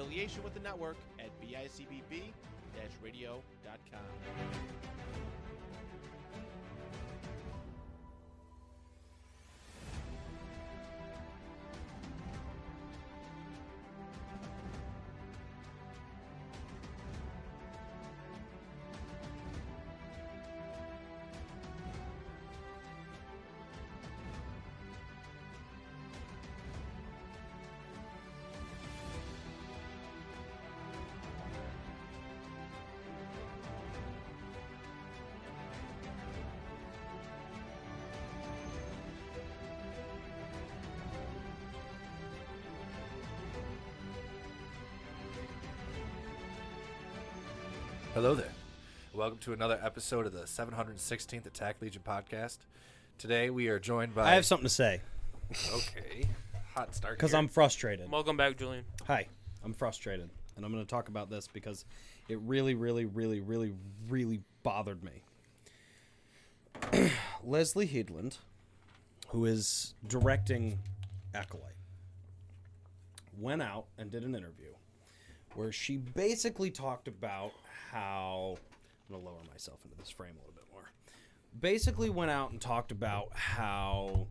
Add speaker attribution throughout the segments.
Speaker 1: affiliation with the network at bicbb-radio.com.
Speaker 2: Hello there. Welcome to another episode of the 716th Attack Legion podcast. Today we are joined by.
Speaker 3: I have something to say
Speaker 2: Okay. Hot start.
Speaker 3: because
Speaker 2: here.
Speaker 3: I'm frustrated.
Speaker 4: Welcome back, Julian.
Speaker 3: Hi, I'm frustrated, and I'm going to talk about this because it really, really, really, really, really bothered me. Leslie Headland, who is directing Acolyte, went out and did an interview where she basically talked about how I'm to lower myself into this frame a little bit more. Basically, went out and talked about how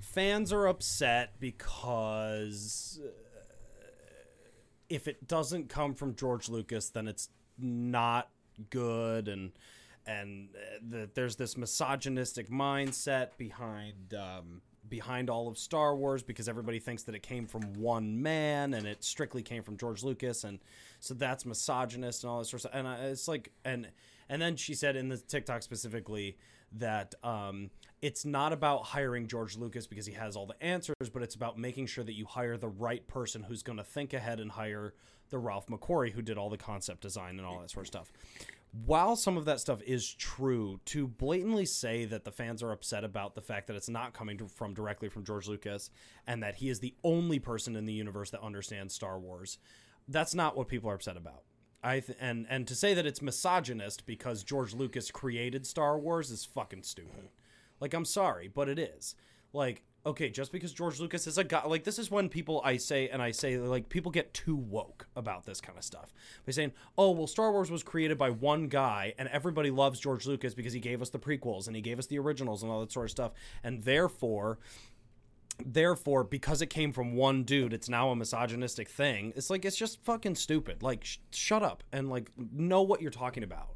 Speaker 3: fans are upset because uh, if it doesn't come from George Lucas, then it's not good, and and uh, the, there's this misogynistic mindset behind um, behind all of Star Wars because everybody thinks that it came from one man and it strictly came from George Lucas, and so that's misogynist and all this sort of stuff. And I, it's like and and then she said in the TikTok specifically that um, it's not about hiring George Lucas because he has all the answers, but it's about making sure that you hire the right person who's going to think ahead and hire the Ralph McQuarrie who did all the concept design and all that sort of stuff. While some of that stuff is true, to blatantly say that the fans are upset about the fact that it's not coming from directly from George Lucas and that he is the only person in the universe that understands Star Wars, that's not what people are upset about. I th- and and to say that it's misogynist because George Lucas created Star Wars is fucking stupid. Like I'm sorry, but it is. Like okay, just because George Lucas is a guy, like this is when people I say and I say like people get too woke about this kind of stuff. By saying, oh well, Star Wars was created by one guy and everybody loves George Lucas because he gave us the prequels and he gave us the originals and all that sort of stuff, and therefore therefore because it came from one dude it's now a misogynistic thing. It's like it's just fucking stupid. Like sh- shut up and like know what you're talking about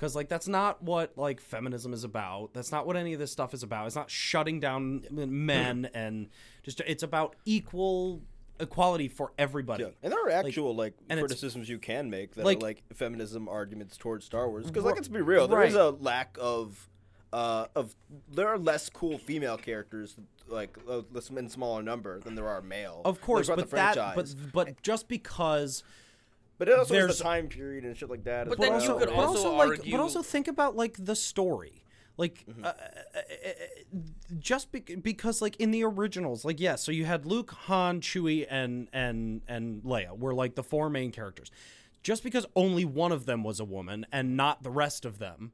Speaker 3: because like that's not what like feminism is about. That's not what any of this stuff is about. It's not shutting down men and just it's about equal equality for everybody.
Speaker 5: Yeah, and there are actual like,
Speaker 3: and it's-
Speaker 5: criticisms you can make that
Speaker 3: like-
Speaker 5: are like feminism arguments towards Star Wars. Because like let's be real, there is
Speaker 3: right.
Speaker 5: a lack of uh, of there are less cool female characters like uh, less in smaller number than there are male.
Speaker 3: of course
Speaker 5: like,
Speaker 3: but
Speaker 5: throughout
Speaker 3: that
Speaker 5: the
Speaker 3: but but just because
Speaker 5: but it also is
Speaker 3: there's-
Speaker 5: the time period and shit like that.
Speaker 4: But then
Speaker 5: well.
Speaker 4: you
Speaker 3: also,
Speaker 4: could
Speaker 3: but
Speaker 4: also
Speaker 3: also like,
Speaker 4: argue-
Speaker 3: but also think about like the story, like
Speaker 5: Mm-hmm.
Speaker 3: uh, uh, uh, just be- because like in the originals, like yeah, so you had Luke, Han, Chewie, and and and Leia were like the four main characters. Just because only one of them was a woman and not the rest of them,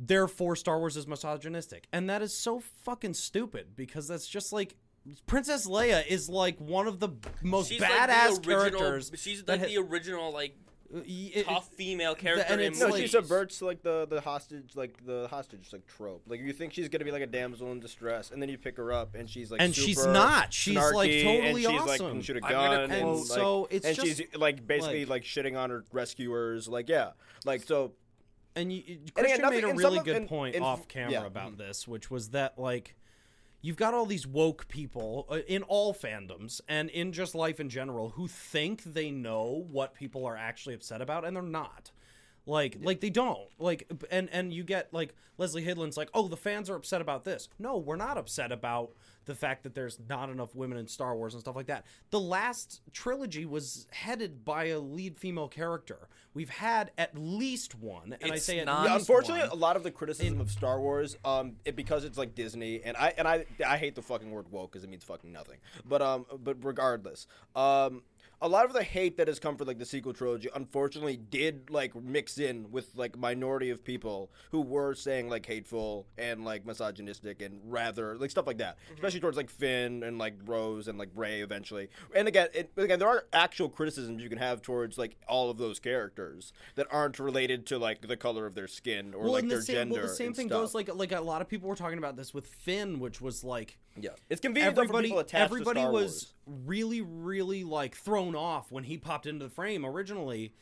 Speaker 3: therefore Star Wars is misogynistic, and that is so fucking stupid because that's just like. Princess Leia is like one of the most
Speaker 4: She's
Speaker 3: badass
Speaker 4: like the original,
Speaker 3: characters.
Speaker 4: She's like
Speaker 3: ha-
Speaker 4: the original like uh,
Speaker 3: y-
Speaker 4: tough female character
Speaker 3: and
Speaker 4: in
Speaker 5: no,
Speaker 3: like-
Speaker 5: she subverts like the the hostage like the hostage like trope. Like you think she's gonna be like a damsel in distress, and then you pick her up, and she's like
Speaker 3: And she's not. She's, like, totally
Speaker 5: and she's like
Speaker 3: awesome.
Speaker 5: can shoot a
Speaker 4: I'm gonna
Speaker 5: gun, and,
Speaker 3: quote-
Speaker 5: like,
Speaker 3: so it's
Speaker 5: and
Speaker 3: just,
Speaker 5: she's like basically
Speaker 3: like-
Speaker 5: like, shitting on her rescuers. Like yeah, like so.
Speaker 3: and you, you-
Speaker 5: And
Speaker 3: Christian
Speaker 5: again, nothing-
Speaker 3: made a really
Speaker 5: some of-
Speaker 3: good
Speaker 5: and-
Speaker 3: point
Speaker 5: and-
Speaker 3: off camera
Speaker 5: yeah.
Speaker 3: about this, which was that like you've got all these woke people uh, in all fandoms and in just life in general who think they know what people are actually upset about, and they're not. Like, like they don't like, and and you get like Leslie Hidland's like, oh, the fans are upset about this. No, we're not upset about the fact that there's not enough women in Star Wars and stuff like that. The last trilogy was headed by a lead female character. We've had at least one, and I say
Speaker 4: not-
Speaker 5: Yeah, unfortunately,
Speaker 3: one.
Speaker 5: a lot of the criticism of Star Wars, um, it, because it's like Disney, and I and I I hate the fucking word woke because it means fucking nothing. But um, but regardless, um, a lot of the hate that has come for like the sequel trilogy unfortunately did like mix in with like minority of people who were saying like hateful and like misogynistic and rather like stuff like that
Speaker 2: Mm-hmm.
Speaker 5: especially towards like finn and like rose and like Rey eventually and again it, again there are actual criticisms you can have towards like all of those characters that aren't related to like the color of their skin or like
Speaker 3: and
Speaker 5: their
Speaker 3: the same,
Speaker 5: gender
Speaker 3: well, the same thing
Speaker 5: stuff.
Speaker 3: goes like like a lot of people were talking about this with Finn, which was like
Speaker 5: yeah it's convenient
Speaker 3: everybody everybody was
Speaker 5: Wars.
Speaker 3: Really really like thrown off when he popped into the frame originally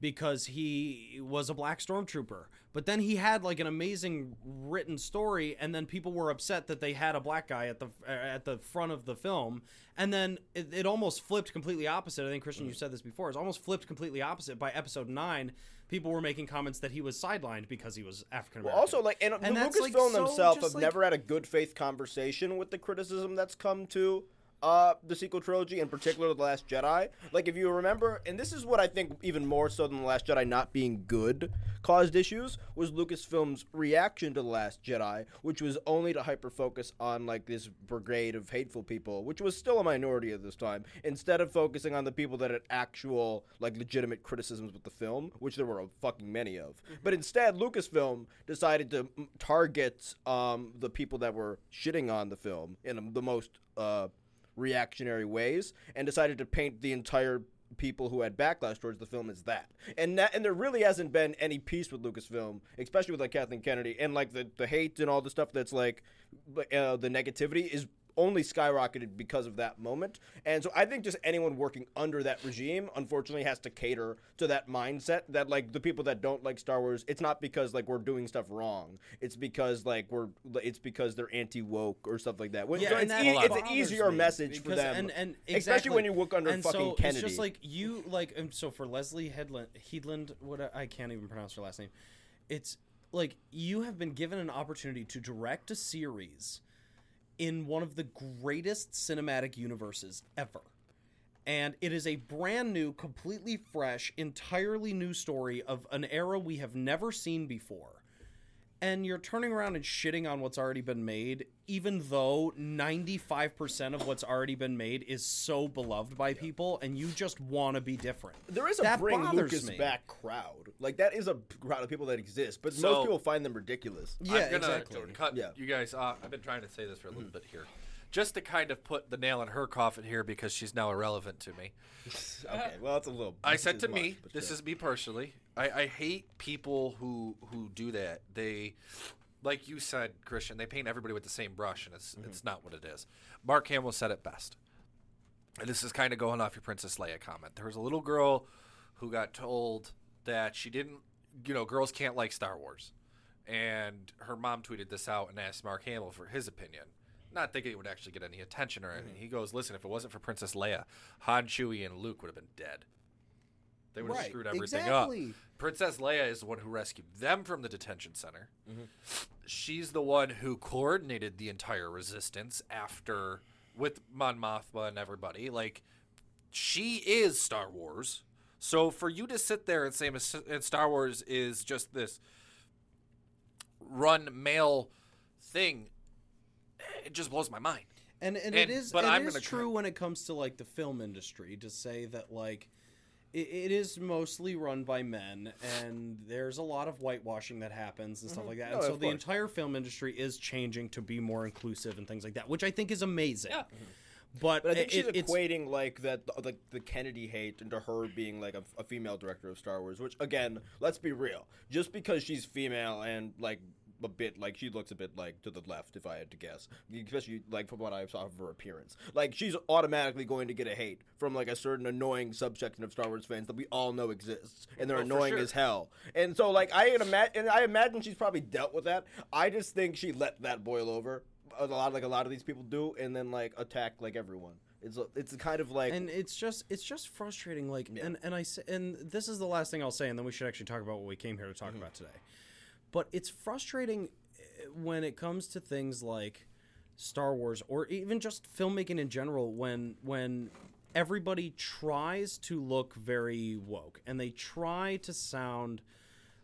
Speaker 3: because he was a black stormtrooper. But then he had like an amazing written story and then people were upset that they had a black guy at the at the front of the film. And then it, it almost flipped completely opposite. I think christian you
Speaker 5: Mm.
Speaker 3: said this before. It's almost flipped completely opposite. By episode 9 people were making comments that he was sidelined because he was african
Speaker 5: Well,
Speaker 3: american
Speaker 5: also, like, and,
Speaker 3: And
Speaker 5: the
Speaker 3: like,
Speaker 5: Lucasfilm
Speaker 3: so
Speaker 5: themselves have
Speaker 3: like-
Speaker 5: never had a good faith conversation with the criticism that's come to uh, the sequel trilogy, in particular, The Last Jedi. Like, if you remember, and this is what I think even more so than The Last Jedi not being good caused issues, was Lucasfilm's reaction to The Last Jedi, which was only to hyper focus on, like, this brigade of hateful people, which was still a minority at this time, instead of focusing on the people that had actual, like, legitimate criticisms with the film, which there were a fucking many of. But instead, Lucasfilm decided to mm, target um, the people that were shitting on the film in the most uh, reactionary ways and decided to paint the entire people who had backlash towards the film as that. And that and there really hasn't been any peace with Lucasfilm, especially with like Kathleen Kennedy and like the, the hate and all the stuff that's like uh, the negativity is only skyrocketed because of that moment. And so I think just anyone working under that regime unfortunately has to cater to that mindset that like the people that don't like Star Wars, it's not because like we're doing stuff wrong. It's because like we're it's because they're anti woke or stuff like that.
Speaker 3: Yeah,
Speaker 5: so it's,
Speaker 3: that
Speaker 5: e- it's an easier
Speaker 3: me
Speaker 5: message for them.
Speaker 3: and, and
Speaker 5: especially when you work under
Speaker 3: and
Speaker 5: fucking
Speaker 3: so
Speaker 5: Kennedy.
Speaker 3: It's just like you like, and so for Leslie Headland, Headland, what I can't even pronounce her last name. It's like you have been given an opportunity to direct a series in one of the greatest cinematic universes ever. And it is a brand new, completely fresh, entirely new story of an era we have never seen before. And you're turning around and shitting on what's already been made, even though 95% of what's already been made is so beloved by people, and you just want to be different.
Speaker 5: there is a
Speaker 3: that
Speaker 5: bring Lucas
Speaker 3: me.
Speaker 5: back crowd. Like that is a crowd of people that exist, but
Speaker 2: So-
Speaker 5: most people find them ridiculous.
Speaker 3: Yeah,
Speaker 2: I'm gonna
Speaker 3: exactly.
Speaker 2: cut
Speaker 5: Yeah.
Speaker 2: you guys off. I've been trying to say this for a little mm. bit here, just to kind of put the nail in her coffin here because she's now irrelevant to me.
Speaker 5: okay, well, it's a little.
Speaker 2: I said to
Speaker 5: much,
Speaker 2: me,
Speaker 5: but
Speaker 2: this
Speaker 5: sure.
Speaker 2: is me personally. I, I hate people who who do that. They, like you said, Christian, they paint everybody with the same brush, and it's
Speaker 5: Mm-hmm.
Speaker 2: it's not what it is. Mark Hamill said it best. And this is kind of going off your Princess Leia comment. There was a little girl who got told that she didn't, you know, girls can't like Star Wars. And her mom tweeted this out and asked Mark Hamill for his opinion. Not thinking it would actually get any attention or anything. He goes, listen, if it wasn't for Princess Leia, Han, Chewie, and Luke would have been dead. They would have
Speaker 3: Right,
Speaker 2: screwed everything
Speaker 3: exactly.
Speaker 2: up. Princess Leia is the one who rescued them from the detention center.
Speaker 3: Mm-hmm.
Speaker 2: She's the one who coordinated the entire resistance after with Mon Mothma and everybody. Like she is Star Wars. So for you to sit there and say and Star Wars is just this run male thing, it just blows my mind.
Speaker 3: and and,
Speaker 2: And-
Speaker 3: it is
Speaker 2: but
Speaker 3: it
Speaker 2: I'm
Speaker 3: is true
Speaker 2: try-
Speaker 3: when it comes to like the film industry to say that like it, it is mostly run by men and there's a lot of whitewashing that happens and stuff mm-hmm. like that.
Speaker 5: No,
Speaker 3: and oh,
Speaker 5: so
Speaker 3: the
Speaker 5: course.
Speaker 3: entire film industry is changing to be more inclusive and things like that which i think is amazing. Mm-hmm. But,
Speaker 5: But I think
Speaker 3: it-
Speaker 5: she's
Speaker 3: it's
Speaker 5: equating like that, like the Kennedy hate into her being like a, a female director of Star Wars. Which again, let's be real, just because she's female and like a bit like she looks a bit like to the left, if I had to guess, especially like from what I saw of her appearance, like she's automatically going to get a hate from like a certain annoying subsection of Star Wars fans that we all know exists, and they're
Speaker 2: Oh,
Speaker 5: annoying
Speaker 2: sure.
Speaker 5: as hell. And so like I imagine, and I imagine she's probably dealt with that. I just think she let that boil over a lot, like a lot of these people do, and then like attack like everyone. It's a, it's kind of like
Speaker 3: and it's just it's just frustrating like and and i and this is the last thing i'll say and then we should actually talk about what we came here to talk mm-hmm. about today but it's frustrating eh, when it comes to things like star wars or even just filmmaking in general when when everybody tries to look very woke and they try to sound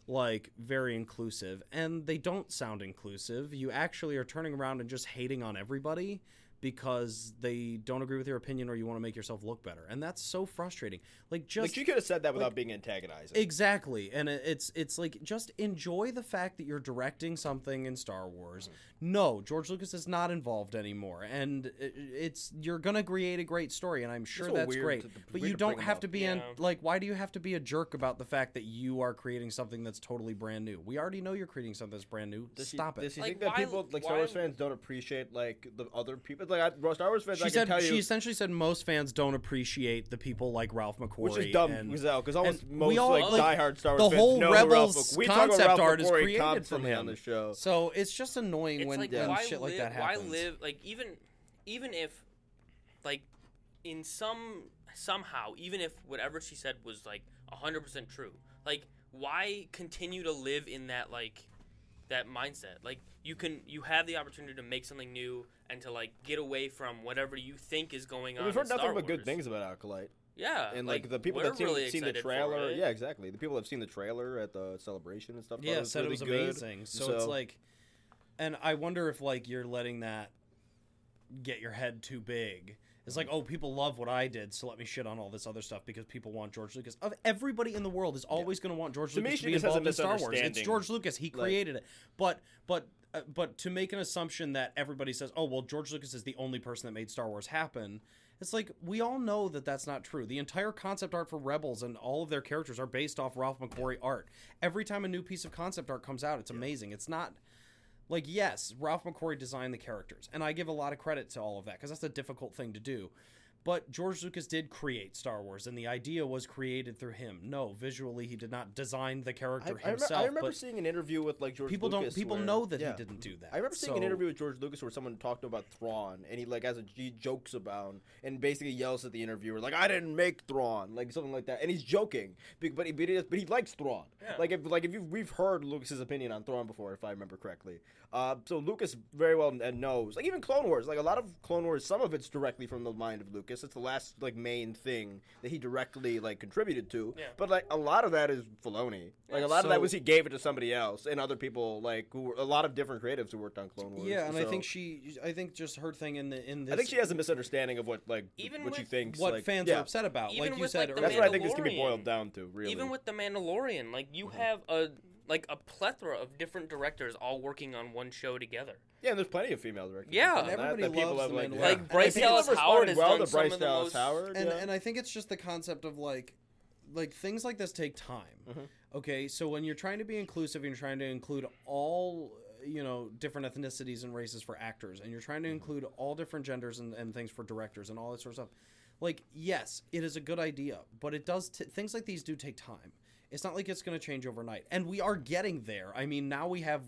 Speaker 3: like very inclusive and they don't sound inclusive. You actually are turning around and just hating on everybody because they don't agree with your opinion or you want to make yourself look better. And that's so frustrating. Like just
Speaker 5: like she could have said that without being antagonizing.
Speaker 3: Exactly, and it's it's like just enjoy the fact that you're directing something in Star Wars. Mm-hmm. No, George Lucas is not involved anymore, and it's you're gonna create a great story, and I'm sure
Speaker 5: so
Speaker 3: that's great.
Speaker 5: to-
Speaker 3: but you don't
Speaker 5: bring
Speaker 3: have
Speaker 5: up.
Speaker 3: to be an
Speaker 4: Yeah.
Speaker 3: like. Why do you have to be a jerk about the fact that you are creating something that's totally brand new? We already know you're creating something that's brand new.
Speaker 5: Does
Speaker 3: Stop
Speaker 5: Does
Speaker 3: it.
Speaker 5: she
Speaker 4: Like,
Speaker 5: think that people like Star Wars fans don't appreciate like the other people? Like I, Star Wars fans,
Speaker 3: She
Speaker 5: I can
Speaker 3: said
Speaker 5: tell
Speaker 3: she
Speaker 5: you,
Speaker 3: essentially said most fans don't appreciate the people like Ralph McQuarrie,
Speaker 5: which is dumb because because almost most
Speaker 3: we all-
Speaker 5: like,
Speaker 3: like,
Speaker 5: diehard Star
Speaker 3: the
Speaker 5: Wars fans
Speaker 3: whole
Speaker 5: know who Ralph
Speaker 3: Rebels
Speaker 5: Mc- we talk about
Speaker 3: concept
Speaker 5: Ralph
Speaker 3: art is
Speaker 5: McQuarrie
Speaker 3: created from
Speaker 5: constantly
Speaker 3: him
Speaker 5: on the show.
Speaker 3: So it's just annoying
Speaker 4: it's
Speaker 3: when,
Speaker 4: like
Speaker 3: when
Speaker 4: why
Speaker 3: shit like
Speaker 4: live,
Speaker 3: that
Speaker 4: why live like even even if like in some somehow even if whatever she said was like 100% true like why continue to live in that like that mindset? Like you can you have the opportunity to make something new and to like get away from whatever you think is going on
Speaker 5: We've
Speaker 4: in
Speaker 5: heard nothing
Speaker 4: Star
Speaker 5: but good things about Acolyte,
Speaker 4: yeah
Speaker 5: and like, the people that seen,
Speaker 4: really
Speaker 5: seen the trailer, yeah, exactly. The people that have seen the trailer at the celebration and stuff. thought
Speaker 3: yeah,
Speaker 5: it was
Speaker 3: said
Speaker 5: really
Speaker 3: it was
Speaker 5: good.
Speaker 3: amazing. So, it's like, and I wonder if like you're letting that get your head too big. It's like, mm-hmm. oh, people love what I did, so let me shit on all this other stuff because people want George Lucas. Of everybody in the world is always going to want George Lucas to be
Speaker 5: just has a
Speaker 3: involved in Star Wars. It's. George Lucas; he
Speaker 5: Like-
Speaker 3: created it. But but uh, but to make an assumption that everybody says, oh, well, George Lucas is the only person that made Star Wars happen. It's like we all know that that's not true. The entire concept art for Rebels and all of their characters are based off Ralph McQuarrie art. Every time a new piece of concept art comes out, it's amazing. It's not like yes, Ralph McQuarrie designed the characters, and I give a lot of credit to all of that because that's a difficult thing to do. But George Lucas did create Star Wars, and the idea was created through him. No, visually he did not design the character
Speaker 5: I, remember,
Speaker 3: himself.
Speaker 5: I remember seeing an interview with like George
Speaker 3: people
Speaker 5: Lucas
Speaker 3: don't. People
Speaker 5: where-
Speaker 3: know that
Speaker 5: yeah.
Speaker 3: he didn't do that.
Speaker 5: I remember seeing an interview with George Lucas where someone talked about Thrawn, and he like has a he jokes about and basically yells at the interviewer like I didn't make Thrawn, like something like that, and he's joking, but he but he, but he likes Thrawn.
Speaker 4: Yeah.
Speaker 5: Like if like if you we've heard Lucas's opinion on Thrawn before, if I remember correctly. Uh, so Lucas very well knows, like even Clone Wars, like a lot of Clone Wars, some of it's directly from the mind of Lucas. It's the last like main thing that he directly like contributed to.
Speaker 4: Yeah.
Speaker 5: But like a lot of that is Filoni. Like a lot of that was he gave it to somebody else and other people like who were a lot of different creatives who worked on Clone Wars.
Speaker 3: Yeah, and I think she. I think just her thing in the in this.
Speaker 5: I think she has a misunderstanding of what like
Speaker 4: Even
Speaker 5: what she
Speaker 4: with
Speaker 5: thinks
Speaker 3: what
Speaker 5: like,
Speaker 3: fans
Speaker 5: yeah.
Speaker 3: are upset about.
Speaker 4: Even
Speaker 3: like you
Speaker 4: with,
Speaker 3: said
Speaker 4: like, the
Speaker 5: That's what I think this can be boiled down to. Really,
Speaker 4: Even with the Mandalorian, like you
Speaker 3: Mm-hmm.
Speaker 4: have a like a plethora of different directors all working on one show together.
Speaker 5: yeah, and there's plenty of female directors.
Speaker 4: Yeah. And
Speaker 3: everybody
Speaker 5: that people
Speaker 3: loves
Speaker 5: have, like,
Speaker 3: Mandalorian.
Speaker 5: yeah.
Speaker 4: Like,
Speaker 5: And
Speaker 4: Bryce Dallas Howard has
Speaker 5: well
Speaker 4: done
Speaker 5: to
Speaker 4: some
Speaker 5: Bryce
Speaker 4: of the
Speaker 5: Dallas
Speaker 4: most-
Speaker 5: Howard.
Speaker 3: and
Speaker 5: yeah.
Speaker 3: and I think it's just the concept of like like things like this take time.
Speaker 5: Mm-hmm.
Speaker 3: Okay, so when you're trying to be inclusive, you're trying to include all you know different ethnicities and races for actors, and you're trying to
Speaker 5: Mm-hmm.
Speaker 3: include all different genders and, and things for directors and all that sort of stuff. Like, yes, it is a good idea, but it does t- things like these do take time. It's not like it's going to change overnight, and we are getting there. I mean, now we have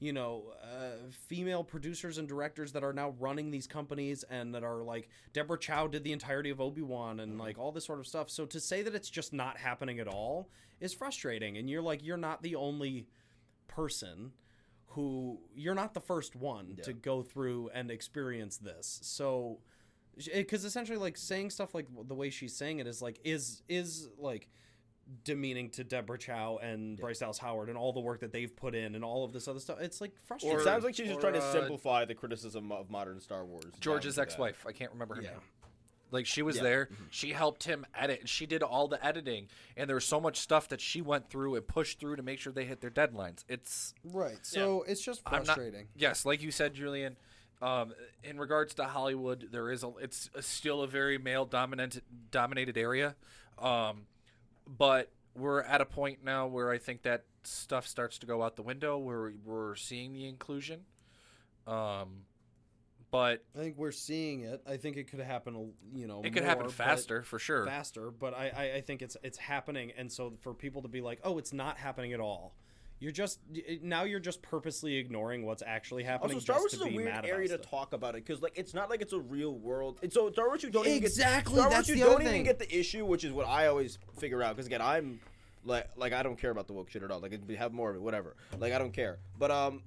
Speaker 3: you know, uh, female producers and directors that are now running these companies and that are like Deborah Chow did the entirety of Obi Wan and like all this sort of stuff. So to say that it's just not happening at all is frustrating. And you're like, you're not the only person who you're not the first one to go through and experience this. So because essentially like saying stuff like the way she's saying it is like is is like demeaning to Deborah Chow and Bryce Dallas Howard and all the work that they've put in and all of this other stuff. It's like frustrating.
Speaker 5: it sounds like she's just
Speaker 2: or,
Speaker 5: trying to
Speaker 2: uh,
Speaker 5: simplify the criticism of modern Star Wars.
Speaker 2: George's ex-wife. I can't remember her
Speaker 3: Yeah.
Speaker 2: name. Like she was
Speaker 5: Yeah.
Speaker 2: there. She helped him edit. She did all the editing, and there was so much stuff that she went through and pushed through to make sure they hit their deadlines. It's
Speaker 6: Right. So it's just
Speaker 2: I'm not-
Speaker 6: frustrating.
Speaker 2: yes, like you said, Julian. Um, in regards to Hollywood, there is a it's a, still a very male dominant dominated area, um, but we're at a point now where I think that stuff starts to go out the window. Where we're seeing the inclusion, um, but
Speaker 3: I think we're seeing it. I think it could happen, you know,
Speaker 2: it could
Speaker 3: more,
Speaker 2: happen faster for sure.
Speaker 3: faster. But I, I, I think it's it's happening, and so for people to be like, oh, it's not happening at all. You're just now you're just purposely ignoring what's actually happening.
Speaker 5: Also, Star
Speaker 3: just
Speaker 5: Wars
Speaker 3: to
Speaker 5: is a weird area to
Speaker 3: stuff.
Speaker 5: talk about it because, like, it's not like it's a real world. It's so Star Wars, you don't
Speaker 3: exactly even
Speaker 5: get Star Wars, you
Speaker 3: the
Speaker 5: don't even
Speaker 3: thing.
Speaker 5: get the issue, which is what I always figure out. Because again, I'm like, like I don't care about the woke shit at all. Like, we have more of it, whatever. Like, I don't care. But um,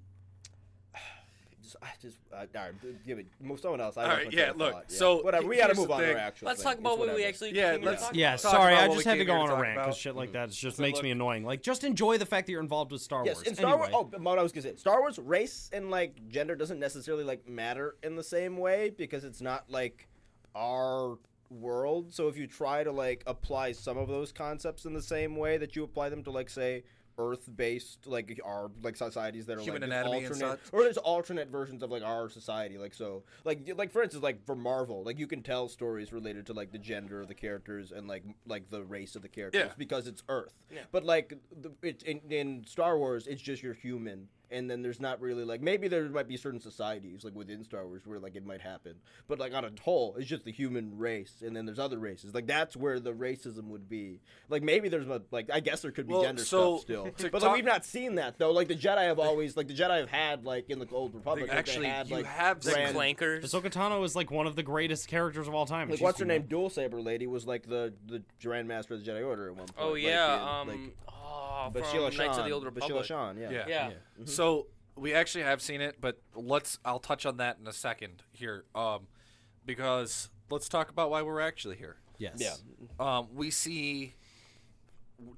Speaker 5: I just uh, all right, give it. Move someone else. I
Speaker 2: All
Speaker 5: lost
Speaker 2: right,
Speaker 5: my
Speaker 2: yeah, look,
Speaker 5: thought,
Speaker 2: so
Speaker 5: whatever. We
Speaker 2: here's
Speaker 5: got to move on
Speaker 2: thing.
Speaker 5: our actual.
Speaker 4: Let's talk about what we actually
Speaker 2: Yeah,
Speaker 4: came
Speaker 2: let's-
Speaker 4: talk
Speaker 3: Yeah,
Speaker 4: about.
Speaker 3: Sorry, I just had to go on a rant because shit like that just
Speaker 2: So
Speaker 3: makes me annoying. Like, just enjoy the fact that you're involved with Star
Speaker 5: Yes,
Speaker 3: Wars.
Speaker 5: in Star Wars. Oh, but what I was gonna say, Star Wars race and like gender doesn't necessarily like matter in the same way because it's not like our world. So if you try to like apply some of those concepts in the same way that you apply them to like say Earth-based like our like societies that are
Speaker 2: Human
Speaker 5: like
Speaker 2: anatomy
Speaker 5: alternate or there's alternate versions of like our society like so like like for instance like for Marvel like you can tell stories related to like the gender of the characters and like like the race of the characters
Speaker 2: Yeah.
Speaker 5: because it's Earth.
Speaker 4: Yeah.
Speaker 5: But like the, it's in, in Star Wars, it's just you're human, and then there's not really like maybe there might be certain societies like within Star Wars where like it might happen, but like on a whole, it's just the human race, and then there's other races. Like that's where the racism would be. Like maybe there's a, like I guess there could be
Speaker 2: Well,
Speaker 5: gender
Speaker 2: so,
Speaker 5: stuff still,
Speaker 2: to
Speaker 5: but
Speaker 2: talk-
Speaker 5: like we've not seen that though. Like the Jedi have always like the Jedi have had like in the Old Republic like,
Speaker 2: Actually,
Speaker 5: they had
Speaker 2: you
Speaker 5: like
Speaker 2: have
Speaker 4: The
Speaker 2: seen-
Speaker 5: grand-
Speaker 4: clankers.
Speaker 3: Ahsoka Tano is like one of the greatest characters of all time.
Speaker 5: Like what's her name? Dual Saber lady was like the the Grand Master of the Jedi Order at one point.
Speaker 4: oh
Speaker 5: like,
Speaker 4: yeah,
Speaker 5: in,
Speaker 4: um,
Speaker 5: like,
Speaker 4: oh,
Speaker 5: but
Speaker 4: from
Speaker 5: Sheila
Speaker 4: Knights of the Old
Speaker 5: but
Speaker 4: Republic.
Speaker 5: Sheila Shan, yeah.
Speaker 2: Yeah.
Speaker 4: Yeah.
Speaker 2: So we actually have seen it, but let's I'll touch on that in a second here. Um because let's talk about why we're actually here.
Speaker 3: Yes.
Speaker 5: Yeah.
Speaker 2: Um we see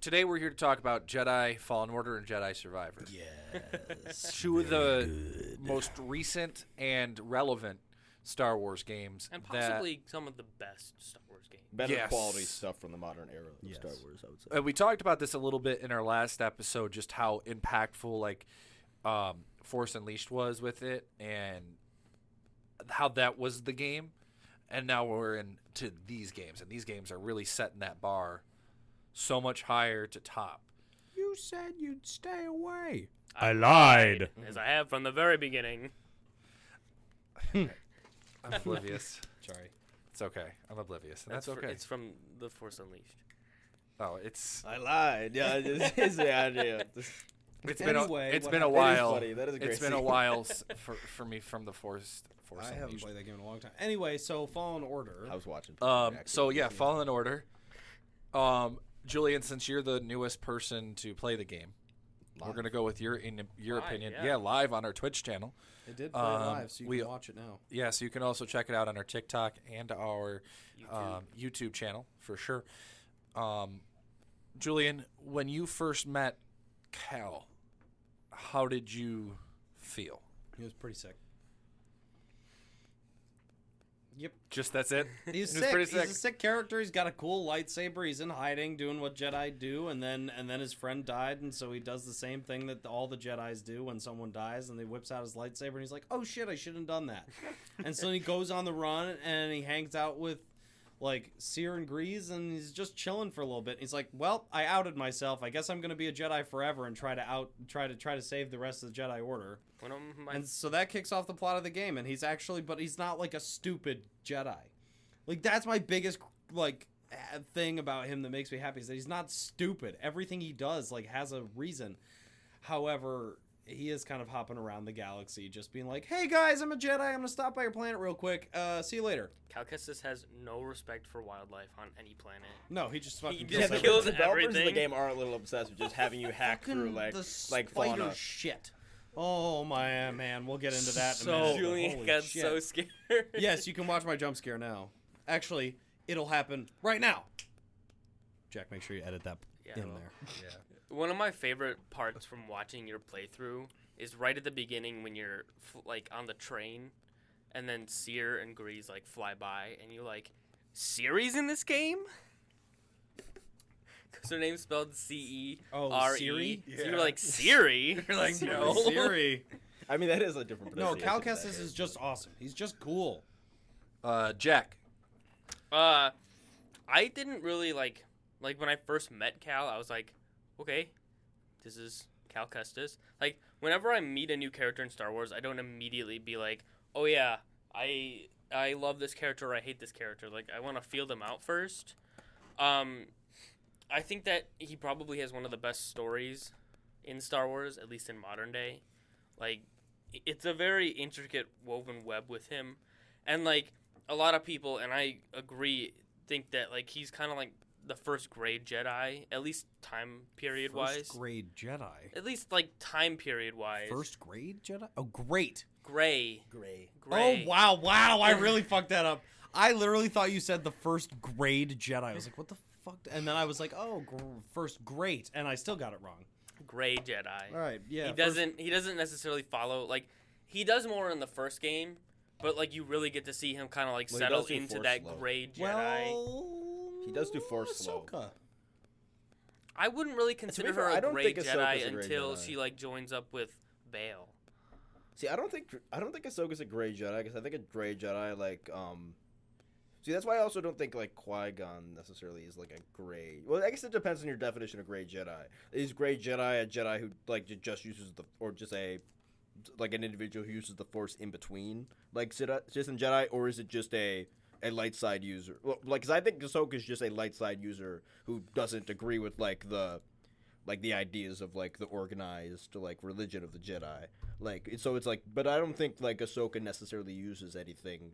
Speaker 2: today we're here to talk about Jedi Fallen Order and Jedi Survivor.
Speaker 3: Yes.
Speaker 2: Two of the most recent and relevant Star Wars games
Speaker 4: and
Speaker 2: that-
Speaker 4: possibly some of the best Star Wars games.
Speaker 5: better
Speaker 2: Yes.
Speaker 5: quality stuff from the modern era of
Speaker 3: Yes.
Speaker 5: Star Wars. I would say.
Speaker 2: Uh, we talked about this a little bit in our last episode, just how impactful like um, Force Unleashed was with it, and how that was the game. And now we're into these games, and these games are really setting that bar so much higher to top.
Speaker 3: You said you'd stay away.
Speaker 4: I
Speaker 3: lied.
Speaker 4: as I have from the very beginning.
Speaker 2: I'm oblivious.
Speaker 3: Sorry.
Speaker 2: It's okay. I'm oblivious, and that's,
Speaker 4: fr-
Speaker 2: okay.
Speaker 4: it's from The Force Unleashed.
Speaker 2: oh, it's
Speaker 5: I lied. Yeah, it's, it's the idea.
Speaker 2: it's been
Speaker 3: Anyway,
Speaker 2: a, it's
Speaker 3: what
Speaker 2: been a
Speaker 3: happened-
Speaker 5: That is
Speaker 2: while.
Speaker 5: funny. That is a great
Speaker 2: It's been a while for for me from the Force Force
Speaker 3: I haven't played that game in a long time. Anyway, so Fallen Order.
Speaker 5: I was watching.
Speaker 2: Um, so yeah,
Speaker 5: listening.
Speaker 2: Fallen Order. Um, Julian, since you're the newest person to play the game, we're gonna go with your in your
Speaker 4: Live,
Speaker 2: opinion.
Speaker 4: yeah.
Speaker 2: Yeah. live on our Twitch channel.
Speaker 3: They did play
Speaker 2: Um,
Speaker 3: live, so you
Speaker 2: we-
Speaker 3: can watch it now.
Speaker 2: Yeah, so you can also check it out on our TikTok and our
Speaker 4: YouTube.
Speaker 2: um, YouTube channel for sure. Um, Julian, when you first met Cal, how did you feel?
Speaker 3: He was pretty sick. Yep.
Speaker 2: Just that's it.
Speaker 3: He's sick. He's
Speaker 2: sick.
Speaker 3: a sick character. He's got a cool lightsaber. He's in hiding, doing what Jedi do, and then and then his friend died, and so he does the same thing that all the Jedi's do when someone dies, and he whips out his lightsaber, and he's like, "Oh shit, I shouldn't have done that." and so he goes on the run, and he hangs out with like Cere and Greez, and he's just chilling for a little bit. He's like, "Well, I outed myself. I guess I'm gonna be a Jedi forever and try to out try to try to save the rest of the Jedi Order."
Speaker 4: One of my
Speaker 3: And so that kicks off the plot of the game, and he's actually, but he's not like a stupid Jedi. Like that's my biggest like thing about him that makes me happy is that he's not stupid. Everything he does like has a reason. However, he is kind of hopping around the galaxy, just being like, "Hey guys, I'm a Jedi. I'm gonna stop by your planet real quick. Uh, see you later."
Speaker 4: Cal has no respect for wildlife on any planet.
Speaker 3: No, he just fucking
Speaker 4: He
Speaker 3: kills
Speaker 4: just
Speaker 5: the
Speaker 3: everything.
Speaker 4: kills
Speaker 5: developers of the game are a little obsessed with just having you hack through like
Speaker 3: the
Speaker 5: like
Speaker 3: spider
Speaker 5: fauna.
Speaker 3: shit. Oh my uh, man, we'll get into that. In
Speaker 2: So-
Speaker 3: a minute, but
Speaker 4: Julian
Speaker 3: holy
Speaker 4: got
Speaker 3: shit.
Speaker 4: so scared.
Speaker 3: yes, you can watch my jump scare now. Actually, it'll happen right now. Jack, make sure you edit that
Speaker 4: Yeah,
Speaker 3: in
Speaker 4: will.
Speaker 3: there.
Speaker 2: Yeah.
Speaker 4: One of my favorite parts from watching your playthrough is right at the beginning when you're f- like on the train, and then Cere and Greez like fly by, and you like, Siri's in this game. Because her name's spelled C E
Speaker 3: Oh, Siri?
Speaker 4: E. So
Speaker 2: Yeah.
Speaker 4: you're like Siri.
Speaker 2: You're like, no.
Speaker 3: Siri.
Speaker 5: I mean, that is a different.
Speaker 3: No, Cal
Speaker 5: pronunciation of that
Speaker 3: Kestis
Speaker 5: game.
Speaker 3: is just awesome. He's just cool.
Speaker 2: Uh, Jack.
Speaker 4: Uh, I didn't really like like when I first met Cal. I was like, okay, this is Cal Kestis. Like whenever I meet a new character in Star Wars, I don't immediately be like, oh yeah, I I love this character. or I hate this character. Like I want to feel them out first. Um, I think that he probably has one of the best stories in Star Wars, at least in modern day. Like it's a very intricate woven web with him, and like a lot of people, and I agree, think that like he's kind of like the first grade Jedi, at least time period wise.
Speaker 3: First grade Jedi.
Speaker 4: At least like time period wise.
Speaker 3: First grade Jedi? Oh, great.
Speaker 4: gray.
Speaker 5: Gray.
Speaker 4: Gray.
Speaker 3: Oh, wow, wow. I really fucked that up. I literally thought you said the first grade Jedi. I was like, what the fuck? And then I was like, oh, gr- first great. And I still got it wrong.
Speaker 4: Gray Jedi.
Speaker 3: All right, yeah.
Speaker 4: he
Speaker 3: first-
Speaker 4: doesn't. He doesn't necessarily follow. Like he does more in the first game, but like you really get to see him kind of like
Speaker 5: Well, he
Speaker 4: settle
Speaker 5: does do
Speaker 4: into
Speaker 5: Force
Speaker 4: that
Speaker 5: slow.
Speaker 4: gray Jedi.
Speaker 3: Well,
Speaker 5: He does do Force slow.
Speaker 3: Ahsoka.
Speaker 4: I wouldn't really consider
Speaker 5: fair,
Speaker 4: her
Speaker 5: I
Speaker 4: a
Speaker 5: don't
Speaker 4: gray
Speaker 5: think Ahsoka's
Speaker 4: Jedi
Speaker 5: a gray
Speaker 4: until
Speaker 5: Jedi.
Speaker 4: she like joins up with Bail.
Speaker 5: See, I don't think I don't think Ahsoka's a gray Jedi because I think a gray Jedi like um. See, that's why I also don't think like Qui Gon necessarily is like a gray. Well, I guess it depends on your definition of gray Jedi. Is gray Jedi a Jedi who like just uses the or just a like an individual who uses the Force in between like Sith Jedi, or is it just a a light side user? Well, like, because I think Ahsoka is just a light side user who doesn't agree with like the like the ideas of like the organized like religion of the Jedi. Like so it's like but I don't think like Ahsoka necessarily uses anything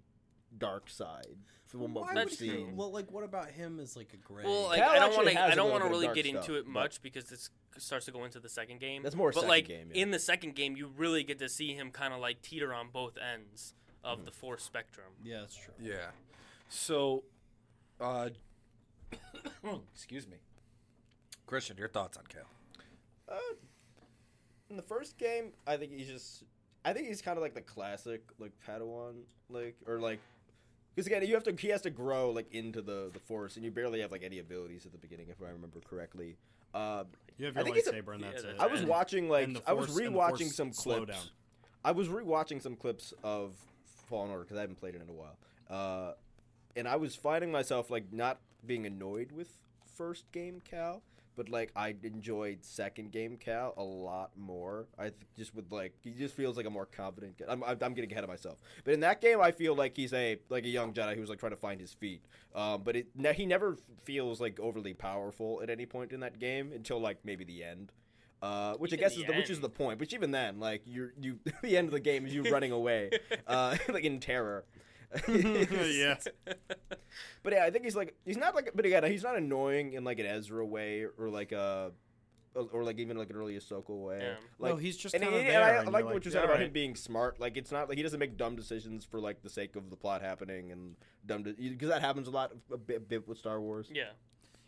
Speaker 5: dark side from what
Speaker 3: Why
Speaker 5: we've
Speaker 4: That's
Speaker 3: would
Speaker 4: true.
Speaker 3: he- Well, like, what about him as like a gray?
Speaker 4: Well, like, I don't want to.
Speaker 5: has
Speaker 4: I
Speaker 5: a
Speaker 4: don't want to really
Speaker 5: dark
Speaker 4: get into
Speaker 5: stuff,
Speaker 4: it
Speaker 5: but-
Speaker 4: much because this starts to go into the second game.
Speaker 5: That's more
Speaker 4: But
Speaker 5: second
Speaker 4: like
Speaker 5: game, yeah.
Speaker 4: in the second game, you really get to see him kind of like teeter on both ends of
Speaker 5: Mm-hmm.
Speaker 4: the Force spectrum.
Speaker 3: yeah, that's true.
Speaker 2: Yeah. So, uh, excuse me, Christian, your thoughts on Kale?
Speaker 5: Uh, in the first game, I think he's just. I think he's kind of like the classic like Padawan, like or like. Because again, you have to. He has to grow like into the the Force, and you barely have like any abilities at the beginning, if I remember correctly. Uh,
Speaker 3: You have
Speaker 5: I
Speaker 3: your
Speaker 5: think he's a-
Speaker 3: lightsaber, and that's
Speaker 4: yeah,
Speaker 3: it.
Speaker 5: I was
Speaker 4: And-
Speaker 5: watching like
Speaker 3: and the
Speaker 5: I was
Speaker 3: Force- and the
Speaker 5: rewatching some clips.
Speaker 3: down.
Speaker 5: I was rewatching some clips of Fallen Order because I haven't played it in a while. Uh, and I was finding myself like not being annoyed with first game Cal, but like I enjoyed second game Cal a lot more. I th- just would like he just feels like a more confident. guy. I'm, I'm getting ahead of myself, but in that game I feel like he's a like a young Jedi who's like trying to find his feet. Um, but it he never feels like overly powerful at any point in that game until like maybe the end. Uh, which
Speaker 4: Even
Speaker 5: I guess
Speaker 4: the
Speaker 5: is the, which is the point. Which even then, like you're you, the end of the game is you running away, uh, like in terror. Mm-hmm.
Speaker 3: yeah.
Speaker 5: But yeah, I think he's like he's not like but again he's not annoying in like an Ezra way or like a or like even like an early Ahsoka way.
Speaker 4: Yeah.
Speaker 5: Like
Speaker 3: no, he's just
Speaker 5: and,
Speaker 3: kind of
Speaker 5: and
Speaker 3: there.
Speaker 5: I, I
Speaker 3: and
Speaker 5: like
Speaker 3: you're
Speaker 5: what you
Speaker 3: yeah,
Speaker 5: said about
Speaker 3: alright.
Speaker 5: him being smart. Like it's not like he doesn't make dumb decisions for like the sake of the plot happening and dumb because that happens a lot a bit, bit with Star Wars.
Speaker 4: Yeah.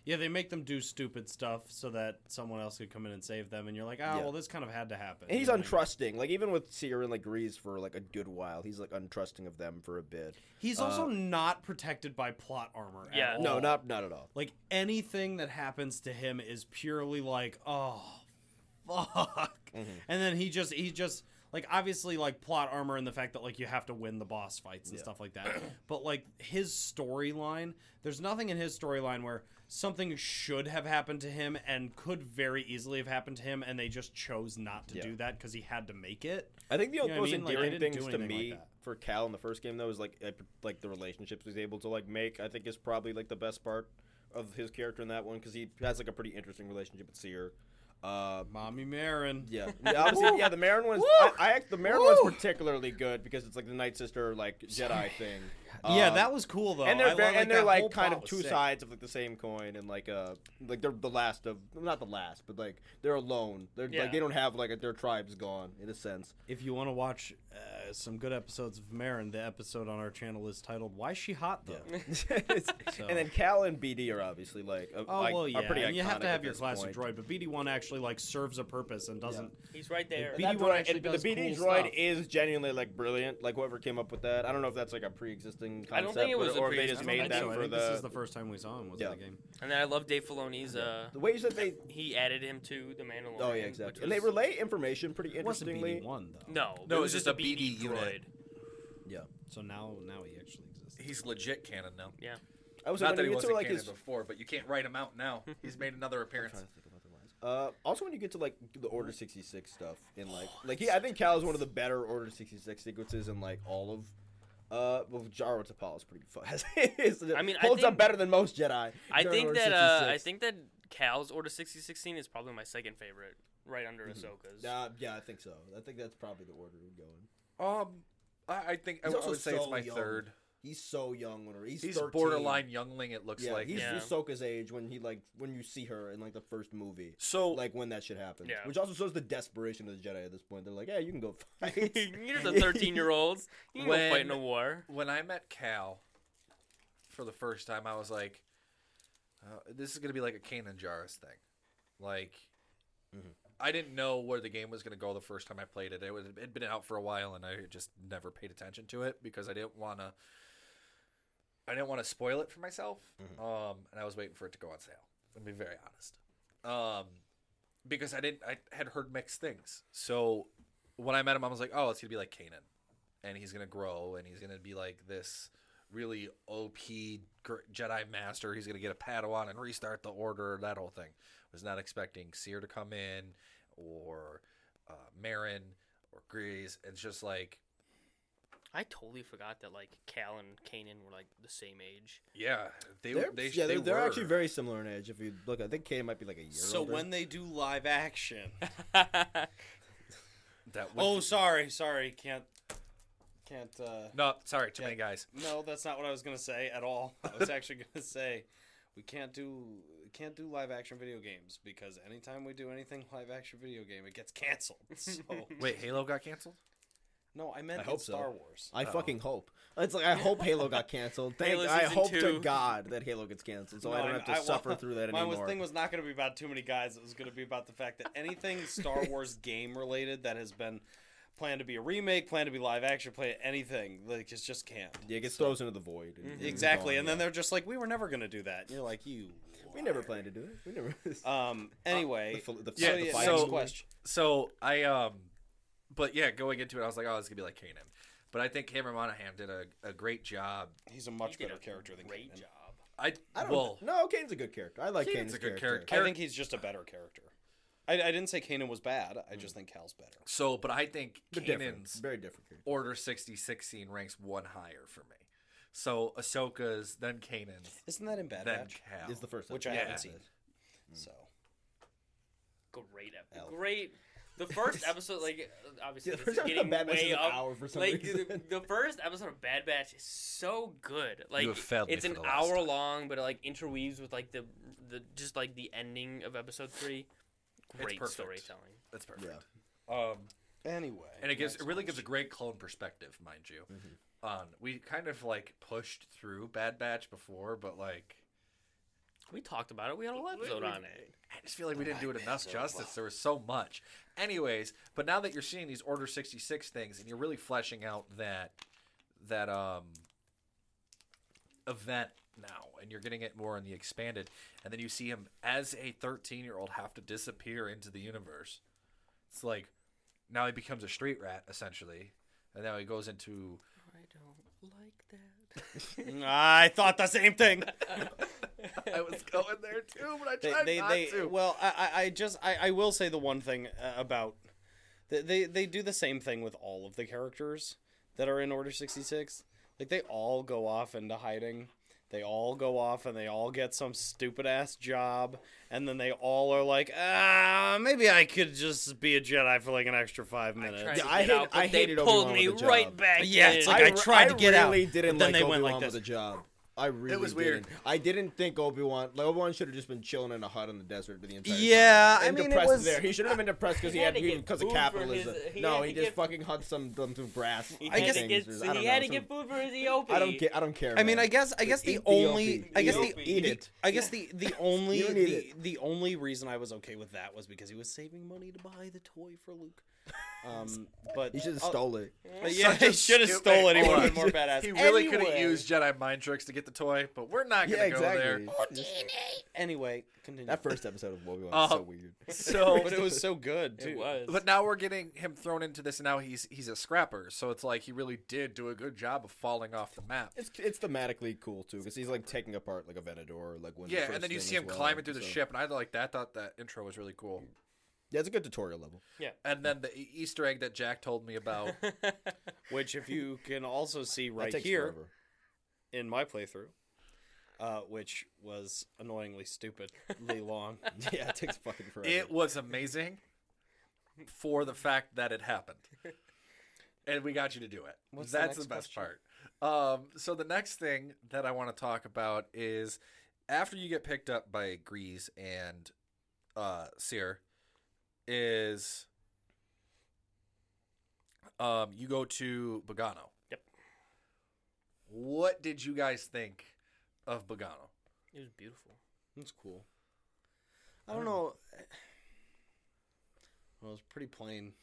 Speaker 3: Yeah, they make them do stupid stuff so that someone else could come in and save them, and you're like, oh,
Speaker 5: Yeah.
Speaker 3: well, this kind of had to happen.
Speaker 5: And he's
Speaker 3: you know, like-
Speaker 5: untrusting. Like even with Cere and like Greez for like a good while, he's like untrusting of them for a bit.
Speaker 3: He's
Speaker 5: Uh,
Speaker 3: also not protected by plot armor. at
Speaker 4: Yeah.
Speaker 5: No, not not at all.
Speaker 3: like anything that happens to him is purely like, oh, fuck.
Speaker 5: Mhm.
Speaker 3: And then he just he just like obviously like plot armor and the fact that like you have to win the boss fights and
Speaker 5: Yeah.
Speaker 3: stuff like that. But like his storyline, there's nothing in his storyline where something should have happened to him and could very easily have happened to him and they just chose not to
Speaker 5: Yeah.
Speaker 3: do that because he had to make it.
Speaker 5: I think the
Speaker 3: You know what I
Speaker 5: most
Speaker 3: mean?
Speaker 5: Endearing
Speaker 3: didn't
Speaker 5: things to me
Speaker 3: like
Speaker 5: for Cal in the first game though is like like the relationships he's able to like make. I think is probably like the best part of his character in that one because he has like a pretty interesting relationship with Cere. Uh,
Speaker 3: Mommy Merrin.
Speaker 5: yeah, yeah, obviously, yeah. The Merrin one's I, I act- the Merrin
Speaker 3: Woo!
Speaker 5: one's particularly good because it's like the Night Sister like Jedi thing.
Speaker 3: Yeah,
Speaker 5: Um,
Speaker 3: that was cool though.
Speaker 5: and they're
Speaker 3: I
Speaker 5: very,
Speaker 3: love,
Speaker 5: and they're like kind of two
Speaker 3: sick.
Speaker 5: sides of like the same coin and like uh like they're the last of not the last but like they're alone they're
Speaker 4: Yeah.
Speaker 5: like they don't have like their tribes gone in a sense
Speaker 3: If you want to watch uh, some good episodes of Merrin, the episode on our channel is titled "Why She Hot Though."
Speaker 5: It's-
Speaker 3: So-
Speaker 5: and then Cal and BD are obviously like uh,
Speaker 3: Oh
Speaker 5: like,
Speaker 3: well, yeah,
Speaker 5: pretty
Speaker 3: and you have to have your classic
Speaker 5: point.
Speaker 3: droid, but BD one actually like serves a purpose and doesn't.
Speaker 4: He's right there.
Speaker 5: And
Speaker 3: BD one actually
Speaker 5: and the BD
Speaker 3: cool
Speaker 5: droid
Speaker 3: stuff.
Speaker 5: is genuinely like brilliant. Like whoever came up with that, I don't know if that's like a pre-existing concept,
Speaker 4: I don't think it was a
Speaker 5: or if they just made
Speaker 3: I
Speaker 5: that
Speaker 3: think. I
Speaker 5: for
Speaker 3: think
Speaker 5: the.
Speaker 3: this is the first time we saw him was
Speaker 5: Yeah.
Speaker 3: in the game.
Speaker 4: And then I love Dave Filoni's. Uh,
Speaker 5: the way you said they.
Speaker 4: he added him to the Mandalorian.
Speaker 5: Oh yeah,
Speaker 4: which
Speaker 5: exactly. And they relay information pretty
Speaker 3: It wasn't
Speaker 5: interestingly.
Speaker 3: BD one though.
Speaker 4: No,
Speaker 2: No,
Speaker 4: it
Speaker 2: it
Speaker 4: was
Speaker 2: was
Speaker 4: just a
Speaker 2: just
Speaker 4: BD
Speaker 2: BD unit.
Speaker 4: droid.
Speaker 5: Yeah,
Speaker 3: So now, now he actually exists.
Speaker 2: He's legit canon now.
Speaker 4: Yeah.
Speaker 5: I was
Speaker 2: Not
Speaker 5: when
Speaker 2: that he wasn't
Speaker 5: like
Speaker 2: canon
Speaker 5: his
Speaker 2: before, but you can't write him out now. He's made another appearance.
Speaker 5: trying to think about the lines. Uh, also, when you get to like the Order sixty six stuff in like like he, I think Cal is one of the better Order sixty six sequences in like all of. Uh, well, Jaro Tapal is pretty fun.
Speaker 4: I mean, I
Speaker 5: holds up better than most Jedi.
Speaker 4: I think
Speaker 5: Order
Speaker 4: that uh, I think that Cal's Order sixty sixteen is probably my second favorite, right under Ahsoka's.
Speaker 5: Uh, yeah, I think so. I think that's probably the order we're going.
Speaker 2: Um, I, I think I,
Speaker 5: He's
Speaker 2: I
Speaker 5: also
Speaker 2: would say it's my
Speaker 5: young.
Speaker 2: third.
Speaker 5: He's so young when he's
Speaker 2: He's
Speaker 5: 13.
Speaker 2: borderline youngling. It looks
Speaker 5: Yeah,
Speaker 2: like.
Speaker 5: he's
Speaker 4: Yeah.
Speaker 5: Ahsoka's age when he like when you see her in like the first movie.
Speaker 2: So
Speaker 5: Like when that shit happens,
Speaker 4: Yeah.
Speaker 5: which also shows the desperation of the Jedi at this point. They're like, "Yeah, you can go fight."
Speaker 4: You're the 13 year olds. You can go fight in a
Speaker 2: When-
Speaker 4: war.
Speaker 2: when I met Cal for the first time, I was like, uh, "This is gonna be like a Kanan Jarrus thing." Like, I didn't know where the game was gonna go the first time I played it. It it had been out for a while, and I just never paid attention to it because I didn't want to. I didn't want to spoil it for myself, um, and I was waiting for it to go on sale. To be very honest, um, because I didn't. I had heard mixed things. So when I met him, I was like, "Oh, it's gonna be like Kanan." and he's gonna grow and he's gonna be like this really OP Jedi master. He's gonna get a Padawan and restart the Order. That whole thing. Was not expecting Cere to come in or uh, Merrin or Greez. It's just like
Speaker 4: I totally forgot that like Cal and Kanan were like the same age.
Speaker 2: yeah, they
Speaker 5: They're,
Speaker 2: they
Speaker 5: yeah,
Speaker 2: they
Speaker 5: they're, they're
Speaker 2: were.
Speaker 5: actually very similar in age. If you look, I think Kane might be like a year. Older.
Speaker 3: So
Speaker 5: older.
Speaker 3: when they do live action,
Speaker 2: that would,
Speaker 3: oh sorry, sorry, can't, can't. uh
Speaker 2: no, sorry, too many guys.
Speaker 3: No, that's not what I was gonna say at all. I was actually gonna say we can't do can't do live action video games because anytime we do anything live action video game, it gets canceled. So
Speaker 2: Wait, Halo got canceled.
Speaker 3: No, I meant
Speaker 5: I
Speaker 3: in
Speaker 5: hope so.
Speaker 3: Star Wars.
Speaker 5: I fucking hope. It's like I hope Halo got canceled. Thank, I
Speaker 4: Season
Speaker 5: hope to. God that Halo gets canceled, so I don't have to
Speaker 3: I-
Speaker 5: suffer
Speaker 3: well,
Speaker 5: through that
Speaker 3: My
Speaker 5: anymore.
Speaker 3: was, thing was not going to be about too many guys. It was going to be about the fact that anything Star Wars game related that has been planned to be a remake, planned to be live action, play anything like it's just can't.
Speaker 5: yeah, it gets thrown into the void. and- and
Speaker 3: Exactly,
Speaker 5: gone,
Speaker 3: and then
Speaker 5: yeah.
Speaker 3: they're just like, we were never going to do that. And you're like, you.
Speaker 5: we never planned to do it. We never.
Speaker 3: Um. Anyway,
Speaker 5: the, fil- the,
Speaker 2: Yeah,
Speaker 3: so,
Speaker 5: the
Speaker 3: yeah,
Speaker 2: so-
Speaker 3: question.
Speaker 2: So I um, but yeah, going into it, I was like, oh, this is gonna be like Kanan. But I think Cameron Monaghan did a, a great job.
Speaker 3: He's a much
Speaker 4: He did
Speaker 3: better
Speaker 4: a
Speaker 3: character than
Speaker 4: great
Speaker 3: Kanan.
Speaker 4: job.
Speaker 2: I,
Speaker 5: I don't.
Speaker 2: well,
Speaker 5: no, Kane's a good character. I like
Speaker 2: Kanan's
Speaker 5: Kane's
Speaker 2: a good
Speaker 5: character.
Speaker 2: character.
Speaker 3: I think he's just a better character. I, I didn't say Kanan was bad. I just hmm. think Cal's better.
Speaker 2: So, but I think
Speaker 5: They're different.
Speaker 2: Kanan's
Speaker 5: Very different character.
Speaker 2: Order 60 scene ranks one higher for me. So Ahsoka's, then Kanan's,
Speaker 3: Isn't that in Bad
Speaker 2: then
Speaker 3: Batch?
Speaker 2: Cal.
Speaker 5: Is the first
Speaker 3: Which I
Speaker 5: episode.
Speaker 3: haven't seen. Hmm. So
Speaker 4: Great episode. Great. The first episode, like obviously,
Speaker 5: Yeah, the first episode
Speaker 4: getting
Speaker 5: of Bad Batch
Speaker 4: way
Speaker 5: is an
Speaker 4: up.
Speaker 5: hour for some
Speaker 4: like
Speaker 5: reason.
Speaker 4: The, the first episode of Bad Batch is so good. Like
Speaker 2: have failed me
Speaker 4: it's
Speaker 2: for
Speaker 4: an
Speaker 2: the
Speaker 4: hour
Speaker 2: time.
Speaker 4: long, but it like interweaves with like the the just like the ending of episode three. Great
Speaker 2: perfect.
Speaker 4: storytelling.
Speaker 2: That's perfect.
Speaker 5: Yeah.
Speaker 2: Um,
Speaker 3: anyway,
Speaker 2: and it gives it really gives a great clone perspective, mind you. On we kind of like pushed through Bad Batch before, but like
Speaker 4: We talked about it. We had a whole episode on it.
Speaker 2: I just feel like we didn't do it enough justice. There was so much. Anyways, but now that you're seeing these Order 66 things and you're really fleshing out that that um event now and you're getting it more in the expanded and then you see him as a 13-year-old have to disappear into the universe. It's like now he becomes a street rat essentially. And now he goes into
Speaker 4: I don't like that.
Speaker 3: I thought the same thing.
Speaker 2: I was going there too, but I tried
Speaker 3: they,
Speaker 2: not
Speaker 3: they
Speaker 2: to.
Speaker 3: well, I, I- I just, I, I will say the one thing uh, about they, they, they do the same thing with all of the characters that are in Order sixty six. Like they all go off into hiding. They all go off and they all get some stupid ass job, and then they all are like, ah, maybe I could just be a Jedi for like an extra five minutes.
Speaker 4: tried to
Speaker 5: I
Speaker 4: get
Speaker 5: hate-
Speaker 4: out, but
Speaker 5: I
Speaker 4: they
Speaker 5: hated
Speaker 4: pulled
Speaker 5: Obi-Wan
Speaker 4: me
Speaker 5: with the
Speaker 4: right back.
Speaker 3: Yeah,
Speaker 4: in.
Speaker 3: it's like I tried to get out,
Speaker 5: didn't
Speaker 3: but then
Speaker 5: like
Speaker 3: they went
Speaker 5: Obi-Wan
Speaker 3: like
Speaker 5: with
Speaker 3: this.
Speaker 5: the job. I really
Speaker 2: was
Speaker 5: didn't.
Speaker 2: weird.
Speaker 5: I didn't think Obi Wan. Like Obi Wan should have just been chilling in a hut in the desert for the entire
Speaker 3: Yeah,
Speaker 5: time.
Speaker 3: I
Speaker 5: And
Speaker 3: mean, it
Speaker 5: depressed
Speaker 3: was-
Speaker 5: there. He should have been depressed because he,
Speaker 4: He
Speaker 5: had
Speaker 4: had to get
Speaker 5: because of capitalism.
Speaker 4: his- he
Speaker 5: no, he just
Speaker 4: get-
Speaker 5: fucking hunts some some, some grass.
Speaker 4: He
Speaker 3: I
Speaker 4: had
Speaker 3: guess-
Speaker 4: to get,
Speaker 5: things, or- I don't
Speaker 4: he
Speaker 5: know,
Speaker 4: had to
Speaker 5: some-
Speaker 4: get food for his eopie.
Speaker 5: I don't care. I don't care.
Speaker 3: I mean. I guess I guess the only I guess the.
Speaker 5: Eat it.
Speaker 3: I guess the the only
Speaker 5: You don't need
Speaker 3: the, the only reason I was okay with that was because he was saving money to buy the toy for Luke. Um, but
Speaker 5: He should have stole it.
Speaker 3: yeah, he should have
Speaker 2: stupid-
Speaker 3: stolen. He would have been more badass.
Speaker 2: He really could have
Speaker 3: Anyway-
Speaker 2: used Jedi mind tricks to get the toy, but we're not going to go
Speaker 5: exactly.
Speaker 2: there.
Speaker 3: Anyway, continue.
Speaker 5: That first episode of Obi Wan
Speaker 2: Uh,
Speaker 5: was so weird.
Speaker 2: So,
Speaker 3: but it was so good too.
Speaker 4: It was.
Speaker 2: but now we're getting him thrown into this, and now he's he's a scrapper. So it's like he really did do a good job of falling off the map.
Speaker 5: It's it's thematically cool too because he's like taking apart like a Venator, like when the
Speaker 2: Yeah,
Speaker 5: first
Speaker 2: and then you see him
Speaker 5: well,
Speaker 2: climbing through the ship, and I like that. Thought that intro was really cool.
Speaker 5: Yeah, it's a good tutorial level. Yeah.
Speaker 2: And then the Easter egg that Jack told me about.
Speaker 3: Which, if you can also see right
Speaker 5: takes
Speaker 3: here
Speaker 5: forever.
Speaker 3: in my playthrough, uh, which was annoyingly stupidly long.
Speaker 5: yeah, it takes fucking forever.
Speaker 2: it was amazing for the fact that it happened. and we got you to do it.
Speaker 3: What's the
Speaker 2: That's the,
Speaker 3: next
Speaker 2: best
Speaker 3: question?
Speaker 2: part. Um, so the next thing that I want to talk about is after you get picked up by Greez and uh, Cere, is um, you go to Bogano.
Speaker 4: Yep.
Speaker 2: What did you guys think of Bogano?
Speaker 4: It was beautiful.
Speaker 3: It's cool. I don't know. Well, it was pretty plain.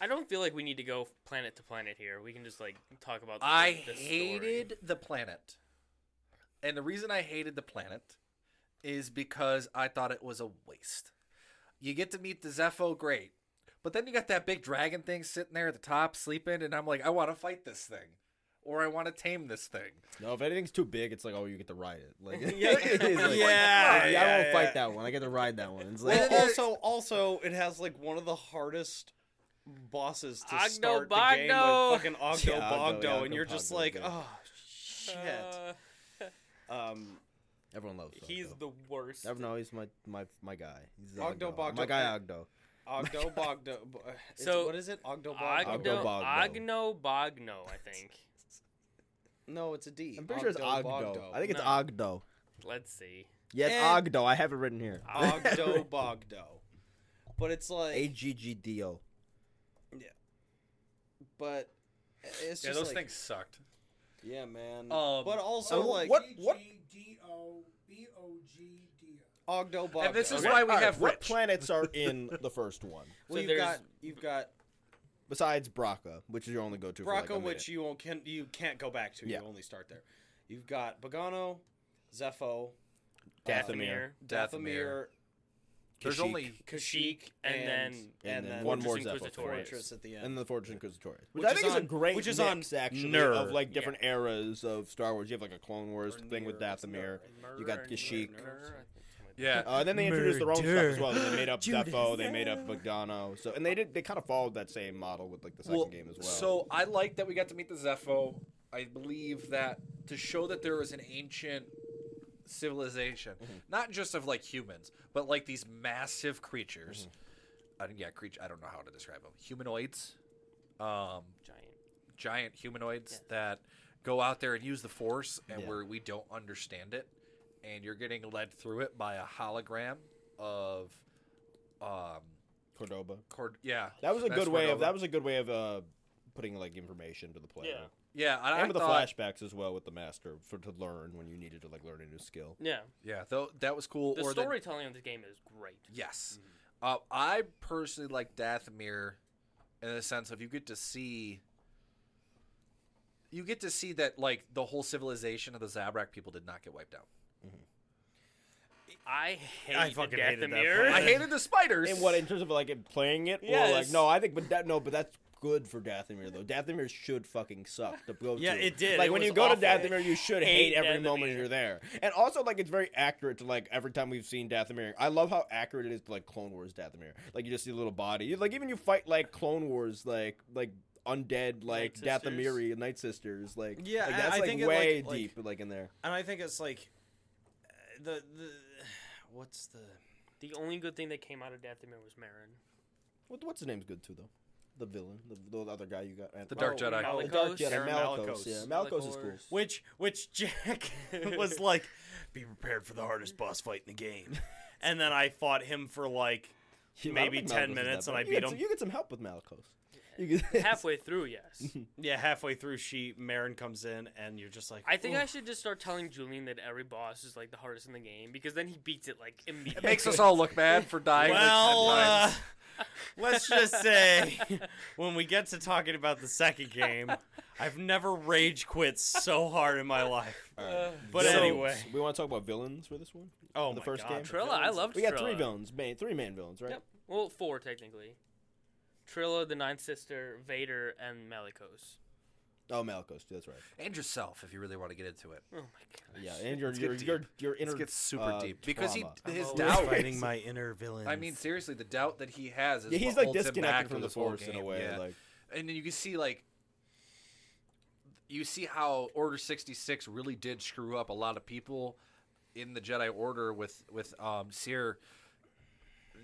Speaker 4: I don't feel like we need to go planet to planet here. We can just like talk about. The,
Speaker 2: I
Speaker 4: the story.
Speaker 2: hated the planet. And the reason I hated the planet is because I thought it was a waste. You get to meet the Zeffo, great. But then you got that big dragon thing sitting there at the top sleeping, and I'm like, I want to fight this thing. Or I want to tame this thing.
Speaker 5: No, if anything's too big, it's like, oh, you get to ride it. Like,
Speaker 4: Yeah.
Speaker 5: it is like,
Speaker 3: Yeah,
Speaker 5: I
Speaker 3: yeah,
Speaker 5: won't
Speaker 3: yeah.
Speaker 5: fight that one. I get to ride that one. It's like,
Speaker 3: Well, also, also, it has like one of the hardest bosses to
Speaker 4: Oggdo
Speaker 3: start the game
Speaker 4: Bogdo.
Speaker 3: with fucking Oggdo
Speaker 5: Yeah,
Speaker 3: Bogdo,
Speaker 5: yeah,
Speaker 3: and
Speaker 5: Oggdo
Speaker 3: you're just like, oh shit.
Speaker 4: Uh,
Speaker 3: Um,
Speaker 5: everyone loves.
Speaker 4: he's the worst.
Speaker 5: Ever know he's my my my guy. He's
Speaker 3: Oggdo Bogdo.
Speaker 5: My guy Oggdo.
Speaker 3: Oggdo Bogdo. it's-
Speaker 4: So,
Speaker 3: what is it? Oggdo Bogdo.
Speaker 4: Oggdo,
Speaker 5: Oggdo Bogdo.
Speaker 4: Ogno Bogno, I think.
Speaker 3: No, it's a D.
Speaker 5: I'm pretty sure it's Oggdo.
Speaker 3: Bogdo.
Speaker 5: I think it's
Speaker 4: No.
Speaker 5: Oggdo.
Speaker 4: Let's see.
Speaker 5: Yeah, it's
Speaker 3: And-
Speaker 5: Oggdo. I have it written here.
Speaker 3: Oggdo Bogdo. But it's like,
Speaker 5: A G G D O. Yeah.
Speaker 3: But it's
Speaker 2: Yeah,
Speaker 3: just
Speaker 2: those
Speaker 3: like,
Speaker 2: things sucked.
Speaker 3: Yeah, man.
Speaker 2: Um,
Speaker 3: but also
Speaker 5: uh,
Speaker 3: like
Speaker 5: what- what-
Speaker 6: G-D-O-B-O-G-D-O.
Speaker 3: Oggdo Bogdo.
Speaker 2: And this is
Speaker 5: Okay.
Speaker 2: why we
Speaker 5: All right,
Speaker 2: have
Speaker 5: what
Speaker 2: Rich.
Speaker 5: planets are in the first one
Speaker 3: well,
Speaker 4: So
Speaker 3: you've
Speaker 4: there's-
Speaker 3: got you've got
Speaker 5: besides Bracca, which is your only go-to. for like a
Speaker 3: Bracca,
Speaker 5: minute.
Speaker 3: which you won't, can you can't go back to.
Speaker 5: Yeah.
Speaker 3: You only start there. You've got Bogano, Zeffo,
Speaker 5: Dathomir.
Speaker 3: Dathomir,
Speaker 2: Dathomir. There's only
Speaker 3: Kashyyyk,
Speaker 4: and
Speaker 3: and,
Speaker 4: then-
Speaker 3: and,
Speaker 5: and then
Speaker 3: then
Speaker 5: one more
Speaker 4: Fortress
Speaker 5: Zeffo
Speaker 4: Inquisitorius.
Speaker 3: Fortress at the end.
Speaker 5: and the Fortress Inquisitorius, which,
Speaker 3: Which
Speaker 5: I
Speaker 3: is
Speaker 5: think is, a
Speaker 3: on-
Speaker 5: great
Speaker 3: which is on
Speaker 5: mix actually
Speaker 3: Nur.
Speaker 5: of like different eras of Star Wars. You have like a Clone Wars
Speaker 3: Or
Speaker 5: thing with
Speaker 3: Nur, it's
Speaker 5: Dathomir. You got
Speaker 4: Murder,
Speaker 5: Kashyyyk.
Speaker 4: murder, I think something
Speaker 2: yeah.
Speaker 5: Uh, and then they introduced their own stuff as well. They made up Zeffo, they made up Bogano. So and they did they kind of followed that same model with like the second
Speaker 2: well,
Speaker 5: game as well.
Speaker 2: So I like that we got to meet the Zeffo. I believe that to show that there was an ancient civilization,
Speaker 5: Mm-hmm.
Speaker 2: not just of like humans, but like these massive creatures.
Speaker 5: Mm-hmm.
Speaker 2: I don't, yeah, creature. I don't know how to describe them. Humanoids, um,
Speaker 4: giant.
Speaker 2: giant humanoids
Speaker 4: Yes.
Speaker 2: that go out there and use the Force, and
Speaker 5: Yeah.
Speaker 2: where we don't understand it, and you're getting led through it by a hologram of, um,
Speaker 5: Cordova.
Speaker 2: Cord- yeah,
Speaker 5: That was a good way of that was a good way of uh putting like information to the player.
Speaker 4: Yeah.
Speaker 2: Yeah, and, I
Speaker 5: And with the
Speaker 2: thought-
Speaker 5: flashbacks as well with the master for to learn when you needed to like learn a new skill.
Speaker 4: Yeah.
Speaker 2: Yeah, though that was cool.
Speaker 4: The
Speaker 2: or the-
Speaker 4: storytelling of this game is great.
Speaker 2: Yes. Uh, I personally like Dathomir in the sense of you get to see you get to see that like the whole civilization of the Zabrak people did not get wiped out.
Speaker 4: I hate
Speaker 3: I fucking
Speaker 4: the
Speaker 3: hated that part.
Speaker 2: I hated the spiders.
Speaker 5: And what in terms of like playing it, or
Speaker 4: Yes.
Speaker 5: like no, I think but that no, but that's good for Dathomir though. Dathomir should fucking suck to go
Speaker 3: Yeah,
Speaker 5: to.
Speaker 3: it did.
Speaker 5: Like
Speaker 3: It
Speaker 5: when you go
Speaker 3: awful.
Speaker 5: to Dathomir, you should hate,
Speaker 4: Hate
Speaker 5: every moment you're there. And also like it's very accurate to like every time we've seen Dathomir. I love how accurate it is to like Clone Wars Dathomir. Like you just see a little body. Like even you fight like Clone Wars like like undead like
Speaker 4: Night Sisters?
Speaker 5: Dathomiri Night Sisters like
Speaker 3: Yeah,
Speaker 5: like, that's
Speaker 3: I
Speaker 5: like
Speaker 3: think it,
Speaker 5: way
Speaker 3: like- like-
Speaker 5: deep like in there.
Speaker 3: and I think it's like the the what's the
Speaker 4: The only good thing that came out of Dathomir was Merrin.
Speaker 5: What, what's the name's good too though? The villain, the, the other guy you got.
Speaker 2: The Dark
Speaker 3: Oh,
Speaker 2: Jedi.
Speaker 5: Oh, the Dark Jedi,
Speaker 3: Aaron
Speaker 5: Malicos.
Speaker 3: Malicos.
Speaker 5: Yeah, Malicos is cool.
Speaker 3: Which which Jack was like, be prepared for the hardest boss fight in the game, and then I fought him for like
Speaker 5: Yeah,
Speaker 3: maybe 10
Speaker 5: Malicos
Speaker 3: minutes and. I
Speaker 5: You
Speaker 3: beat
Speaker 5: get
Speaker 3: him.
Speaker 5: some- you get some help with Malicos. You get-
Speaker 4: Halfway through, yes.
Speaker 3: yeah halfway through she Merrin comes in and you're just like
Speaker 4: I think
Speaker 3: "Ooh."
Speaker 4: I should just start telling Julian that every boss is like the hardest in the game because then he beats it like immediately.
Speaker 2: it makes us all look bad for dying.
Speaker 3: Well,
Speaker 2: like 10
Speaker 3: uh,
Speaker 2: times.
Speaker 3: Let's just say when we get to talking about the second game, I've never rage quit so hard in my life. But
Speaker 5: So,
Speaker 3: anyway,
Speaker 5: we want to talk about villains for this one.
Speaker 3: oh
Speaker 5: the
Speaker 3: my
Speaker 5: first
Speaker 3: God,
Speaker 5: game?
Speaker 3: the
Speaker 4: Trilla, I
Speaker 3: villains-
Speaker 4: love
Speaker 5: We got three villains, main three main villains, right?
Speaker 4: Yep. Well, four technically. Trilla, the Ninth Sister, Vader, and Malicos.
Speaker 5: Oh, Malicos, that's right.
Speaker 2: and yourself if you really want to get into it.
Speaker 4: Oh my god.
Speaker 5: Yeah, and your
Speaker 2: Let's get
Speaker 5: your
Speaker 2: deep.
Speaker 5: your your inner
Speaker 2: Let's super
Speaker 5: uh,
Speaker 2: deep because he
Speaker 5: trauma.
Speaker 2: his
Speaker 4: always
Speaker 2: doubt.
Speaker 3: fighting my inner villain.
Speaker 2: I mean, seriously, the doubt that he has is
Speaker 5: Yeah, he's
Speaker 2: what
Speaker 5: like
Speaker 2: holds him back
Speaker 5: disconnected from the force in a way.
Speaker 2: yeah.
Speaker 5: Like
Speaker 2: and then you can see like you see how Order 66 really did screw up a lot of people in the Jedi Order with with um Cere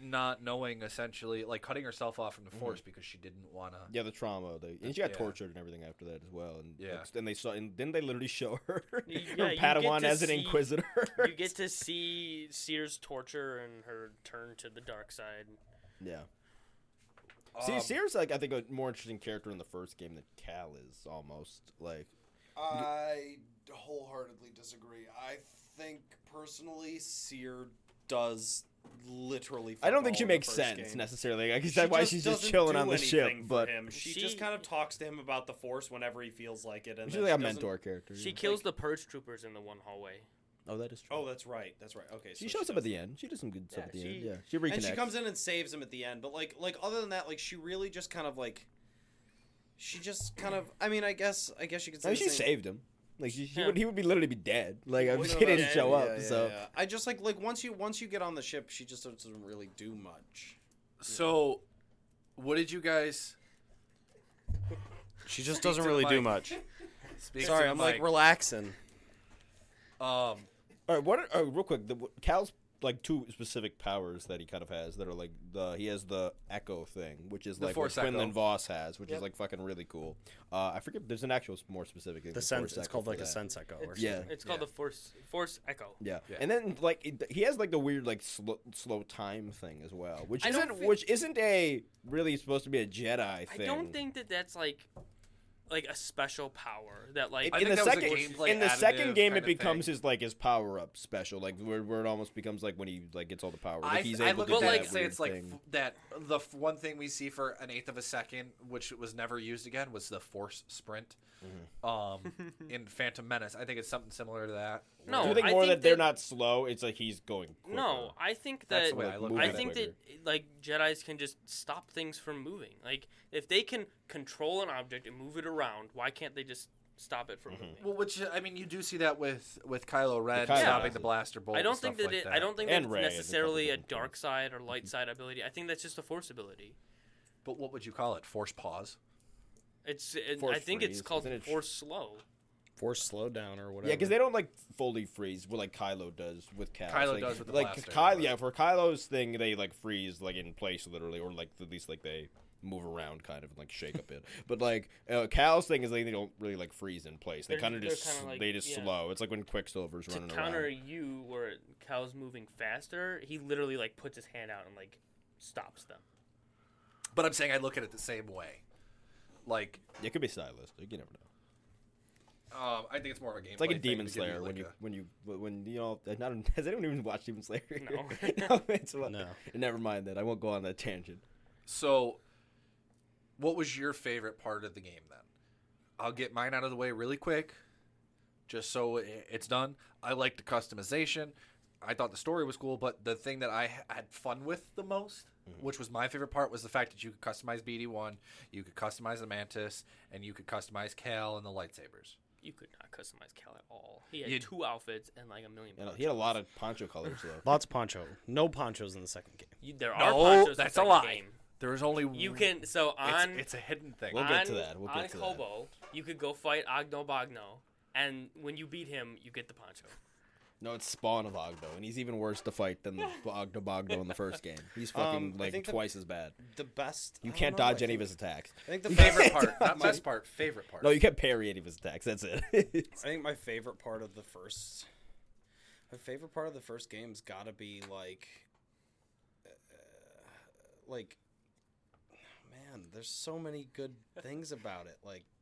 Speaker 2: not knowing essentially like cutting herself off from the force because she didn't want to.
Speaker 5: Yeah, the trauma. They, and she got
Speaker 2: Yeah.
Speaker 5: tortured and everything after that as well. And
Speaker 2: Yeah.
Speaker 5: like, and they saw, and then they literally show her,
Speaker 4: Y-
Speaker 5: her
Speaker 4: yeah, you get
Speaker 5: Padawan
Speaker 4: to
Speaker 5: as an
Speaker 4: see-
Speaker 5: Inquisitor.
Speaker 4: You get to see Cere's torture and her turn to the dark side.
Speaker 5: yeah. See,
Speaker 2: Um,
Speaker 5: Cere's like I think a more interesting character in the first game than Cal is almost like.
Speaker 3: I wholeheartedly disagree. I think personally, Cere does literally.
Speaker 5: I don't think she
Speaker 3: all in the
Speaker 5: makes sense
Speaker 3: game.
Speaker 5: necessarily. Like, I
Speaker 3: She
Speaker 5: said, why she's just chilling on the ship, but
Speaker 3: him. she,
Speaker 4: She-
Speaker 3: just kind of talks to him about the Force whenever he feels like it, and
Speaker 5: she's like a
Speaker 3: she doesn't-
Speaker 5: mentor character.
Speaker 4: She
Speaker 5: yeah.
Speaker 4: kills the purge troopers in the one hallway.
Speaker 5: Oh, that is true.
Speaker 3: Oh, that's right. That's right. Okay,
Speaker 5: she
Speaker 3: so
Speaker 5: shows up at the end. She does some good stuff
Speaker 4: Yeah,
Speaker 5: at the
Speaker 4: she-
Speaker 5: end. Yeah, she reconnects.
Speaker 3: and she comes in and saves him at the end. But like, like other than that, like she really just kind of like, she just kind of. I mean, I guess, I guess you could say
Speaker 5: I mean,
Speaker 3: the
Speaker 5: she
Speaker 3: same-
Speaker 5: saved him. Like she, she
Speaker 4: Yeah.
Speaker 5: would, he would be literally be dead. Like
Speaker 3: Well,
Speaker 5: he didn't
Speaker 3: yeah,
Speaker 5: show up.
Speaker 3: yeah,
Speaker 5: so
Speaker 3: yeah. I just like like once you once you get on the ship, she just doesn't really do much.
Speaker 2: So, what did you guys?
Speaker 3: She just doesn't really do much.
Speaker 2: Speak
Speaker 3: Sorry, I'm like relaxing.
Speaker 2: um.
Speaker 5: All right, what? Are, oh, real quick, the, Cal's like two specific powers that he kind of has that are like the he has the Echo thing, which is
Speaker 2: The
Speaker 5: like what
Speaker 2: Force Echo.
Speaker 5: Quinlan Vos has, which
Speaker 2: Yep.
Speaker 5: is like fucking really cool. Uh, I forget. There's an actual more specific. thing
Speaker 3: The
Speaker 5: than
Speaker 3: sense. It's called
Speaker 5: for
Speaker 3: like a sense echo. Or
Speaker 4: It's,
Speaker 5: Yeah.
Speaker 3: something.
Speaker 4: it's called
Speaker 2: Yeah.
Speaker 4: the Force Force Echo.
Speaker 5: Yeah.
Speaker 2: Yeah.
Speaker 5: and then like it- he has like the weird like slow, slow time thing as well, which
Speaker 4: I
Speaker 5: isn't
Speaker 4: thi-
Speaker 5: which isn't a really supposed to be a Jedi thing.
Speaker 4: I don't think that that's like like a special power that like
Speaker 2: I
Speaker 5: in the
Speaker 2: that was a
Speaker 5: second in the second game it becomes
Speaker 2: thing.
Speaker 5: his like his power up special like where, where it almost becomes like when he like gets all the power
Speaker 2: I,
Speaker 5: like he's
Speaker 2: I
Speaker 5: able
Speaker 2: look
Speaker 5: to
Speaker 2: at
Speaker 5: do
Speaker 2: that
Speaker 5: that
Speaker 2: and say
Speaker 5: weird
Speaker 2: it's like f- that the f- one thing we see for an eighth of a second, which was never used again, was the force sprint.
Speaker 5: Mm-hmm.
Speaker 2: Um, in Phantom Menace, I think it's something similar to that.
Speaker 4: No,
Speaker 5: Do you think
Speaker 4: I
Speaker 5: more
Speaker 4: think
Speaker 5: that they're
Speaker 4: that-
Speaker 5: not slow? It's like he's going. Quicker.
Speaker 4: no. I think
Speaker 2: That's
Speaker 4: that
Speaker 2: the way I look
Speaker 5: moving
Speaker 2: at
Speaker 4: I
Speaker 2: it.
Speaker 4: think that like Jedi's can just stop things from moving. Like if they can control an object and move it around, why can't they just stop it from
Speaker 5: Mm-hmm.
Speaker 4: moving?
Speaker 2: Well, which I mean, you do see that with with Kylo Ren
Speaker 5: Kylo
Speaker 2: stopping
Speaker 5: does
Speaker 2: the blaster bolt.
Speaker 4: I don't
Speaker 2: and
Speaker 4: think
Speaker 2: stuff
Speaker 4: that
Speaker 2: like
Speaker 4: it, I don't think
Speaker 5: And
Speaker 4: that's
Speaker 5: Rey has a couple
Speaker 4: necessarily a
Speaker 5: different
Speaker 4: dark side or light side ability. I think that's just a force ability.
Speaker 2: But what would you call it? Force pause.
Speaker 4: It's it,
Speaker 5: Force
Speaker 4: I think
Speaker 5: freeze,
Speaker 4: it's called
Speaker 5: isn't it?
Speaker 4: force slow.
Speaker 3: Force slowdown or whatever.
Speaker 5: Yeah, because they don't like fully freeze, what like Kylo does with Cal.
Speaker 2: Kylo
Speaker 5: like,
Speaker 2: does with the
Speaker 5: like
Speaker 2: blaster,
Speaker 5: Kylo.
Speaker 2: but-
Speaker 5: Yeah, for Kylo's thing, they like freeze like in place literally, or like at least like they move around kind of and like shake a bit. But like uh, Cal's thing is like they don't really like freeze in place. They kind of just
Speaker 4: kinda like-
Speaker 5: they just
Speaker 4: yeah.
Speaker 5: slow. It's like when Quicksilver's
Speaker 4: To
Speaker 5: running
Speaker 4: counter
Speaker 5: around.
Speaker 4: you, where Cal's moving faster, he literally like puts his hand out and like stops them.
Speaker 2: But I'm saying I look at it the same way. Like,
Speaker 5: It could be stylistic. You never know.
Speaker 2: Um, I think it's more of a game.
Speaker 5: It's like a Demon Slayer when you when you when you know. Not, has anyone even watched Demon Slayer?
Speaker 4: No.
Speaker 5: no, it's, well,
Speaker 3: No.
Speaker 5: Never mind that. I won't go on that tangent.
Speaker 2: So, what was your favorite part of the game then? I'll get mine out of the way really quick, just so it's done. I liked the customization. I thought the story was cool, but the thing that I had fun with the most, which was my favorite part, was the fact that you could customize BD1, you could customize the Mantis, and you could customize Cal and the lightsabers.
Speaker 4: You could not customize Cal at all. He had
Speaker 2: You-
Speaker 4: two outfits and like a million.
Speaker 5: You know, he had a lot of poncho colors though.
Speaker 3: Lots of poncho. No ponchos in the second game.
Speaker 4: You, there are
Speaker 2: No,
Speaker 4: ponchos. in
Speaker 2: that's
Speaker 4: the
Speaker 2: a
Speaker 4: second
Speaker 2: lie.
Speaker 4: Game.
Speaker 2: There is only
Speaker 4: You can so
Speaker 2: It's,
Speaker 4: on
Speaker 2: it's a hidden thing.
Speaker 5: We'll
Speaker 4: on,
Speaker 5: get to that. We'll
Speaker 4: on
Speaker 5: get to that.
Speaker 4: Koboh, you could go fight Agno Bogno, and when you beat him, you get the poncho.
Speaker 5: No, it's Spawn of Oggdo, and he's even worse to fight than the Oggdo Bogdo in the first game. He's fucking
Speaker 3: Um,
Speaker 5: like
Speaker 3: think the-
Speaker 5: twice as bad.
Speaker 3: The best.
Speaker 5: You can't
Speaker 3: know,
Speaker 5: dodge any of his attacks.
Speaker 3: I think the
Speaker 2: favorite part, not
Speaker 3: my-
Speaker 2: best part. Favorite part.
Speaker 5: No, you can't parry any of his attacks. That's it.
Speaker 3: I think my favorite part of the first, my favorite part of the first game's got to be like, uh, like, man, there's so many good things about it. Like, I don't know.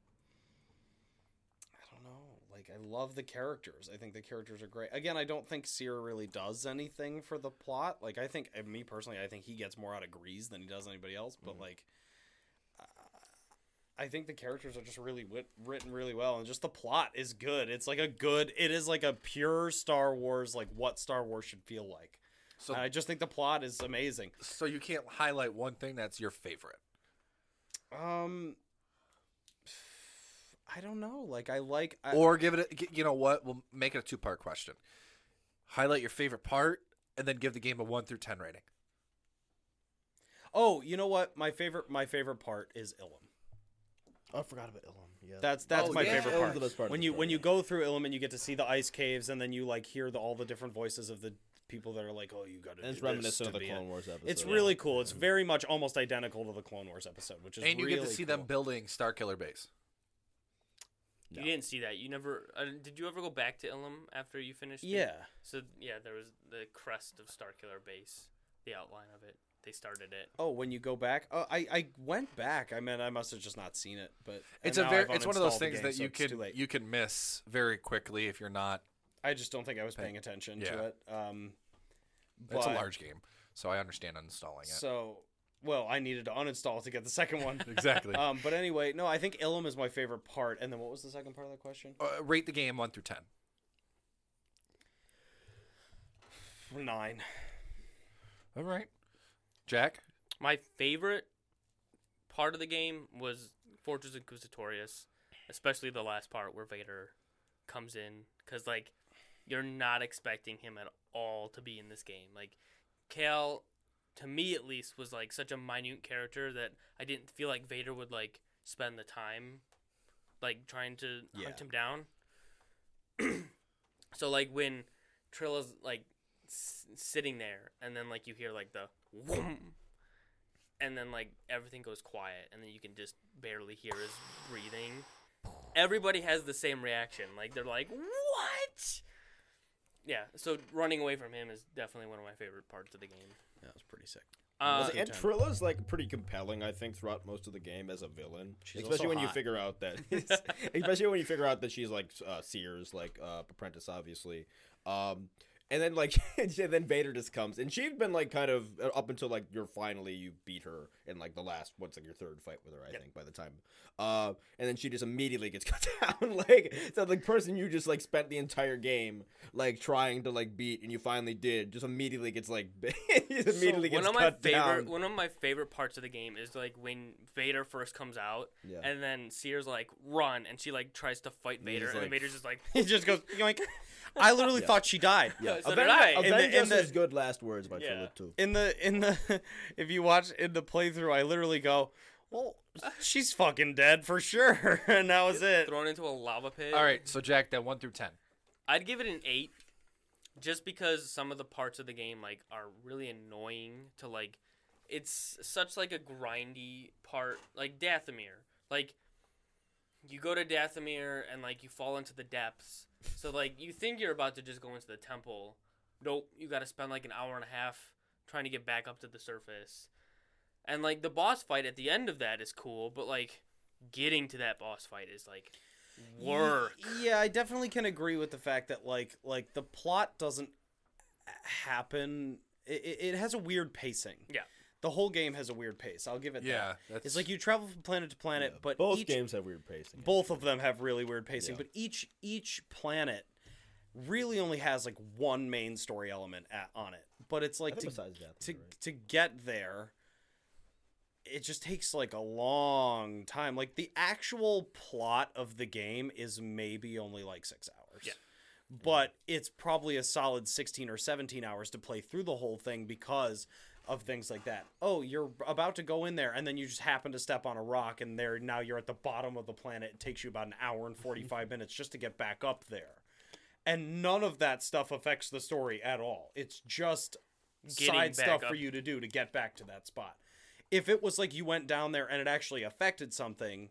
Speaker 3: Like, I love the characters. I think the characters are great. Again, I don't think Cere really does anything for the plot. Like, I think, me personally, I think he gets more out of Greez than he does anybody else. But like. I think the characters are just really wit- written really well, and just the plot is good. It's like a good. It is like a pure Star Wars, like what Star Wars should feel like.
Speaker 2: so,
Speaker 3: And I just think the plot is amazing.
Speaker 2: so you can't highlight one thing that's your favorite.
Speaker 3: Um, I don't know. Like I like. I,
Speaker 2: or give it a, g- you know what we'll make it a two part question highlight your favorite part and then give the game a 1 through 10 rating
Speaker 3: oh, you know what? My favorite. My favorite part is Ilum.
Speaker 5: Oh, I forgot about Ilum. Yeah,
Speaker 3: That's that's
Speaker 2: Oh,
Speaker 3: my
Speaker 2: yeah,
Speaker 3: favorite part.
Speaker 5: the best part
Speaker 3: when you when you go through Ilum and you get to see the ice caves, and then you like hear the, all the different voices of the people that are like, "Oh, you got to."
Speaker 5: It's reminiscent of the Clone Wars episode.
Speaker 3: It's really cool. It's very much almost identical to the Clone Wars episode, which is
Speaker 2: and you
Speaker 3: really
Speaker 2: get to see
Speaker 3: cool.
Speaker 2: them building Starkiller Base.
Speaker 4: You didn't see that. You never. Uh, did you ever go back to Ilum after you finished? it?
Speaker 3: Yeah,
Speaker 4: So yeah, there was the crest of Starkiller Base, the outline of it. They started it.
Speaker 3: Oh, when you go back, oh, I I went back. I mean, I must have just not seen it, but
Speaker 2: It's a very it's one of those things
Speaker 3: game,
Speaker 2: that you
Speaker 3: it's too
Speaker 2: can you can miss very quickly if you're not.
Speaker 3: I just don't think I was paying attention
Speaker 2: Yeah.
Speaker 3: to it. Um,
Speaker 2: It's a large game, so I understand uninstalling it.
Speaker 3: So, well, I needed to uninstall to get the second one.
Speaker 2: exactly.
Speaker 3: um, but anyway, no, I think Ilum is my favorite part. And then what was the second part of the question?
Speaker 2: uh, rate the game one through ten.
Speaker 3: Nine.
Speaker 2: All right, Jack.
Speaker 4: My favorite part of the game was Fortress Inquisitorius, especially the last part where Vader comes in, because like you're not expecting him at all to be in this game. Like Cal, to me at least, was like such a minute character that I didn't feel like Vader would like spend the time like trying to
Speaker 3: Yeah.
Speaker 4: hunt him down. so like when Trilla's like s- sitting there, and then like you hear like the whoom, and then like everything goes quiet, and then you can just barely hear his breathing. Everybody has the same reaction. Like they're like, "What?" Yeah. So running away from him is definitely one of my favorite parts of the game.
Speaker 3: That was pretty sick.
Speaker 4: Uh,
Speaker 5: Was and
Speaker 3: time.
Speaker 5: Trilla's like pretty compelling, I think, throughout most of the game as a villain.
Speaker 3: She's
Speaker 5: especially
Speaker 3: also
Speaker 5: when you figure out that, especially when you figure out that she's like uh, Cere's, like uh, apprentice, obviously. Um, and then like, and then Vader just comes, and she's been like kind of uh, up until like you're finally you beat her in like the last what's like your third fight with her, I think, by the time. Uh, and then she just immediately gets cut down, like so the person you just like spent the entire game like trying to like beat, and you finally did, just immediately gets like immediately
Speaker 4: so
Speaker 5: gets
Speaker 4: one of my
Speaker 5: cut
Speaker 4: favorite
Speaker 5: down.
Speaker 4: one of my favorite parts of the game is like when Vader first comes out,
Speaker 5: Yeah.
Speaker 4: and then Cere's like run, and she like tries to fight Vader, and
Speaker 5: like-
Speaker 4: Vader's just like,
Speaker 3: He just goes yoink. I literally
Speaker 5: Yeah.
Speaker 3: thought she died.
Speaker 5: Yeah,
Speaker 4: So did
Speaker 5: Avenge,
Speaker 4: I.
Speaker 5: Avenge
Speaker 3: In the- in
Speaker 5: Us
Speaker 3: the-
Speaker 5: is good last words by
Speaker 4: Yeah.
Speaker 5: Trilla too.
Speaker 3: In the in the if you watch in the playthrough, I literally go, "Well, she's fucking dead for sure," and that was it.
Speaker 4: thrown into a lava pit.
Speaker 2: All right, so Jack, that one through ten.
Speaker 4: I'd give it an eight, just because some of the parts of the game like are really annoying to like. It's such like a grindy part, like Dathomir. Like, you go to Dathomir and like you fall into the depths. So like you think you're about to just go into the temple. Nope, you got to spend like an hour and a half trying to get back up to the surface. And like the boss fight at the end of that is cool, but like getting to that boss fight is like work.
Speaker 3: Yeah, I definitely can agree with the fact that like like the plot doesn't uh, happen. It, it- it has a weird pacing.
Speaker 4: Yeah.
Speaker 3: The whole game has a weird pace. I'll give it
Speaker 2: Yeah,
Speaker 3: that.
Speaker 2: that's
Speaker 3: It's like you travel from planet to planet, but
Speaker 5: Both
Speaker 3: each,
Speaker 5: games have weird pacing.
Speaker 3: both of them have really weird pacing,
Speaker 5: Yeah.
Speaker 3: but each each planet really only has like one main story element at, on it. But it's like to,
Speaker 5: besides that,
Speaker 3: to
Speaker 5: right.
Speaker 3: to get there it just takes like a long time. Like the actual plot of the game is maybe only like 6 hours.
Speaker 4: Yeah.
Speaker 3: But it's probably a solid 16 or 17 hours to play through the whole thing because of things like that. Oh, you're about to go in there and then you just happen to step on a rock and there now you're at the bottom of the planet. It takes you about an hour and 45 minutes just to get back up there. And none of that stuff affects the story at all. It's just
Speaker 4: Getting
Speaker 3: side stuff
Speaker 4: up.
Speaker 3: for you to do to get back to that spot. If it was like you went down there and it actually affected something,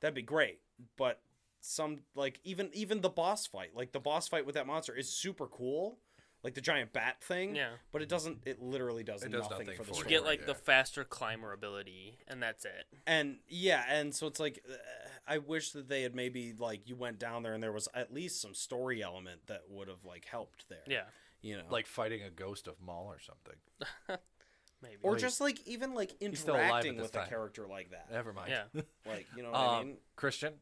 Speaker 3: that'd be great. But some like even even the boss fight, like the boss fight with that monster is super cool, like the giant bat thing.
Speaker 4: Yeah.
Speaker 3: But it doesn't. It literally does,
Speaker 2: It does
Speaker 3: nothing,
Speaker 2: nothing
Speaker 3: for the
Speaker 2: for
Speaker 4: You
Speaker 3: story.
Speaker 4: get like the faster climber ability, and that's it.
Speaker 3: and yeah, and so it's like uh, I wish that they had maybe like you went down there and there was at least some story element that would have like helped there.
Speaker 4: Yeah,
Speaker 3: You know,
Speaker 2: like fighting a ghost of Maul or something.
Speaker 4: maybe.
Speaker 3: or
Speaker 2: Wait.
Speaker 3: just like even like
Speaker 2: still alive at
Speaker 3: interacting
Speaker 2: this
Speaker 3: with a
Speaker 2: time.
Speaker 3: character like that.
Speaker 2: Never mind.
Speaker 4: yeah,
Speaker 3: Like you know what I
Speaker 2: Um,
Speaker 3: mean?
Speaker 2: Christian,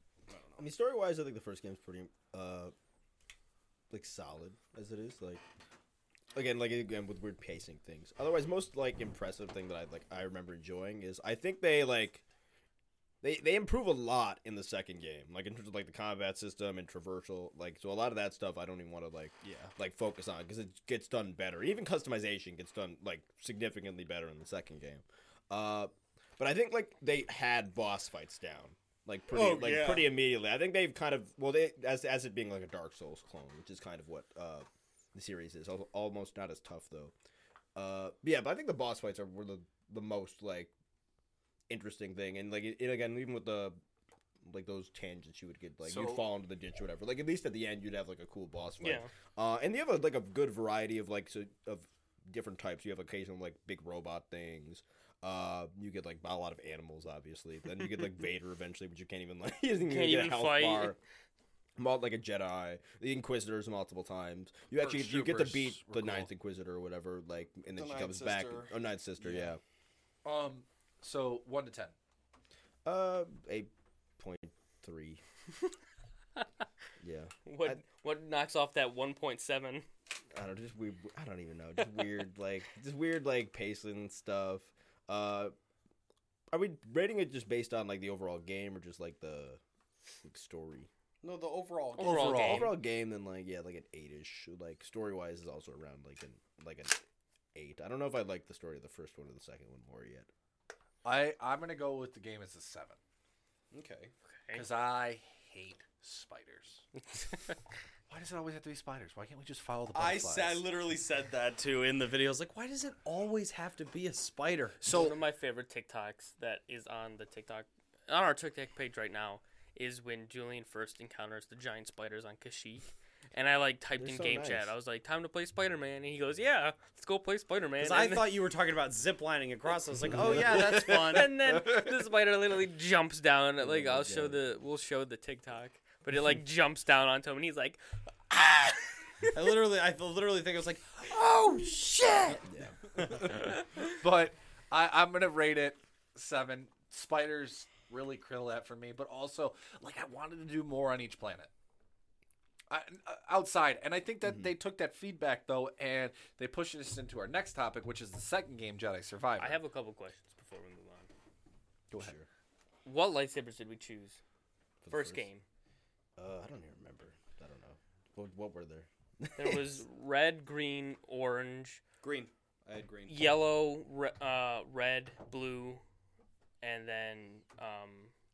Speaker 5: I mean, story wise, I think the first game's pretty, uh, like solid as it is. Like, again, like again with weird pacing things. Otherwise, most like impressive thing that I like I remember enjoying is I think they like. They, they improve a lot in the second game, like in terms of like the combat system and traversal, like so a lot of that stuff I don't even want to like
Speaker 3: Yeah.
Speaker 5: like focus on because it gets done better. Even customization gets done like significantly better in the second game. Uh, but I think like they had boss fights down like pretty
Speaker 3: Oh,
Speaker 5: like
Speaker 3: yeah.
Speaker 5: pretty immediately. I think they've kind of well they as as it being like a Dark Souls clone, which is kind of what uh the series is. Almost not as tough though. Uh, yeah, but I think the boss fights are were the the most like interesting thing, and like it, it again, even with the like those tangents you would get, like
Speaker 2: So-
Speaker 5: you'd fall into the ditch or whatever. Like at least at the end, you'd have like a cool boss fight.
Speaker 4: Yeah.
Speaker 5: Uh, and you have a, like a good variety of like so, of different types. You have occasional like big robot things. Uh, you get like a lot of animals, obviously. Then you get like Vader eventually, but you can't even like he doesn't even
Speaker 4: Can't
Speaker 5: get
Speaker 4: even
Speaker 5: a health
Speaker 4: fight.
Speaker 5: bar. Mul- like a Jedi, the Inquisitors multiple times. You actually
Speaker 2: First
Speaker 5: you get to beat the
Speaker 2: cool.
Speaker 5: Ninth Inquisitor or whatever, like, and then
Speaker 3: The
Speaker 5: she
Speaker 3: Ninth
Speaker 5: comes back.
Speaker 3: Sister.
Speaker 5: Oh, Ninth Sister, yeah.
Speaker 3: Yeah.
Speaker 2: Um, so one to ten.
Speaker 5: Uh, eight point three. yeah,
Speaker 4: What
Speaker 5: I-
Speaker 4: what knocks off that 1.7?
Speaker 5: I don't just weird. I don't even know. Just weird, like just weird, like pacing stuff. Uh, are we rating it just based on like the overall game or just like the like, story?
Speaker 3: No, the overall. game.
Speaker 4: Overall
Speaker 2: Overall.
Speaker 4: game.
Speaker 5: Overall game, then like yeah, like an eight-ish. Like story wise is also around like an like an eight. I don't know if I like the story of the first one or the second one more yet.
Speaker 2: I I'm gonna go with the game as a seven
Speaker 3: Okay.
Speaker 4: Okay.
Speaker 2: because I hate spiders. Why does it always have to be spiders? Why can't we just follow the
Speaker 3: I
Speaker 2: butterflies?
Speaker 3: said, I literally said that too in the video. I was like, why does it always have to be a spider?
Speaker 2: So one
Speaker 4: of my favorite TikToks that is on the TikTok on our TikTok page right now is when Julian first encounters the giant spiders on Kashyyyk. And I like typed
Speaker 5: They're
Speaker 4: in
Speaker 5: so
Speaker 4: game
Speaker 5: nice.
Speaker 4: chat. I was like, "Time to play Spider Man," and he goes, "Yeah, let's go play Spider Man."
Speaker 3: Because I thought you were talking about ziplining across. I was like, oh yeah, that's fun.
Speaker 4: and then the spider literally jumps down. Like
Speaker 5: my
Speaker 4: I'll show the we'll show the TikTok, but it like jumps down onto him, and he's like, "Ah!"
Speaker 3: I literally, I literally think I was like, oh shit.
Speaker 2: but I, I'm gonna rate it seven. Spiders really kill that for me, but also like I wanted to do more on each planet. I, uh, outside, and I think that they took that feedback though, and they pushed us into our next topic, which is the second game, Jedi Survivor.
Speaker 4: "I have a couple questions before we move on.
Speaker 5: Go ahead.
Speaker 4: What lightsabers did we choose
Speaker 5: For the
Speaker 4: first game?"
Speaker 5: Uh, I don't even remember. I don't know. What, what were there?
Speaker 4: There was red, green, orange,
Speaker 3: Green. I had green.
Speaker 4: yellow, re- uh, red, blue, and then um,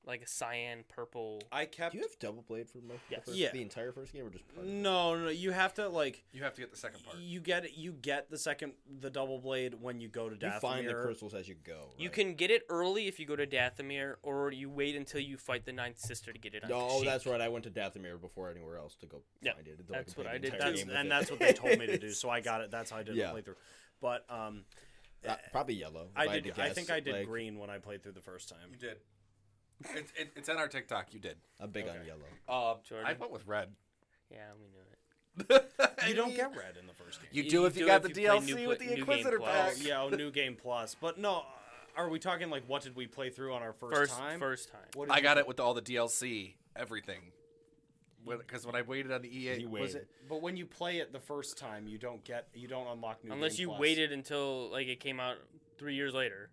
Speaker 4: like a cyan, purple.
Speaker 3: I kept.
Speaker 5: Do you have double blade for the,
Speaker 4: Yes.
Speaker 5: first,
Speaker 3: Yeah.
Speaker 5: the entire first game or just part of it?
Speaker 3: No, no, you have to like.
Speaker 2: You have to get the second part.
Speaker 3: You get you get the second the double blade when you go to Dathomir.
Speaker 5: You find the crystals as you go.
Speaker 4: You can get it early if you go to Dathomir, or you wait until you fight the Ninth Sister to get it. On
Speaker 5: No,
Speaker 4: Kashyyyk.
Speaker 5: that's right. I went to Dathomir before anywhere else to go
Speaker 4: Yeah,
Speaker 5: find it. until
Speaker 4: that's
Speaker 5: could
Speaker 4: what I did.
Speaker 3: That's, and
Speaker 5: it.
Speaker 3: that's what they told me to do. So I got it. That's how I did
Speaker 5: Yeah.
Speaker 3: the playthrough. But um,
Speaker 5: Uh, probably yellow.
Speaker 3: I did.
Speaker 5: to
Speaker 3: I think I did
Speaker 5: like,
Speaker 3: green when I played through the first time.
Speaker 2: You did. It's it, it's in our TikTok. You did.
Speaker 5: I'm big on yellow.
Speaker 2: Um,
Speaker 4: Jordan?
Speaker 2: I went with red.
Speaker 4: Yeah, we knew it.
Speaker 3: You don't get red in the first game.
Speaker 2: You
Speaker 4: You-
Speaker 2: do
Speaker 4: you
Speaker 2: if you
Speaker 4: do
Speaker 2: got
Speaker 4: if
Speaker 2: the
Speaker 4: you
Speaker 2: DLC
Speaker 4: New
Speaker 2: with the Inquisitor
Speaker 4: Plus.
Speaker 2: pack.
Speaker 3: Oh, yeah, oh, new game plus. But no, uh, are we talking like what did we play through on our first,
Speaker 4: First,
Speaker 3: time?
Speaker 4: first time.
Speaker 3: What
Speaker 2: I got
Speaker 3: play-
Speaker 2: it with all the DLC, everything. Because when I waited on the EA,
Speaker 5: He
Speaker 2: was it?
Speaker 3: But when you play it the first time, you don't get you don't unlock new.
Speaker 4: Unless
Speaker 3: game
Speaker 4: you
Speaker 3: plus.
Speaker 4: waited until like it came out three years later.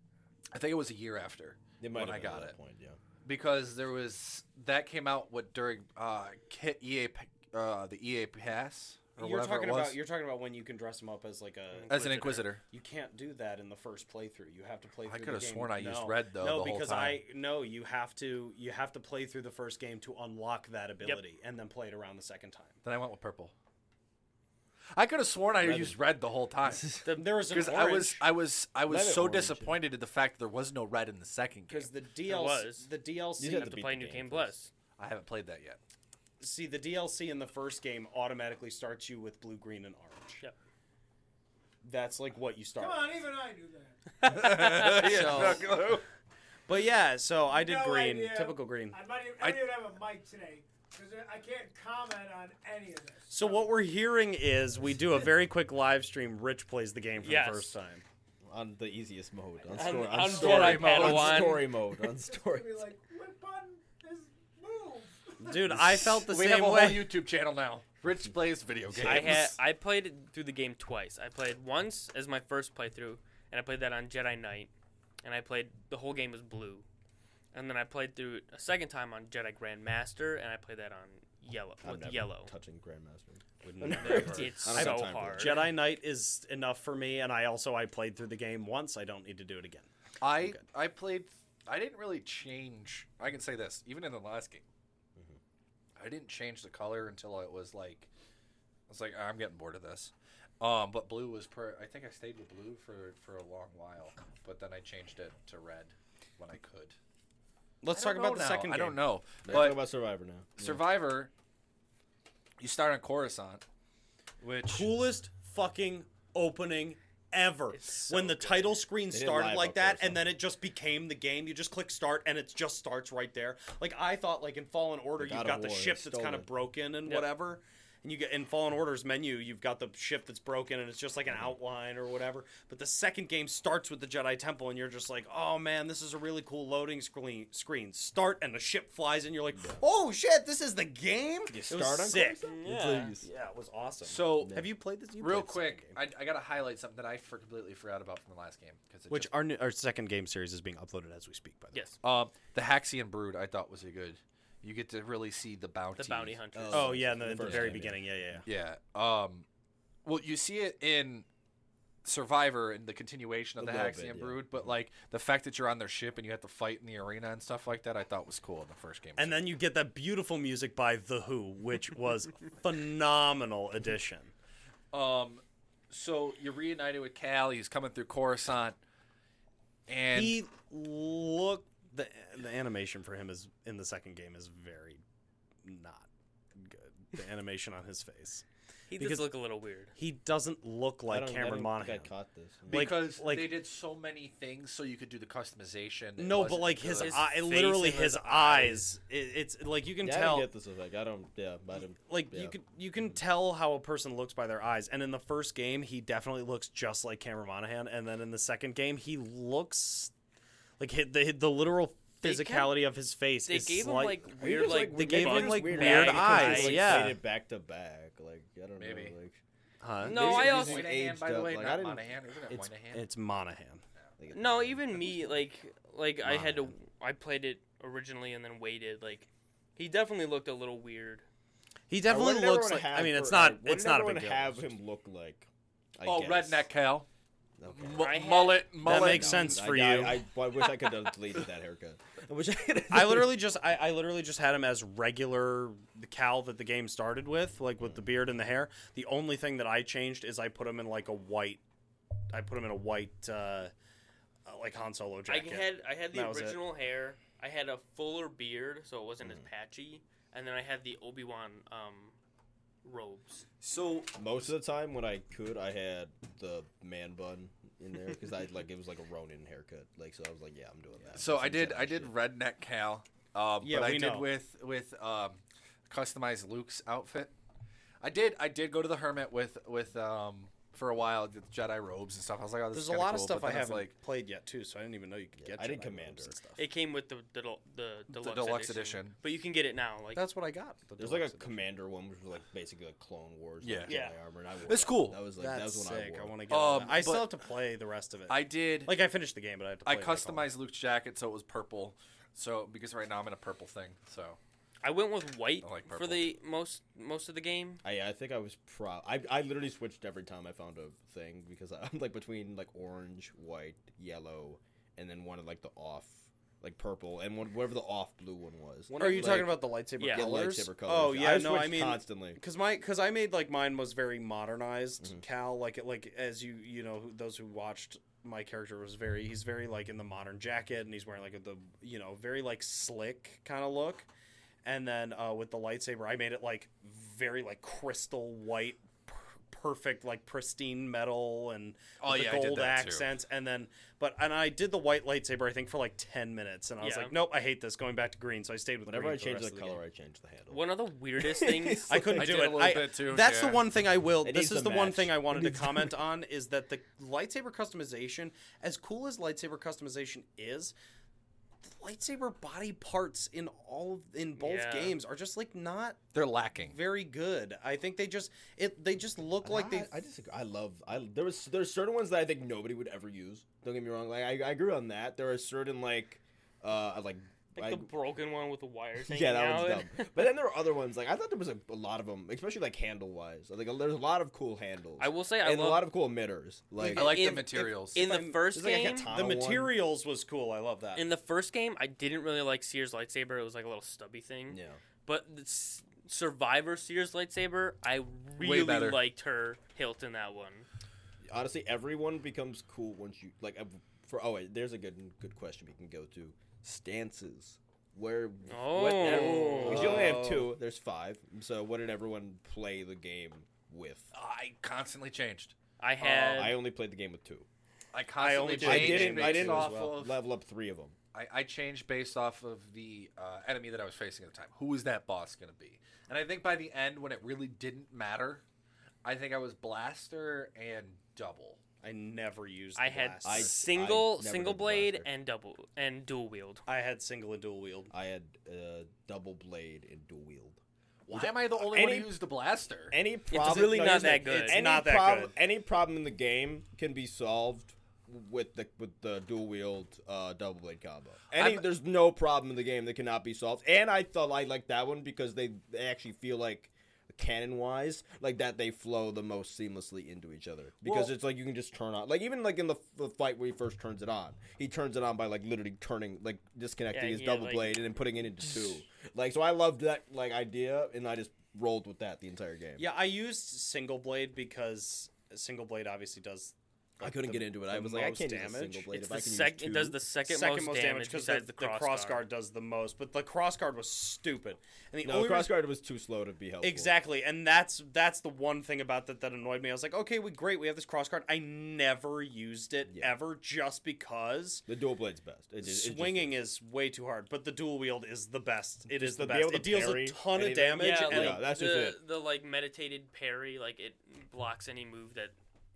Speaker 2: I think it was a year after
Speaker 5: It might
Speaker 2: when
Speaker 5: have
Speaker 2: I
Speaker 5: been at
Speaker 2: got
Speaker 5: that
Speaker 2: it.
Speaker 5: Point, yeah.
Speaker 2: because there was that came out what during uh Kit EA uh the EA Pass or
Speaker 3: You're talking
Speaker 2: it was
Speaker 3: about you're talking about when you can dress him up as like a.
Speaker 2: as an
Speaker 4: Inquisitor.
Speaker 2: Inquisitor.
Speaker 3: You can't do that in the first playthrough. You have to play.
Speaker 2: I
Speaker 3: through the
Speaker 2: coulda
Speaker 3: game.
Speaker 2: sworn I used red, though,
Speaker 3: No,
Speaker 2: the whole
Speaker 3: because
Speaker 2: time.
Speaker 3: I no. You have to you have to play through the first game to unlock that ability, and then play it around the second time.
Speaker 2: Then I went with purple. I could have sworn I
Speaker 5: Red
Speaker 2: used red the whole time
Speaker 3: There was
Speaker 2: because. I was I was I was
Speaker 5: Red
Speaker 2: so
Speaker 5: orange, yeah.
Speaker 2: disappointed at the fact that there was no red in the second game.
Speaker 3: because the DLC the DLC
Speaker 5: You
Speaker 4: You have
Speaker 5: to
Speaker 4: to play New
Speaker 5: game
Speaker 4: Game. Plus.
Speaker 2: I haven't played that yet.
Speaker 3: See the DLC in the first game automatically starts you with blue, green, and orange.
Speaker 4: Yep.
Speaker 3: That's like what you start.
Speaker 6: Come on, even I knew that.
Speaker 3: So- But yeah, so I did
Speaker 6: No
Speaker 3: green,
Speaker 6: idea.
Speaker 3: typical green.
Speaker 6: I might even, I, don't even have a mic today because I can't comment on any of this.
Speaker 3: So what we're hearing is we do a very quick live stream. Rich plays the game for
Speaker 4: Yes.
Speaker 3: the first time.
Speaker 5: On the easiest mode. On,
Speaker 4: On-
Speaker 5: story,
Speaker 4: on
Speaker 5: on, story
Speaker 4: Jedi
Speaker 5: mode.
Speaker 4: Padawan.
Speaker 5: On story mode. On story.
Speaker 6: Be like, what button is move?
Speaker 3: Dude, I felt the
Speaker 2: we
Speaker 3: same
Speaker 2: have a
Speaker 3: way.
Speaker 2: whole YouTube channel now. Rich plays video games.
Speaker 4: I had I played it through the game twice. I played once as my first playthrough, and I played that on Jedi Knight, and I played the whole game was blue, and then I played through it a second time on Jedi Grandmaster, and I played that on yellow
Speaker 5: I'm
Speaker 4: with
Speaker 5: never
Speaker 4: yellow.
Speaker 5: touching Grandmaster.
Speaker 4: It's
Speaker 5: I don't have
Speaker 4: so
Speaker 5: time for
Speaker 4: hard.
Speaker 5: that.
Speaker 3: Jedi Knight is enough for me, and I also I played through the game once. I don't need to do it again.
Speaker 2: I I played. I didn't really change. I can say this, even in the last game, I didn't change the color until it was like, I was like, I'm getting bored of this. Um, but blue was per. I think I stayed with blue for for a long while, but then I changed it to red when I could.
Speaker 3: Let's
Speaker 2: I
Speaker 3: talk about the
Speaker 2: now.
Speaker 3: second
Speaker 2: I don't know,
Speaker 5: Let's
Speaker 2: but
Speaker 5: talk about Survivor now.
Speaker 2: Survivor. You start on Coruscant, which
Speaker 3: Coolest fucking opening ever.
Speaker 4: So
Speaker 3: when the
Speaker 4: good.
Speaker 3: title screen
Speaker 5: didn't
Speaker 3: started like that, and then it just became the game. You just click start, and it just starts right there. Like I thought, like in Fallen Order, you've got
Speaker 5: of
Speaker 3: the
Speaker 5: War,
Speaker 3: ship that's kind of broken and
Speaker 4: Yep.
Speaker 3: whatever. And you get in Fallen Order's menu, you've got the ship that's broken, and it's just like an outline or whatever. But the second game starts with the Jedi Temple, and you're just like, "Oh man, this is a really cool loading screen." Screen start, and the ship flies, and you're like, "Oh shit, this is the game!"
Speaker 5: You
Speaker 3: it was
Speaker 5: start on
Speaker 3: sick.
Speaker 5: Coruscant?
Speaker 3: Yeah,
Speaker 5: Please.
Speaker 3: yeah, it was awesome.
Speaker 2: so
Speaker 3: Have you played this? You
Speaker 2: real
Speaker 3: played
Speaker 2: quick,
Speaker 3: game.
Speaker 2: I, I gotta highlight something that I for completely forgot about from the last game because
Speaker 3: which our new, our second game series is being uploaded as we speak. By the way.
Speaker 4: Yes,
Speaker 2: um the Haxion Brood I thought was a good. You get to really see the bounty.
Speaker 4: the bounty hunters.
Speaker 3: Oh yeah, in the,
Speaker 5: The
Speaker 3: the very
Speaker 5: game,
Speaker 3: beginning. Yeah, yeah. yeah.
Speaker 2: Yeah. Um. Well, you see it in Survivor and the continuation of
Speaker 5: A
Speaker 2: the
Speaker 5: little
Speaker 2: Haxion
Speaker 5: bit, yeah.
Speaker 2: Brood, but like the fact that you're on their ship and you have to fight in the arena and stuff like that, I thought was cool in the first game.
Speaker 3: And then you get that beautiful music by The Who, which was phenomenal addition.
Speaker 2: um, so you're reunited with Cal. He's coming through Coruscant, and
Speaker 3: he look the the animation for him is in the second game is very not good. The animation on his face.
Speaker 4: he
Speaker 3: because-
Speaker 4: does look a little weird.
Speaker 3: He doesn't look
Speaker 5: I
Speaker 3: like
Speaker 5: don't- I
Speaker 3: Cameron
Speaker 5: don't
Speaker 3: Monaghan.
Speaker 5: think I caught this.
Speaker 3: like-
Speaker 2: because
Speaker 3: like-
Speaker 2: they did so many things, so you could do the customization.
Speaker 3: No, but like his.
Speaker 4: His
Speaker 3: eye, literally his,
Speaker 4: his
Speaker 3: eyes. It, it's like you can
Speaker 5: yeah, I
Speaker 3: tell.
Speaker 5: didn't get this effect. I don't. Yeah, I didn't.
Speaker 3: like
Speaker 5: yeah.
Speaker 3: you can you can tell how a person looks by their eyes and in the first game he definitely looks just like Cameron Monaghan and then in the second game he looks like hit the the literal
Speaker 4: They
Speaker 3: physicality of his face
Speaker 4: They
Speaker 3: is
Speaker 4: gave him
Speaker 3: slight-
Speaker 4: like weird,
Speaker 5: just,
Speaker 4: like
Speaker 3: they gave him, like,
Speaker 5: weird,
Speaker 3: weird
Speaker 5: eyes,
Speaker 3: eyes,
Speaker 5: like,
Speaker 3: yeah.
Speaker 5: faded back to back. Like I don't
Speaker 2: Maybe.
Speaker 5: know. Like,
Speaker 3: huh?
Speaker 4: No,
Speaker 5: Maybe
Speaker 4: I also-
Speaker 5: just
Speaker 2: Moynihan,
Speaker 5: aged
Speaker 2: by the
Speaker 5: up,
Speaker 2: way,
Speaker 5: like,
Speaker 2: not
Speaker 5: didn't-
Speaker 2: Monahan. Isn't it
Speaker 3: it's
Speaker 2: Moynihan?
Speaker 3: it's Monaghan
Speaker 5: like,
Speaker 4: No, even me, like, like I had to. I played it originally and then waited. Like, he definitely looked a little weird.
Speaker 3: he definitely looks like I mean it's not
Speaker 5: like, what
Speaker 3: it's
Speaker 5: did
Speaker 3: not a
Speaker 5: everyone
Speaker 3: big deal
Speaker 5: have him look like? I
Speaker 2: oh,
Speaker 5: guess.
Speaker 2: redneck Cal,
Speaker 5: Okay.
Speaker 2: M-
Speaker 4: I had-
Speaker 2: mullet, mullet.
Speaker 3: makes sense
Speaker 5: I-
Speaker 3: for
Speaker 5: I,
Speaker 3: you.
Speaker 5: I, I, I wish I could have deleted that haircut. I wish I could.
Speaker 3: I literally just I, I literally just had him as regular the Cal that the game started with, like with the beard and the hair. The only thing that I changed is I put him in like a white I put him in a white uh, uh like Han Solo jacket.
Speaker 4: I had I had the
Speaker 3: That it.
Speaker 4: original hair. I had a fuller beard, so it wasn't
Speaker 5: Mm.
Speaker 4: as patchy. And then I had the Obi Wan um, robes.
Speaker 2: So
Speaker 5: Most of the time when I could, I had the man bun in there because I like it was like a Ronin haircut. Like so, I was like, yeah, I'm doing that.
Speaker 2: So
Speaker 5: That's
Speaker 2: I did I did
Speaker 5: shit.
Speaker 2: redneck Cal, um,
Speaker 3: Yeah,
Speaker 2: but I did
Speaker 3: know.
Speaker 2: with with um, customized Luke's outfit. I did I did go to the hermit with with um, for a while the Jedi robes and stuff. I was like, oh, this
Speaker 3: There's
Speaker 2: is
Speaker 3: a
Speaker 2: kinda
Speaker 3: lot of
Speaker 2: cool,
Speaker 3: stuff I haven't
Speaker 2: like
Speaker 3: played yet too, so I didn't even know you could get.
Speaker 5: I did
Speaker 3: Jedi
Speaker 5: Commander.
Speaker 3: robes and stuff.
Speaker 4: It came with the the, the deluxe,
Speaker 2: deluxe
Speaker 4: edition.
Speaker 2: edition.
Speaker 4: but you can get it now. Like
Speaker 3: That's what I got. the
Speaker 5: There's like a
Speaker 3: deluxe edition.
Speaker 5: commander one, which was like basically like Clone Wars.
Speaker 2: Yeah.
Speaker 5: like,
Speaker 4: Yeah.
Speaker 5: Jedi armor, and I wore
Speaker 2: It's
Speaker 5: that.
Speaker 2: cool.
Speaker 5: That was like
Speaker 3: That's
Speaker 5: that was when
Speaker 3: sick.
Speaker 5: I
Speaker 3: I,
Speaker 5: wore.
Speaker 3: want to get. on
Speaker 2: Um,
Speaker 3: that. I still
Speaker 2: but-
Speaker 3: have to play the rest of it.
Speaker 2: I did
Speaker 3: like I finished the game, but I have to. Play
Speaker 2: I
Speaker 3: it, like, all
Speaker 2: customized Luke's jacket so it was purple. So because right now I'm in a purple thing. So
Speaker 4: I went with white
Speaker 2: I like
Speaker 4: for the most most of the game.
Speaker 5: I I think I was pro. I I literally switched every time I found a thing because I'm like between like orange, white, yellow, and then one of like the off, like purple, and one whatever the off blue one was.
Speaker 3: Are you
Speaker 5: Like,
Speaker 3: talking about the lightsaber
Speaker 4: Yeah.
Speaker 5: yeah,
Speaker 3: colors?
Speaker 5: lightsaber colors?
Speaker 3: Oh yeah,
Speaker 5: I
Speaker 3: no, I mean
Speaker 5: constantly.
Speaker 3: because my because I made like mine was very modernized
Speaker 5: Mm-hmm.
Speaker 3: Cal like like as you you know who- those who watched my character was very he's very like in the modern jacket and he's wearing like the you know very like slick kind of look and then uh, with the lightsaber I made it like very like crystal white per- perfect like pristine metal and
Speaker 2: Oh,
Speaker 3: with
Speaker 2: yeah,
Speaker 3: the gold
Speaker 2: that, too.
Speaker 3: accents and then but and I did the white lightsaber I think for like 10 minutes and I was like nope I hate this going back to green so I stayed with
Speaker 5: Whenever
Speaker 3: green
Speaker 5: I
Speaker 3: for
Speaker 5: change
Speaker 3: rest
Speaker 5: the color,
Speaker 3: game.
Speaker 5: I change the handle.
Speaker 4: One of the weirdest things.
Speaker 3: I couldn't
Speaker 2: I
Speaker 3: do
Speaker 2: did a
Speaker 3: it.
Speaker 2: little
Speaker 3: I-
Speaker 2: bit too,
Speaker 3: That's the one thing I will.
Speaker 5: It
Speaker 3: This is
Speaker 5: to
Speaker 3: the one thing I wanted to comment on is that the lightsaber customization, as cool as lightsaber customization is, the lightsaber body parts in all of, in both
Speaker 4: Yeah.
Speaker 3: games are just like not
Speaker 2: they're lacking.
Speaker 3: very good. I think they just it they just look like they.
Speaker 5: I, I disagree. I love. I there was there's certain ones that I think nobody would ever use. Don't get me wrong. Like I, I agree on that. There are certain like, uh, like
Speaker 4: Like
Speaker 5: I-
Speaker 4: the broken one with the wires.
Speaker 5: yeah, that
Speaker 4: hanging
Speaker 5: one's dumb. But then there were other ones. Like I thought there was a, a lot of them, especially like handle wise. Like there's a lot of cool handles.
Speaker 4: I will say I
Speaker 5: and
Speaker 4: love
Speaker 5: a lot of cool emitters. Like
Speaker 2: I like
Speaker 4: in-
Speaker 2: the materials.
Speaker 4: in the
Speaker 3: I'm-
Speaker 4: first
Speaker 5: there's like a
Speaker 4: game.
Speaker 3: The
Speaker 5: one.
Speaker 3: materials was cool. I love that.
Speaker 4: In the first game, I didn't really like Cere's lightsaber. It was like a little stubby thing.
Speaker 5: Yeah.
Speaker 4: But the Survivor Cere's lightsaber, I really liked her hilt in that one.
Speaker 5: Honestly, everyone becomes cool once you like. For oh wait, there's a good good question we can go to. Stances. Where? what ev-
Speaker 4: Oh.
Speaker 5: 'cause you only have two. There's five. So what did everyone play the game with?
Speaker 2: I constantly changed.
Speaker 4: I had
Speaker 5: I only played the game with two.
Speaker 2: I constantly
Speaker 3: only did
Speaker 5: I
Speaker 2: changed
Speaker 5: didn't.
Speaker 2: based
Speaker 5: I didn't
Speaker 2: off
Speaker 3: well.
Speaker 2: of.
Speaker 5: level up three of them.
Speaker 2: I, I changed based off of the uh, enemy that I was facing at the time. Who was that boss going to be? And I think by the end, when it really didn't matter, I think I was blaster and double.
Speaker 3: I never used.
Speaker 4: I had
Speaker 3: blaster.
Speaker 5: I-
Speaker 4: single
Speaker 5: never
Speaker 4: single
Speaker 5: did
Speaker 4: blade
Speaker 5: blaster.
Speaker 4: and double and dual wield.
Speaker 3: I had single and dual wield.
Speaker 5: I had uh, double blade and dual wield.
Speaker 2: Why am I the only one
Speaker 5: any-
Speaker 2: who used the blaster?
Speaker 5: Any problem?
Speaker 4: really
Speaker 5: no,
Speaker 4: not
Speaker 5: here's the
Speaker 4: that
Speaker 5: thing.
Speaker 4: good.
Speaker 3: It's
Speaker 5: Any
Speaker 3: not that
Speaker 5: problem,
Speaker 3: good.
Speaker 5: Any problem in the game can be solved with the with the dual wield uh, double blade combo. Any,
Speaker 2: I'm-
Speaker 5: there's no problem in the game that cannot be solved. And I thought I liked that one because they, they actually feel like canon wise like that they flow the most seamlessly into each other because
Speaker 2: Well-
Speaker 5: it's like you can just turn on like even like in the, the fight where he first turns it on he turns it on by like literally turning like disconnecting
Speaker 4: Yeah,
Speaker 5: his
Speaker 4: yeah,
Speaker 5: double
Speaker 4: like-
Speaker 5: blade and then putting it into two like so i loved that like idea and i just rolled with that the entire game
Speaker 3: Yeah, I used single blade because single blade obviously does.
Speaker 5: I couldn't
Speaker 3: the-
Speaker 5: get into it. I was like, I can't use a
Speaker 3: damage.
Speaker 5: single blade
Speaker 4: It's
Speaker 5: if I can
Speaker 4: sec-
Speaker 5: use
Speaker 4: it does the second,
Speaker 3: Second
Speaker 4: most, damage
Speaker 3: because
Speaker 4: besides
Speaker 3: the,
Speaker 4: the, cross,
Speaker 3: cross
Speaker 4: guard.
Speaker 3: guard does the most, but the cross guard was stupid. And the
Speaker 5: No,
Speaker 3: only
Speaker 5: cross guard was too slow to be helpful.
Speaker 3: Exactly, and that's that's the one thing about that that annoyed me. I was like, okay, we great, we have this cross guard. I never used it
Speaker 5: Yeah.
Speaker 3: ever, just because
Speaker 5: The dual blade's best. It, just- it just
Speaker 3: swinging
Speaker 5: is.
Speaker 3: is way too hard. But the dual wield is the best. It
Speaker 5: Just
Speaker 3: is the best. It deals a ton of damage.
Speaker 4: Yeah,
Speaker 3: and
Speaker 4: like
Speaker 5: Yeah, that's just
Speaker 4: the
Speaker 5: it.
Speaker 4: the like meditated parry, like it blocks any move that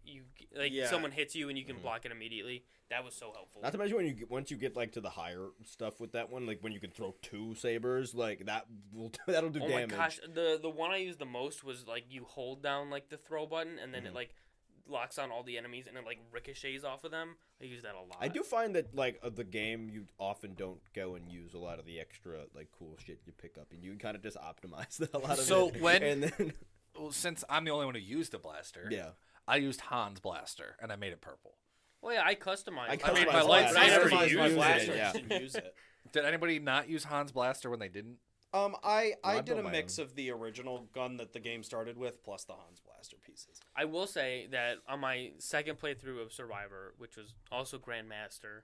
Speaker 4: you like.
Speaker 3: Yeah.
Speaker 4: Someone hits you and you can block it immediately. That was so helpful.
Speaker 5: Not to mention when you get, once you get like to the higher stuff with that one, like when you can throw two sabers, like that will that'll do
Speaker 4: oh
Speaker 5: damage.
Speaker 4: my gosh, the the one I used the most was like you hold down like the throw button and
Speaker 5: Mm-hmm.
Speaker 4: then it like locks on all the enemies and it like ricochets off of them. I use that a lot.
Speaker 5: I do find that like of the game, you often don't go and use a lot of the extra like cool shit you pick up, and you kind of just optimize a lot of
Speaker 2: So
Speaker 5: it.
Speaker 2: when-
Speaker 5: and then
Speaker 2: Well, since I'm the only one who used the blaster,
Speaker 5: yeah,
Speaker 2: I used Han's blaster and I made it purple.
Speaker 4: Well, yeah, I customized.
Speaker 5: I
Speaker 4: it.
Speaker 5: customized
Speaker 2: mean, my
Speaker 5: my
Speaker 2: lights- I
Speaker 5: I
Speaker 2: never used
Speaker 5: my
Speaker 2: it,
Speaker 5: blaster, yeah.
Speaker 3: didn't use it.
Speaker 2: Did anybody not use Han's blaster when they didn't?
Speaker 3: Um, I I
Speaker 5: I
Speaker 3: did a mix
Speaker 5: own.
Speaker 3: of the original gun that the game started with, plus the Hans blaster pieces.
Speaker 4: I will say that on my second playthrough of Survivor, which was also Grandmaster,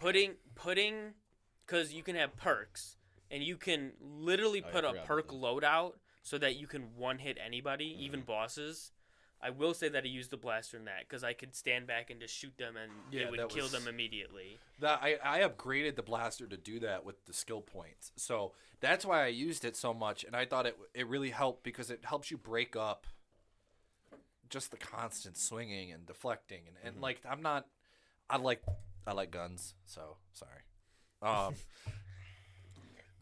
Speaker 4: putting putting because you can have perks and you can literally
Speaker 5: Oh,
Speaker 4: put a perk loadout so that you can one hit anybody, even
Speaker 5: Mm-hmm.
Speaker 4: bosses. I will say that I used the blaster in that because I could stand back and just shoot them and
Speaker 2: Yeah,
Speaker 4: it would kill
Speaker 2: was-
Speaker 4: them immediately.
Speaker 2: That I, I upgraded the blaster to do that with the skill points. So that's why I used it so much, and I thought it it really helped because it helps you break up just the constant swinging and deflecting and, and like I'm not I like I like guns, so sorry. Um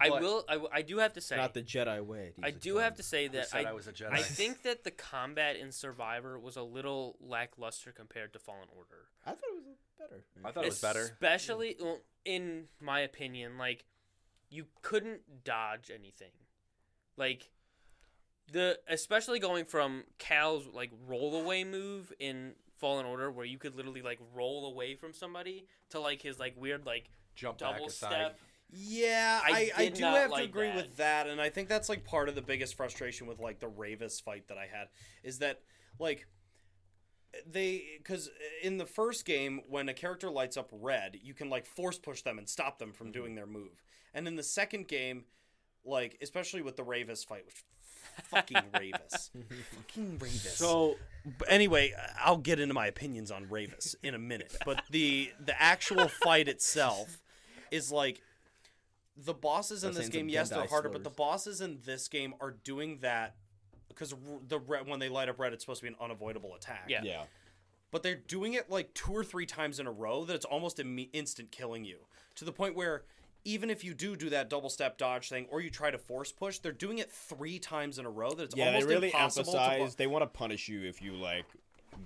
Speaker 4: I
Speaker 2: But-
Speaker 4: will. I, w- I do have to say.
Speaker 5: not the Jedi way.
Speaker 4: I do have to say that
Speaker 2: said
Speaker 4: I,
Speaker 2: I was a Jedi?
Speaker 4: I think that the combat in Survivor was a little lackluster compared to Fallen Order.
Speaker 5: I thought it was better.
Speaker 2: I thought it was better.
Speaker 4: Especially, well, in my opinion, like you couldn't dodge anything. Like the especially going from Cal's like roll away move in Fallen Order, where you could literally like roll away from somebody, to like his like weird like
Speaker 2: Jump back
Speaker 4: double
Speaker 2: aside.
Speaker 4: step.
Speaker 3: Yeah,
Speaker 4: I
Speaker 3: I, I, do have to agree
Speaker 4: that.
Speaker 3: with that, and I think that's like part of the biggest frustration with like the Rayvis fight that I had is that like they because in the first game when a character lights up red, you can like force push them and stop them from mm-hmm. doing their move, and in the second game, like especially with the Rayvis fight, which fucking Rayvis, fucking Rayvis.
Speaker 2: So
Speaker 3: anyway, I'll get into my opinions on Rayvis in a minute. But the the actual fight itself is like the bosses in this game. Yes, they're
Speaker 5: Gendai
Speaker 3: harder, but the bosses in this game are doing that because the red, when they light up red, it's supposed to be an unavoidable attack.
Speaker 4: Yeah.
Speaker 5: Yeah.
Speaker 3: But they're doing it like two or three times in a row that it's almost imme- instant killing you to the point where. Even if you do do that double step dodge thing, or you try to force push, they're doing it three times in a row. That it's
Speaker 5: Yeah, they really
Speaker 3: impossible to.
Speaker 5: emphasize they want to punish you if you like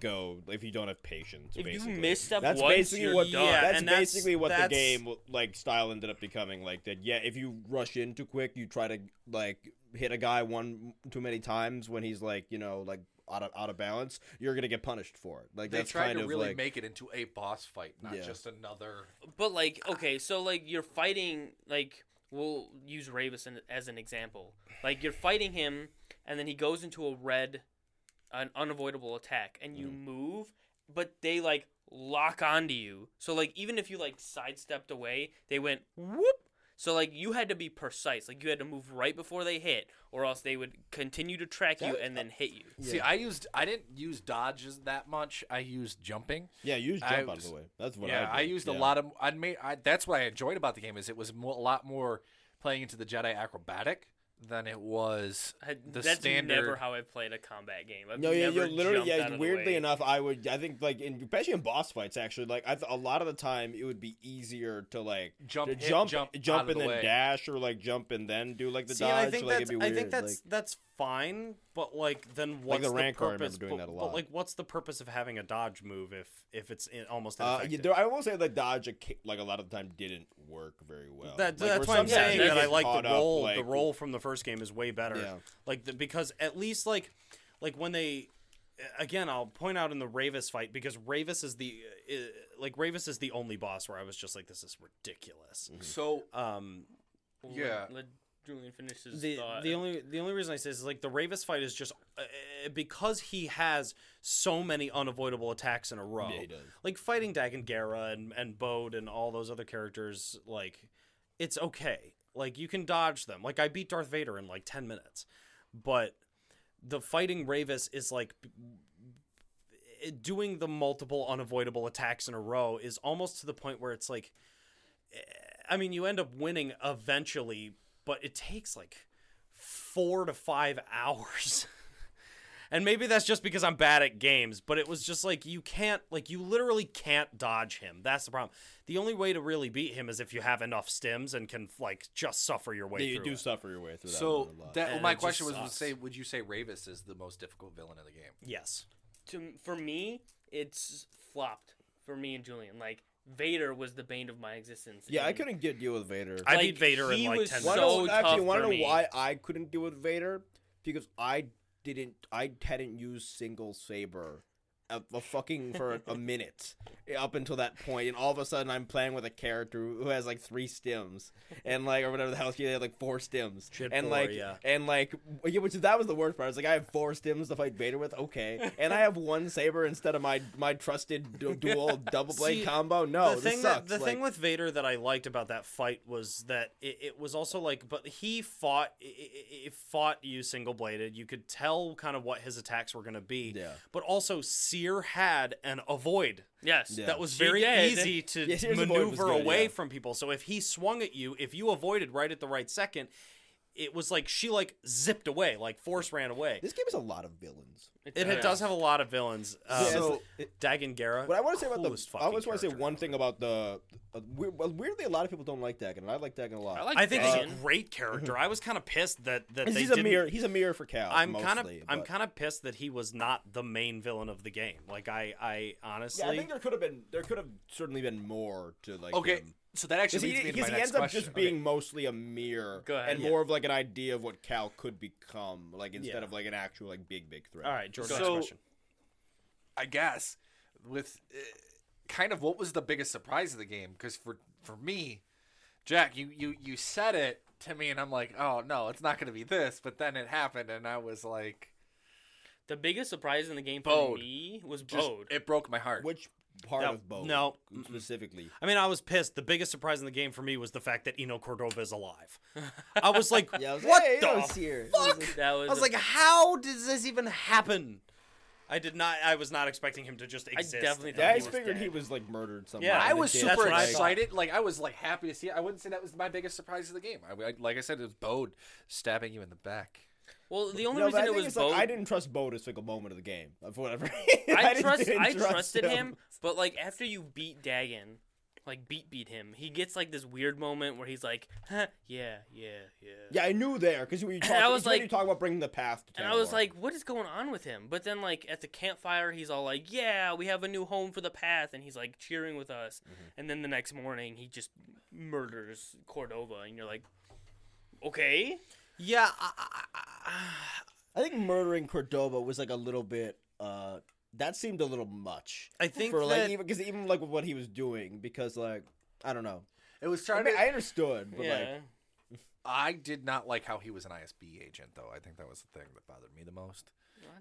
Speaker 5: go if you don't have patience.
Speaker 4: If you
Speaker 5: basically.
Speaker 4: misstep
Speaker 5: that's
Speaker 4: once,
Speaker 5: basically
Speaker 4: you're
Speaker 5: what
Speaker 4: done.
Speaker 3: Yeah,
Speaker 5: that's
Speaker 3: and that's-
Speaker 5: basically what
Speaker 3: that's-
Speaker 5: the game like style ended up becoming. Like that, yeah. If you rush in too quick, you try to like hit a guy one too many times when he's like you know like out of out of balance. You're gonna get punished for it. Like
Speaker 2: They
Speaker 5: that's
Speaker 2: tried
Speaker 5: kind
Speaker 2: to
Speaker 5: of
Speaker 2: really
Speaker 5: like
Speaker 2: make it into a boss fight, not
Speaker 5: Yeah.
Speaker 2: just another.
Speaker 4: But like, okay, so like you're fighting like we'll use Rayvis as an example. Like you're fighting him, and then he goes into a red, an unavoidable attack, and you mm. move, but they like lock onto you. So like even if you like sidestepped away, they went whoop. So like you had to be precise. Like you had to move right before they hit, or else they would continue to track you
Speaker 5: That-
Speaker 4: and then hit you.
Speaker 2: See, I used I didn't use dodges that much. I used jumping.
Speaker 5: yeah. Use
Speaker 2: I
Speaker 5: jump out of the way. That's what
Speaker 2: yeah,
Speaker 5: I,
Speaker 2: I, used
Speaker 5: yeah.
Speaker 2: a lot of. I made. I, that's what I enjoyed about the game is it was mo- a lot more playing into the Jedi acrobatic than it was
Speaker 4: I,
Speaker 2: the
Speaker 4: that's
Speaker 2: standard.
Speaker 4: never how I played a combat game. I've
Speaker 5: No, yeah,
Speaker 4: never
Speaker 5: you're literally yeah.
Speaker 4: out of
Speaker 5: Weirdly enough, I would I think like in especially in boss fights actually like I th- a lot of the time it would be easier to like
Speaker 2: Jump,
Speaker 5: to
Speaker 2: hit,
Speaker 5: jump
Speaker 2: jump
Speaker 5: jump, and
Speaker 2: the
Speaker 5: then
Speaker 2: way.
Speaker 5: dash or like jump and then do like the
Speaker 3: See,
Speaker 5: dodge.
Speaker 3: I think
Speaker 5: like,
Speaker 3: that's
Speaker 5: it'd be
Speaker 3: I
Speaker 5: weird.
Speaker 3: think that's
Speaker 5: like,
Speaker 3: that's fine, but like then what's
Speaker 5: the
Speaker 3: the,
Speaker 5: Rancor, I
Speaker 3: purpose?
Speaker 5: doing
Speaker 3: but,
Speaker 5: that a
Speaker 3: but,
Speaker 5: lot.
Speaker 3: like, what's the purpose of having a dodge move if if it's in, almost
Speaker 5: uh, yeah, there, I will say the dodge like a lot of the time didn't work very well.
Speaker 3: That,
Speaker 5: Like,
Speaker 3: that's
Speaker 5: where
Speaker 3: why I'm saying
Speaker 5: you
Speaker 3: that I like the
Speaker 5: up,
Speaker 3: role.
Speaker 5: like-
Speaker 3: the role from the first game is way better.
Speaker 5: Yeah.
Speaker 3: Like the, because at least like like when they again I'll point out in the Rayvis fight because Rayvis is the uh, like Rayvis is the only boss where I was just like this is ridiculous.
Speaker 2: So
Speaker 3: Um
Speaker 2: Yeah.
Speaker 4: Let, let Julian finishes
Speaker 3: the
Speaker 4: thought.
Speaker 3: the only the only reason I say this is like the Rayvis fight is just uh, uh, because he has so many unavoidable attacks in a row.
Speaker 5: Yeah, he does.
Speaker 3: Like fighting Dagan Gera and and Bode and all those other characters, like it's okay. Like you can dodge them. Like I beat Darth Vader in like ten minutes, but the fighting Rayvis is like b- b- doing the multiple unavoidable attacks in a row is almost to the point where it's like eh, I mean, you end up winning eventually, but it takes like four to five hours. and maybe that's just because I'm bad at games, but it was just like you can't, like, you literally can't dodge him. That's the problem. The only way to really beat him is if you have enough stims and can, like, just suffer your way
Speaker 5: Yeah, you
Speaker 3: through.
Speaker 5: do
Speaker 3: it.
Speaker 5: suffer your way through that.
Speaker 2: so
Speaker 5: one a lot.
Speaker 2: that
Speaker 3: And
Speaker 2: my question was: would
Speaker 3: sucks.
Speaker 2: say would you say Rayvis is the most difficult villain in the game?
Speaker 3: Yes.
Speaker 4: to for me, it's flopped for me and Julian. Like Vader was the bane of my existence.
Speaker 5: yeah, I couldn't get deal with Vader.
Speaker 3: I
Speaker 4: Like,
Speaker 3: beat Vader in
Speaker 4: he
Speaker 3: like
Speaker 4: was
Speaker 3: 10
Speaker 4: so
Speaker 5: Wanna
Speaker 3: minutes.
Speaker 5: know-
Speaker 4: tough
Speaker 5: actually, want to know
Speaker 4: me.
Speaker 5: why I couldn't deal with Vader? Because I didn't, I hadn't used single saber, a, a fucking for a minute up until that point, and all of a sudden I'm playing with a character who has like three stims, and like or whatever the hell he had like four stims,
Speaker 3: She had
Speaker 5: and
Speaker 3: four,
Speaker 5: like
Speaker 3: yeah.
Speaker 5: and like yeah, which that was the worst part. I was like, I have four stims to fight Vader with, okay, and I have one saber instead of my my trusted du- dual double blade
Speaker 3: See,
Speaker 5: combo. No,
Speaker 3: the
Speaker 5: this
Speaker 3: thing
Speaker 5: sucks.
Speaker 3: that the
Speaker 5: like,
Speaker 3: thing with Vader that I liked about that fight was that it, it was also like, but he fought, it, fought you single bladed. You could tell kind of what his attacks were going to be.
Speaker 5: Yeah.
Speaker 3: But also, Cere had an avoid.
Speaker 4: yes,
Speaker 5: Yeah.
Speaker 3: That was very
Speaker 4: did.
Speaker 3: easy to
Speaker 5: Yeah, Cere's
Speaker 3: maneuver
Speaker 5: good,
Speaker 3: away
Speaker 5: yeah.
Speaker 3: from people. So if he swung at you, if you avoided right at the right second, it was like she like zipped away, like force ran away.
Speaker 5: this game has a lot of villains.
Speaker 3: It, it does have a lot of villains. Um,
Speaker 5: So-
Speaker 3: Dagan Gera.
Speaker 5: What I want to say about
Speaker 3: coolest
Speaker 5: the, I
Speaker 3: fucking
Speaker 5: always want to say one
Speaker 3: ever.
Speaker 5: thing about the. Uh, weird, well, weirdly, a lot of people don't like Dagan, and I like Dagan a lot.
Speaker 4: I like
Speaker 3: I think
Speaker 4: Dagan.
Speaker 3: he's a great character. I was kind of pissed that that
Speaker 5: He's
Speaker 3: they
Speaker 5: a
Speaker 3: didn't-
Speaker 5: mirror. He's a mirror for Cal.
Speaker 3: I'm kind of I'm kind of pissed that he was not the main villain of the game. Like I I honestly
Speaker 5: Yeah, I think there could have been. There could have certainly been more to like.
Speaker 2: Okay,
Speaker 5: him.
Speaker 2: So that actually
Speaker 5: he,
Speaker 2: leads me to
Speaker 5: because
Speaker 2: my
Speaker 5: he
Speaker 2: next
Speaker 5: ends up
Speaker 2: question.
Speaker 5: just
Speaker 2: Okay.
Speaker 5: being mostly a mirror
Speaker 4: Go ahead.
Speaker 5: and
Speaker 3: Yeah.
Speaker 5: more of like an idea of what Cal could become, like instead
Speaker 3: Yeah.
Speaker 5: of like an actual like big big threat.
Speaker 3: All right, Jordan.
Speaker 2: So-
Speaker 3: next question.
Speaker 2: I guess with uh, kind of what was the biggest surprise of the game? Because for for me, Jack, you you you said it to me, and I'm like, oh no, it's not going to be this. But then it happened, and I was like,
Speaker 4: The biggest surprise in the game for
Speaker 2: Bode.
Speaker 4: me was
Speaker 2: just
Speaker 4: Bode.
Speaker 2: it broke my heart.
Speaker 5: Which part
Speaker 3: No,
Speaker 5: of both?
Speaker 3: no,
Speaker 5: specifically.
Speaker 3: I mean, I was pissed. The biggest surprise in the game for me was the fact that Eno Cordova is alive. I was like,
Speaker 5: Yeah, I was
Speaker 3: what
Speaker 5: like, hey,
Speaker 3: the
Speaker 5: I was here.
Speaker 3: fuck?
Speaker 4: that was,
Speaker 3: I was
Speaker 4: a-
Speaker 3: like, how does this even happen? I did not. I was not expecting him to just exist.
Speaker 4: I definitely
Speaker 3: And
Speaker 4: thought
Speaker 5: Yeah, I
Speaker 4: he
Speaker 5: just
Speaker 4: was
Speaker 5: figured
Speaker 4: dead.
Speaker 5: he was like murdered somewhere.
Speaker 3: Yeah,
Speaker 2: I was super
Speaker 3: I
Speaker 2: excited. Like I was like happy to see it. I wouldn't say that was my biggest surprise of the game. I, I- like I said, it was Bode stabbing you in the back.
Speaker 4: Well, the only
Speaker 5: No,
Speaker 4: reason
Speaker 5: I
Speaker 4: it was
Speaker 5: it's like, I didn't trust Bode a single moment of the game. for whatever.
Speaker 4: I
Speaker 5: didn't-
Speaker 4: trust. I trusted him, but like after you beat Dagan, like beat beat him. He gets like this weird moment where he's like, huh, "Yeah, yeah, yeah."
Speaker 5: Yeah, I knew there because you, you, talked-
Speaker 4: I was
Speaker 5: you
Speaker 4: like-
Speaker 5: talking about bringing the path. To
Speaker 4: And I was like, "What is going on with him?" But then, like at the campfire, he's all like, "Yeah, we have a new home for the path," and he's like cheering with us.
Speaker 5: Mm-hmm.
Speaker 4: And then the next morning, he just murders Cordova, and you're like, "Okay."
Speaker 3: Yeah, I, I, I,
Speaker 5: I think murdering Cordova was like a little bit. uh That seemed a little much.
Speaker 3: I think
Speaker 5: for like
Speaker 3: that-
Speaker 5: even because even like what he was doing because like I don't know.
Speaker 2: It was
Speaker 5: I,
Speaker 2: trying
Speaker 5: mean,
Speaker 2: to.
Speaker 5: I understood, but
Speaker 4: yeah.
Speaker 5: like
Speaker 2: I did not like how he was an ISB agent, though. I think that was the thing that bothered me the most.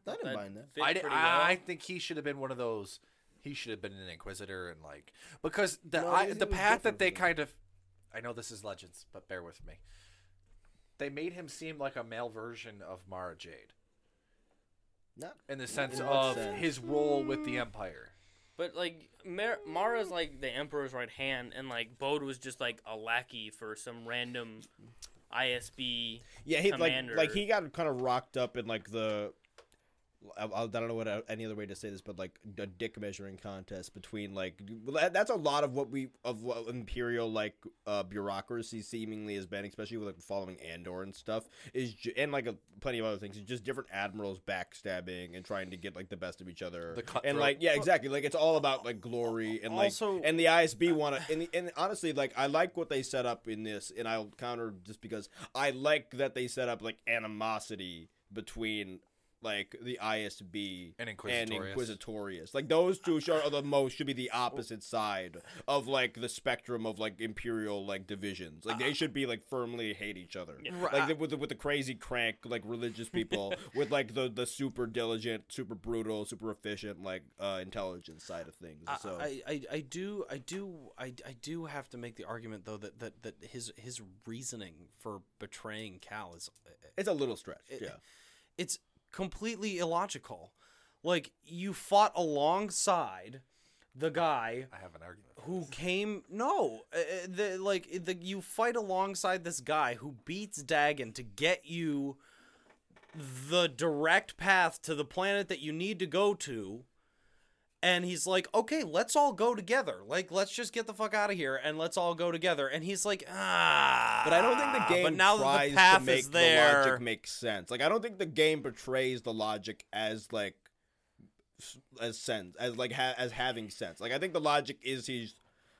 Speaker 5: I didn't mind that.
Speaker 4: fit
Speaker 2: I, di-
Speaker 4: pretty
Speaker 2: I, I think he should have been one of those. He should have been an inquisitor and like because the
Speaker 5: No,
Speaker 2: I,
Speaker 5: he- he
Speaker 2: the path that they kind of. I know this is legends, but bear with me. They made him seem like a male version of Mara Jade
Speaker 5: Not
Speaker 2: in the sense
Speaker 5: In
Speaker 2: of
Speaker 5: sense?
Speaker 2: his role with the Empire.
Speaker 4: But like Mar- Mara's like the Emperor's right hand, and like Bode was just like a lackey for some random ISB.
Speaker 5: yeah, he like like he got kind of rocked up in like the. I, I don't know what uh, any other way to say this, but like a dick measuring contest between like that's a lot of what we of what imperial like uh, bureaucracy seemingly has been, especially with like following Andor and stuff is ju- and like a, plenty of other things. It's just different admirals backstabbing and trying to get like the best of each other.
Speaker 2: The
Speaker 5: and like yeah, exactly. Like it's all about like glory and like
Speaker 3: Also-
Speaker 5: and the ISB want to and, the, and honestly like I like what they set up in this and I'll counter just because I like that they set up like animosity between like the ISB
Speaker 2: And
Speaker 5: and
Speaker 2: Inquisitorius.
Speaker 5: Inquisitorius. Like those two should, are the most should be the opposite side of like the spectrum of like imperial like divisions. Like they should be like firmly hate each other. Like with the, with the crazy crank like religious people with like the the super diligent, super brutal, super efficient like uh intelligence side of things.
Speaker 3: I,
Speaker 5: So
Speaker 3: I, I, I do I do I, I do have to make the argument though that, that, that his his reasoning for betraying Cal is
Speaker 5: it's a little stretch.
Speaker 3: It-
Speaker 5: yeah.
Speaker 3: it's completely illogical. Like you fought alongside the guy
Speaker 2: I have an argument.
Speaker 3: who came no uh, uh, the like the you fight alongside this guy who beats Dagan to get you the direct path to the planet that you need to go to and he's like okay let's all go together like let's just get the fuck out of here and let's all go together and he's like ah
Speaker 5: But I don't think the game
Speaker 3: but now
Speaker 5: tries
Speaker 3: that the path
Speaker 5: to make
Speaker 3: is there
Speaker 5: the logic make sense. Like I don't think the game portrays the logic as like as sense as like ha- as having sense. Like I think the logic is he's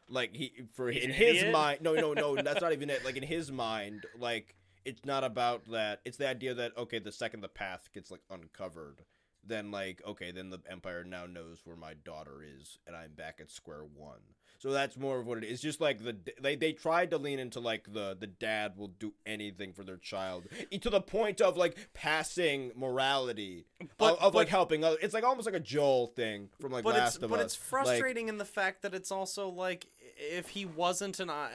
Speaker 5: like he for in his mind. No, no, no. that's not even it. Like in his mind, like it's not about that. It's the idea that okay, the second the path gets like uncovered. Then like okay, then the empire now knows where my daughter is, and I'm back at square one. So that's more of what it is. It's just like the they they tried to lean into like the the dad will do anything for their child to the point of like passing morality
Speaker 3: But-
Speaker 5: of, of like helping other. It's like almost like a Joel thing from like
Speaker 3: but
Speaker 5: Last
Speaker 3: it's
Speaker 5: of
Speaker 3: but
Speaker 5: Us.
Speaker 3: it's frustrating in the fact that it's also like if he wasn't an I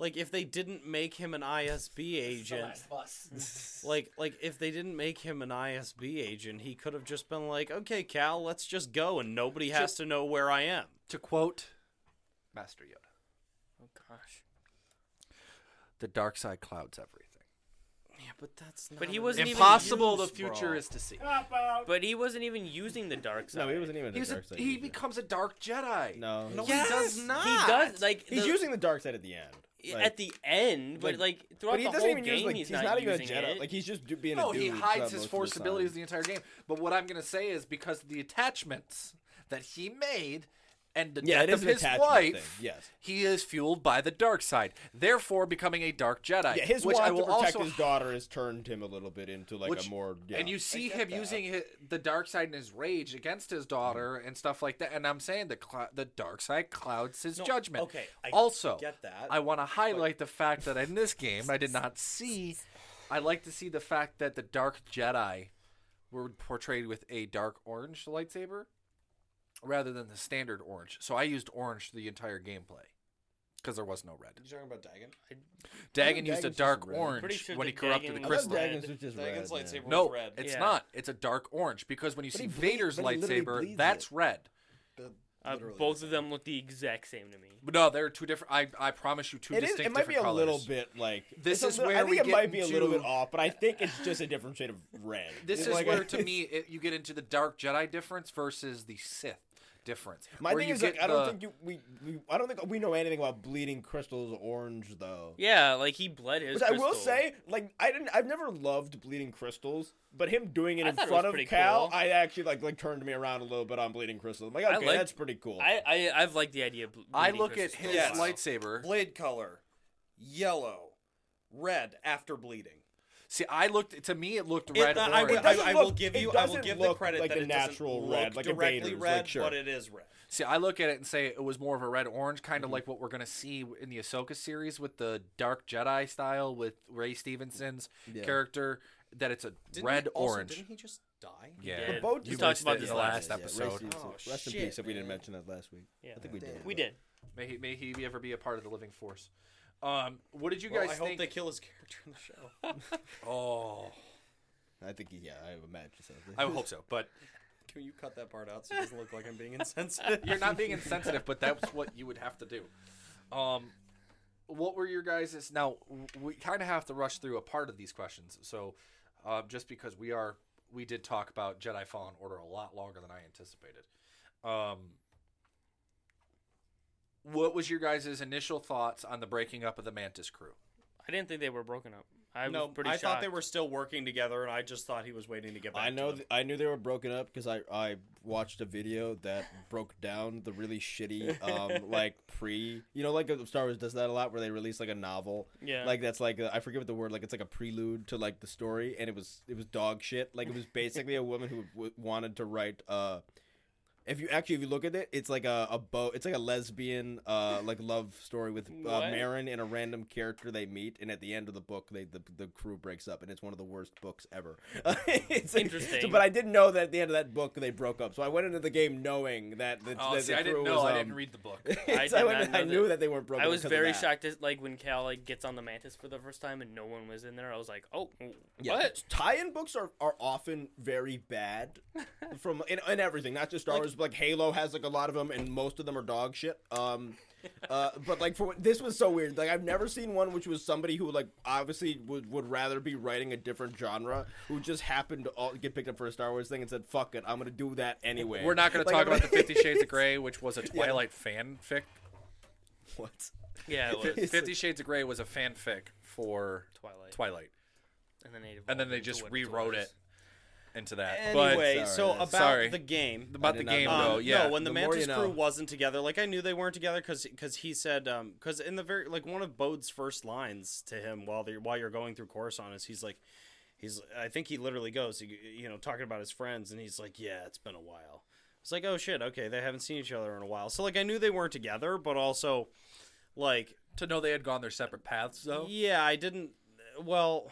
Speaker 3: like if they didn't make him an ISB agent like like if they didn't make him an ISB agent he could have just been like okay Cal let's just go and nobody has to know where I am
Speaker 2: To quote Master Yoda,
Speaker 4: Oh gosh.
Speaker 2: "The dark side clouds everything.
Speaker 3: yeah but that's not
Speaker 4: But he wasn't even
Speaker 2: Impossible the future
Speaker 3: bro.
Speaker 2: is to see."
Speaker 4: But he wasn't even using the dark side.
Speaker 5: no, he wasn't even.
Speaker 2: He,
Speaker 5: the
Speaker 2: was a,
Speaker 5: dark side
Speaker 2: he
Speaker 5: either.
Speaker 2: becomes a dark Jedi.
Speaker 5: no.
Speaker 3: no
Speaker 2: Yes!
Speaker 3: he does not
Speaker 4: He does like
Speaker 5: He's
Speaker 4: the-
Speaker 5: using the dark side at the end. Like-
Speaker 4: at the end, but
Speaker 5: like-
Speaker 4: like throughout
Speaker 5: but he
Speaker 4: the
Speaker 5: doesn't
Speaker 4: whole
Speaker 5: even
Speaker 4: game,
Speaker 5: use like
Speaker 4: he's,
Speaker 5: he's, not, even a
Speaker 4: using
Speaker 5: Jedi.
Speaker 4: it.
Speaker 5: Like he's just do- being
Speaker 2: No,
Speaker 5: a dude.
Speaker 2: he hides his
Speaker 5: of the
Speaker 2: force abilities the entire game. But what I'm going to say is because of the attachments that he made and the
Speaker 5: Yeah,
Speaker 2: death of his wife,
Speaker 5: thing, yes.
Speaker 2: he is fueled by the dark side, therefore becoming a dark Jedi.
Speaker 5: Yeah, his
Speaker 2: which
Speaker 5: want
Speaker 2: I
Speaker 5: to
Speaker 2: will
Speaker 5: protect
Speaker 2: also
Speaker 5: his daughter has turned him a little bit into like
Speaker 2: Which-
Speaker 5: a more. Yeah.
Speaker 2: And you see him
Speaker 5: that.
Speaker 2: using hi the dark side in his rage against his daughter mm-hmm. and stuff like that. And I'm saying the clou the dark side clouds his
Speaker 3: No,
Speaker 2: judgment.
Speaker 3: okay, I
Speaker 2: also,
Speaker 3: get that,
Speaker 2: I want to highlight the fact that in this game I did not see. I like to see the fact that the dark Jedi were portrayed with a dark orange lightsaber rather than the standard orange. So I used orange the entire gameplay because there was no red.
Speaker 3: you talking about Dagan
Speaker 2: Dagan used a
Speaker 5: Dagan's just
Speaker 2: dark
Speaker 5: red.
Speaker 2: orange
Speaker 4: Pretty sure
Speaker 2: when he
Speaker 4: that
Speaker 2: corrupted
Speaker 4: Dagan
Speaker 2: the
Speaker 5: I
Speaker 4: was
Speaker 2: crystal.
Speaker 4: red.
Speaker 5: Dagan's was just
Speaker 3: Dagan's
Speaker 5: red,
Speaker 3: lightsaber
Speaker 5: yeah.
Speaker 2: No,
Speaker 3: was red.
Speaker 2: it's
Speaker 4: Yeah.
Speaker 2: not. It's a dark orange because when you see
Speaker 5: he bleed-
Speaker 2: Vader's
Speaker 5: but he literally
Speaker 2: lightsaber,
Speaker 5: bleeds
Speaker 2: that's
Speaker 5: it.
Speaker 2: red.
Speaker 4: Uh, both of them look the exact same to me.
Speaker 2: But no, they're two different. I I promise you, two
Speaker 5: It, is,
Speaker 2: distinct
Speaker 5: it might be a
Speaker 2: different
Speaker 5: little
Speaker 2: colors.
Speaker 5: bit like
Speaker 2: This
Speaker 5: it's a
Speaker 2: is
Speaker 5: little-
Speaker 2: where
Speaker 5: I think
Speaker 2: we
Speaker 5: it
Speaker 2: get
Speaker 5: might be a little
Speaker 2: into-
Speaker 5: bit off, but I think it's just a different shade of red.
Speaker 2: This
Speaker 5: It's
Speaker 2: is
Speaker 5: like
Speaker 2: where,
Speaker 5: a-
Speaker 2: to me, it, you get into the dark Jedi difference versus the Sith. Difference.
Speaker 5: My
Speaker 2: Where
Speaker 5: thing is like
Speaker 2: get
Speaker 5: I don't
Speaker 2: the-
Speaker 5: think you, we, we I don't think we know anything about bleeding crystals orange though.
Speaker 4: Yeah, like he bled his.
Speaker 5: Which I will say, like I didn't, I've never loved bleeding crystals, but him doing it
Speaker 4: I
Speaker 5: in
Speaker 4: thought it
Speaker 5: front of Cal,
Speaker 4: cool.
Speaker 5: I actually like like turned me around a little bit on bleeding crystals. I'm like, okay,
Speaker 4: like-
Speaker 5: that's pretty cool.
Speaker 4: I, I I've liked the idea of. ble-
Speaker 2: I
Speaker 4: bleeding
Speaker 2: look at his
Speaker 4: for a while.
Speaker 2: lightsaber.
Speaker 3: Blade color, yellow, red after bleeding.
Speaker 2: See, I looked. To me, it looked
Speaker 3: It-
Speaker 2: red.
Speaker 3: I, I.
Speaker 5: It doesn't
Speaker 3: I, I will give you. I will
Speaker 5: doesn't
Speaker 3: give the credit
Speaker 5: like
Speaker 3: that
Speaker 5: a
Speaker 3: it
Speaker 5: natural
Speaker 3: doesn't
Speaker 5: red,
Speaker 3: look
Speaker 5: like a
Speaker 3: directly
Speaker 5: Vader's,
Speaker 3: red,
Speaker 5: like, sure.
Speaker 3: but it is red.
Speaker 2: See, I look at it and say it was more of a red orange, kind
Speaker 5: Mm-hmm.
Speaker 2: of like what we're gonna see in the Ahsoka series with the Dark Jedi style with Ray Stevenson's
Speaker 5: Yeah.
Speaker 2: character. That it's a
Speaker 3: Didn't
Speaker 2: red
Speaker 3: he, also,
Speaker 2: orange.
Speaker 3: Didn't he just die?
Speaker 2: Yeah,
Speaker 4: did.
Speaker 5: The boat
Speaker 4: You
Speaker 5: just
Speaker 4: talked about this
Speaker 2: last
Speaker 5: yeah,
Speaker 2: episode.
Speaker 5: Ray Stevenson.
Speaker 3: Oh,
Speaker 5: Rest in
Speaker 3: shit,
Speaker 5: peace if we didn't mention that last week.
Speaker 4: Yeah,
Speaker 5: I think we did.
Speaker 4: We did.
Speaker 2: May he, may he ever be a part of the living force. Um, what did you
Speaker 3: Well,
Speaker 2: guys
Speaker 3: I hope they kill his character in the show.
Speaker 2: Oh,
Speaker 5: I think he, yeah, I imagine so.
Speaker 2: I hope so. But
Speaker 3: Can you cut that part out so it doesn't look like I'm being insensitive?
Speaker 2: you're not being insensitive, but that's what you would have to do. Um, what were your guys' now? We kind of have to rush through a part of these questions, so uh, just because we are, we did talk about Jedi Fallen Order a lot longer than I anticipated. Um, what was your guys' initial thoughts on the breaking up of the Mantis crew?
Speaker 4: I didn't think they were broken up. I
Speaker 3: no,
Speaker 4: was pretty
Speaker 3: I
Speaker 4: shocked.
Speaker 3: thought they were still working together, and I just thought he was waiting to get back.
Speaker 5: I know.
Speaker 3: To
Speaker 5: Th- I knew they were broken up because I I watched a video that broke down the really shitty um like pre you know like uh, Star Wars does that a lot where they release like a novel
Speaker 4: Yeah.
Speaker 5: like that's like I I forget what the word like it's like a prelude to like the story and it was it was dog shit like it was basically a woman who w- wanted to write uh if you actually if you look at it it's like a, a boat it's like a lesbian uh like love story with uh,
Speaker 4: What?
Speaker 5: Merrin and a random character they meet and at the end of the book they the, the crew breaks up and it's one of the worst books ever it's like-
Speaker 4: Interesting.
Speaker 5: so- but I didn't know that at the end of that book they broke up so I went into the game knowing that the,
Speaker 2: Oh,
Speaker 5: that
Speaker 2: see,
Speaker 5: the
Speaker 2: I didn't know.
Speaker 5: was,
Speaker 2: I
Speaker 5: um,
Speaker 2: didn't read the book.
Speaker 4: I
Speaker 5: so I,
Speaker 4: did
Speaker 5: went-
Speaker 4: not know
Speaker 5: I knew
Speaker 4: that.
Speaker 5: they weren't broken
Speaker 4: I was
Speaker 5: because of
Speaker 4: very
Speaker 5: that.
Speaker 4: shocked as, like when Cal like gets on the Mantis for the first time and no one was in there. I was like, oh,
Speaker 5: Yeah,
Speaker 4: what?
Speaker 5: tie-in books are, are often very bad from in, in everything, not just Star Wars. But like Halo has like a lot of them, and most of them are dog shit. Um, uh, but like for this was so weird. Like I've never seen one which was somebody who like obviously would would rather be writing a different genre, who just happened to all get picked up for a Star Wars thing and said, "Fuck it, I'm gonna do that anyway."
Speaker 2: We're not going to
Speaker 5: Like,
Speaker 2: talk about the Fifty Shades of Grey, which was a Twilight fanfic.
Speaker 5: what.
Speaker 4: Yeah, it was
Speaker 5: It's
Speaker 2: Fifty Shades of Grey was a fanfic for
Speaker 4: Twilight.
Speaker 2: Twilight,
Speaker 4: And then they,
Speaker 2: and then they just rewrote
Speaker 4: was.
Speaker 2: it into that.
Speaker 3: Anyway,
Speaker 5: Sorry,
Speaker 3: so about
Speaker 2: Sorry.
Speaker 3: the game.
Speaker 2: about the
Speaker 5: did not
Speaker 2: game,
Speaker 5: know.
Speaker 2: though,
Speaker 3: Um,
Speaker 2: yeah.
Speaker 3: No, when the,
Speaker 5: The
Speaker 3: Mantis
Speaker 5: you
Speaker 3: crew
Speaker 5: know.
Speaker 3: wasn't together, like I knew they weren't together because because he said because in the very like one of Bode's first lines to him while they while you're going through Coruscant is he's like he's I think he literally goes he, you know talking about his friends and he's like yeah it's been a while. It's like oh shit okay they haven't seen each other in a while so like I knew they weren't together but also like
Speaker 2: to know they had gone their separate paths, though.
Speaker 3: yeah, I didn't. Well,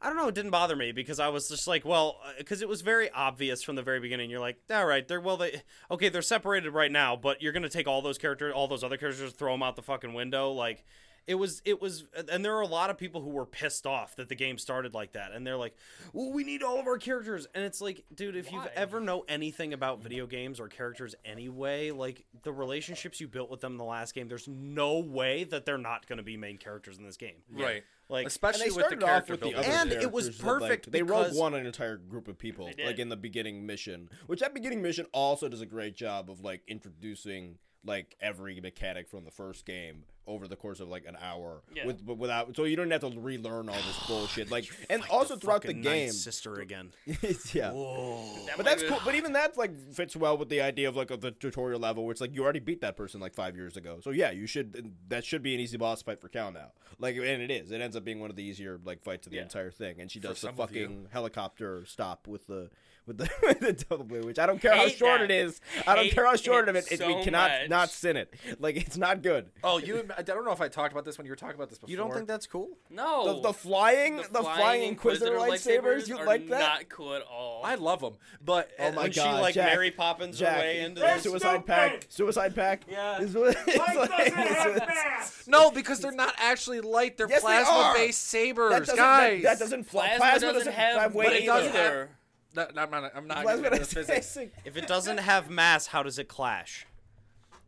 Speaker 3: I don't know. It didn't bother me because I was just like, well, uh, because it was very obvious from the very beginning. You're like, all right, they're well, they okay, they're separated right now, but you're gonna take all those characters, all those other characters, throw them out the fucking window, like. It was, it was, and there are a lot of people who were pissed off that the game started like that, and they're like, "Well, we need all of our characters," and it's like, dude, if you've ever know anything about video games or characters anyway, like the relationships you built with them in the last game, there's no way that they're not going to be main characters in this game,
Speaker 2: Right.
Speaker 3: Like,
Speaker 2: Especially with the
Speaker 5: started
Speaker 2: character
Speaker 5: with the other
Speaker 3: And it was
Speaker 5: characters that, like,
Speaker 3: perfect
Speaker 5: they rogue
Speaker 3: because-
Speaker 5: one an entire group of people, like in the beginning mission. Which that beginning mission also does a great job of like introducing like every mechanic from the first game over the course of like an hour.
Speaker 4: Yeah.
Speaker 5: With but without so you don't have to relearn all this bullshit. Like and also throughout the game.
Speaker 3: Sister again.
Speaker 5: yeah.
Speaker 4: That
Speaker 5: But that's
Speaker 4: be-
Speaker 5: cool. But even that like fits well with the idea of like of the tutorial level, where it's like you already beat that person like five years ago. So yeah, you should. That should be an easy boss fight for Cal now. Like, and it is. It ends up being one of the easier like fights of the
Speaker 4: Yeah.
Speaker 5: entire thing. And she does the
Speaker 2: some of you.
Speaker 5: fucking helicopter stop with the with the, with the double blue, which I don't care how short
Speaker 4: that.
Speaker 5: it is. I don't
Speaker 4: Hate
Speaker 5: care how short
Speaker 4: it
Speaker 5: of it. it we cannot
Speaker 4: much.
Speaker 5: not sin it. Like it's not good.
Speaker 2: Oh, you! I don't know if I talked about this when you were talking about this before.
Speaker 3: You don't think that's cool?
Speaker 4: no.
Speaker 5: The, the flying, the, flying Inquisitor, lightsabers, you
Speaker 4: are
Speaker 5: like that?
Speaker 4: Not cool at all.
Speaker 2: I love them, but
Speaker 5: Oh my
Speaker 3: when she like
Speaker 5: Jack.
Speaker 3: Mary Poppins
Speaker 5: Jack,
Speaker 3: her way into
Speaker 6: the
Speaker 3: this.
Speaker 5: suicide pack, suicide pack.
Speaker 3: Yeah.
Speaker 5: Is what- it's like-
Speaker 6: doesn't have
Speaker 5: it's-
Speaker 2: no, because they're not actually light. They're
Speaker 5: Yes,
Speaker 2: plasma-based sabers,
Speaker 5: that doesn't,
Speaker 2: guys.
Speaker 5: That, that doesn't fly.
Speaker 4: Plasma, doesn't, have
Speaker 5: weight
Speaker 2: but it
Speaker 4: weight
Speaker 2: doesn't
Speaker 5: either.
Speaker 4: Either.
Speaker 2: That- I'm not. I'm not
Speaker 5: Plasma
Speaker 2: getting into
Speaker 5: doesn't-
Speaker 2: physics.
Speaker 3: If it doesn't have mass, how does it clash?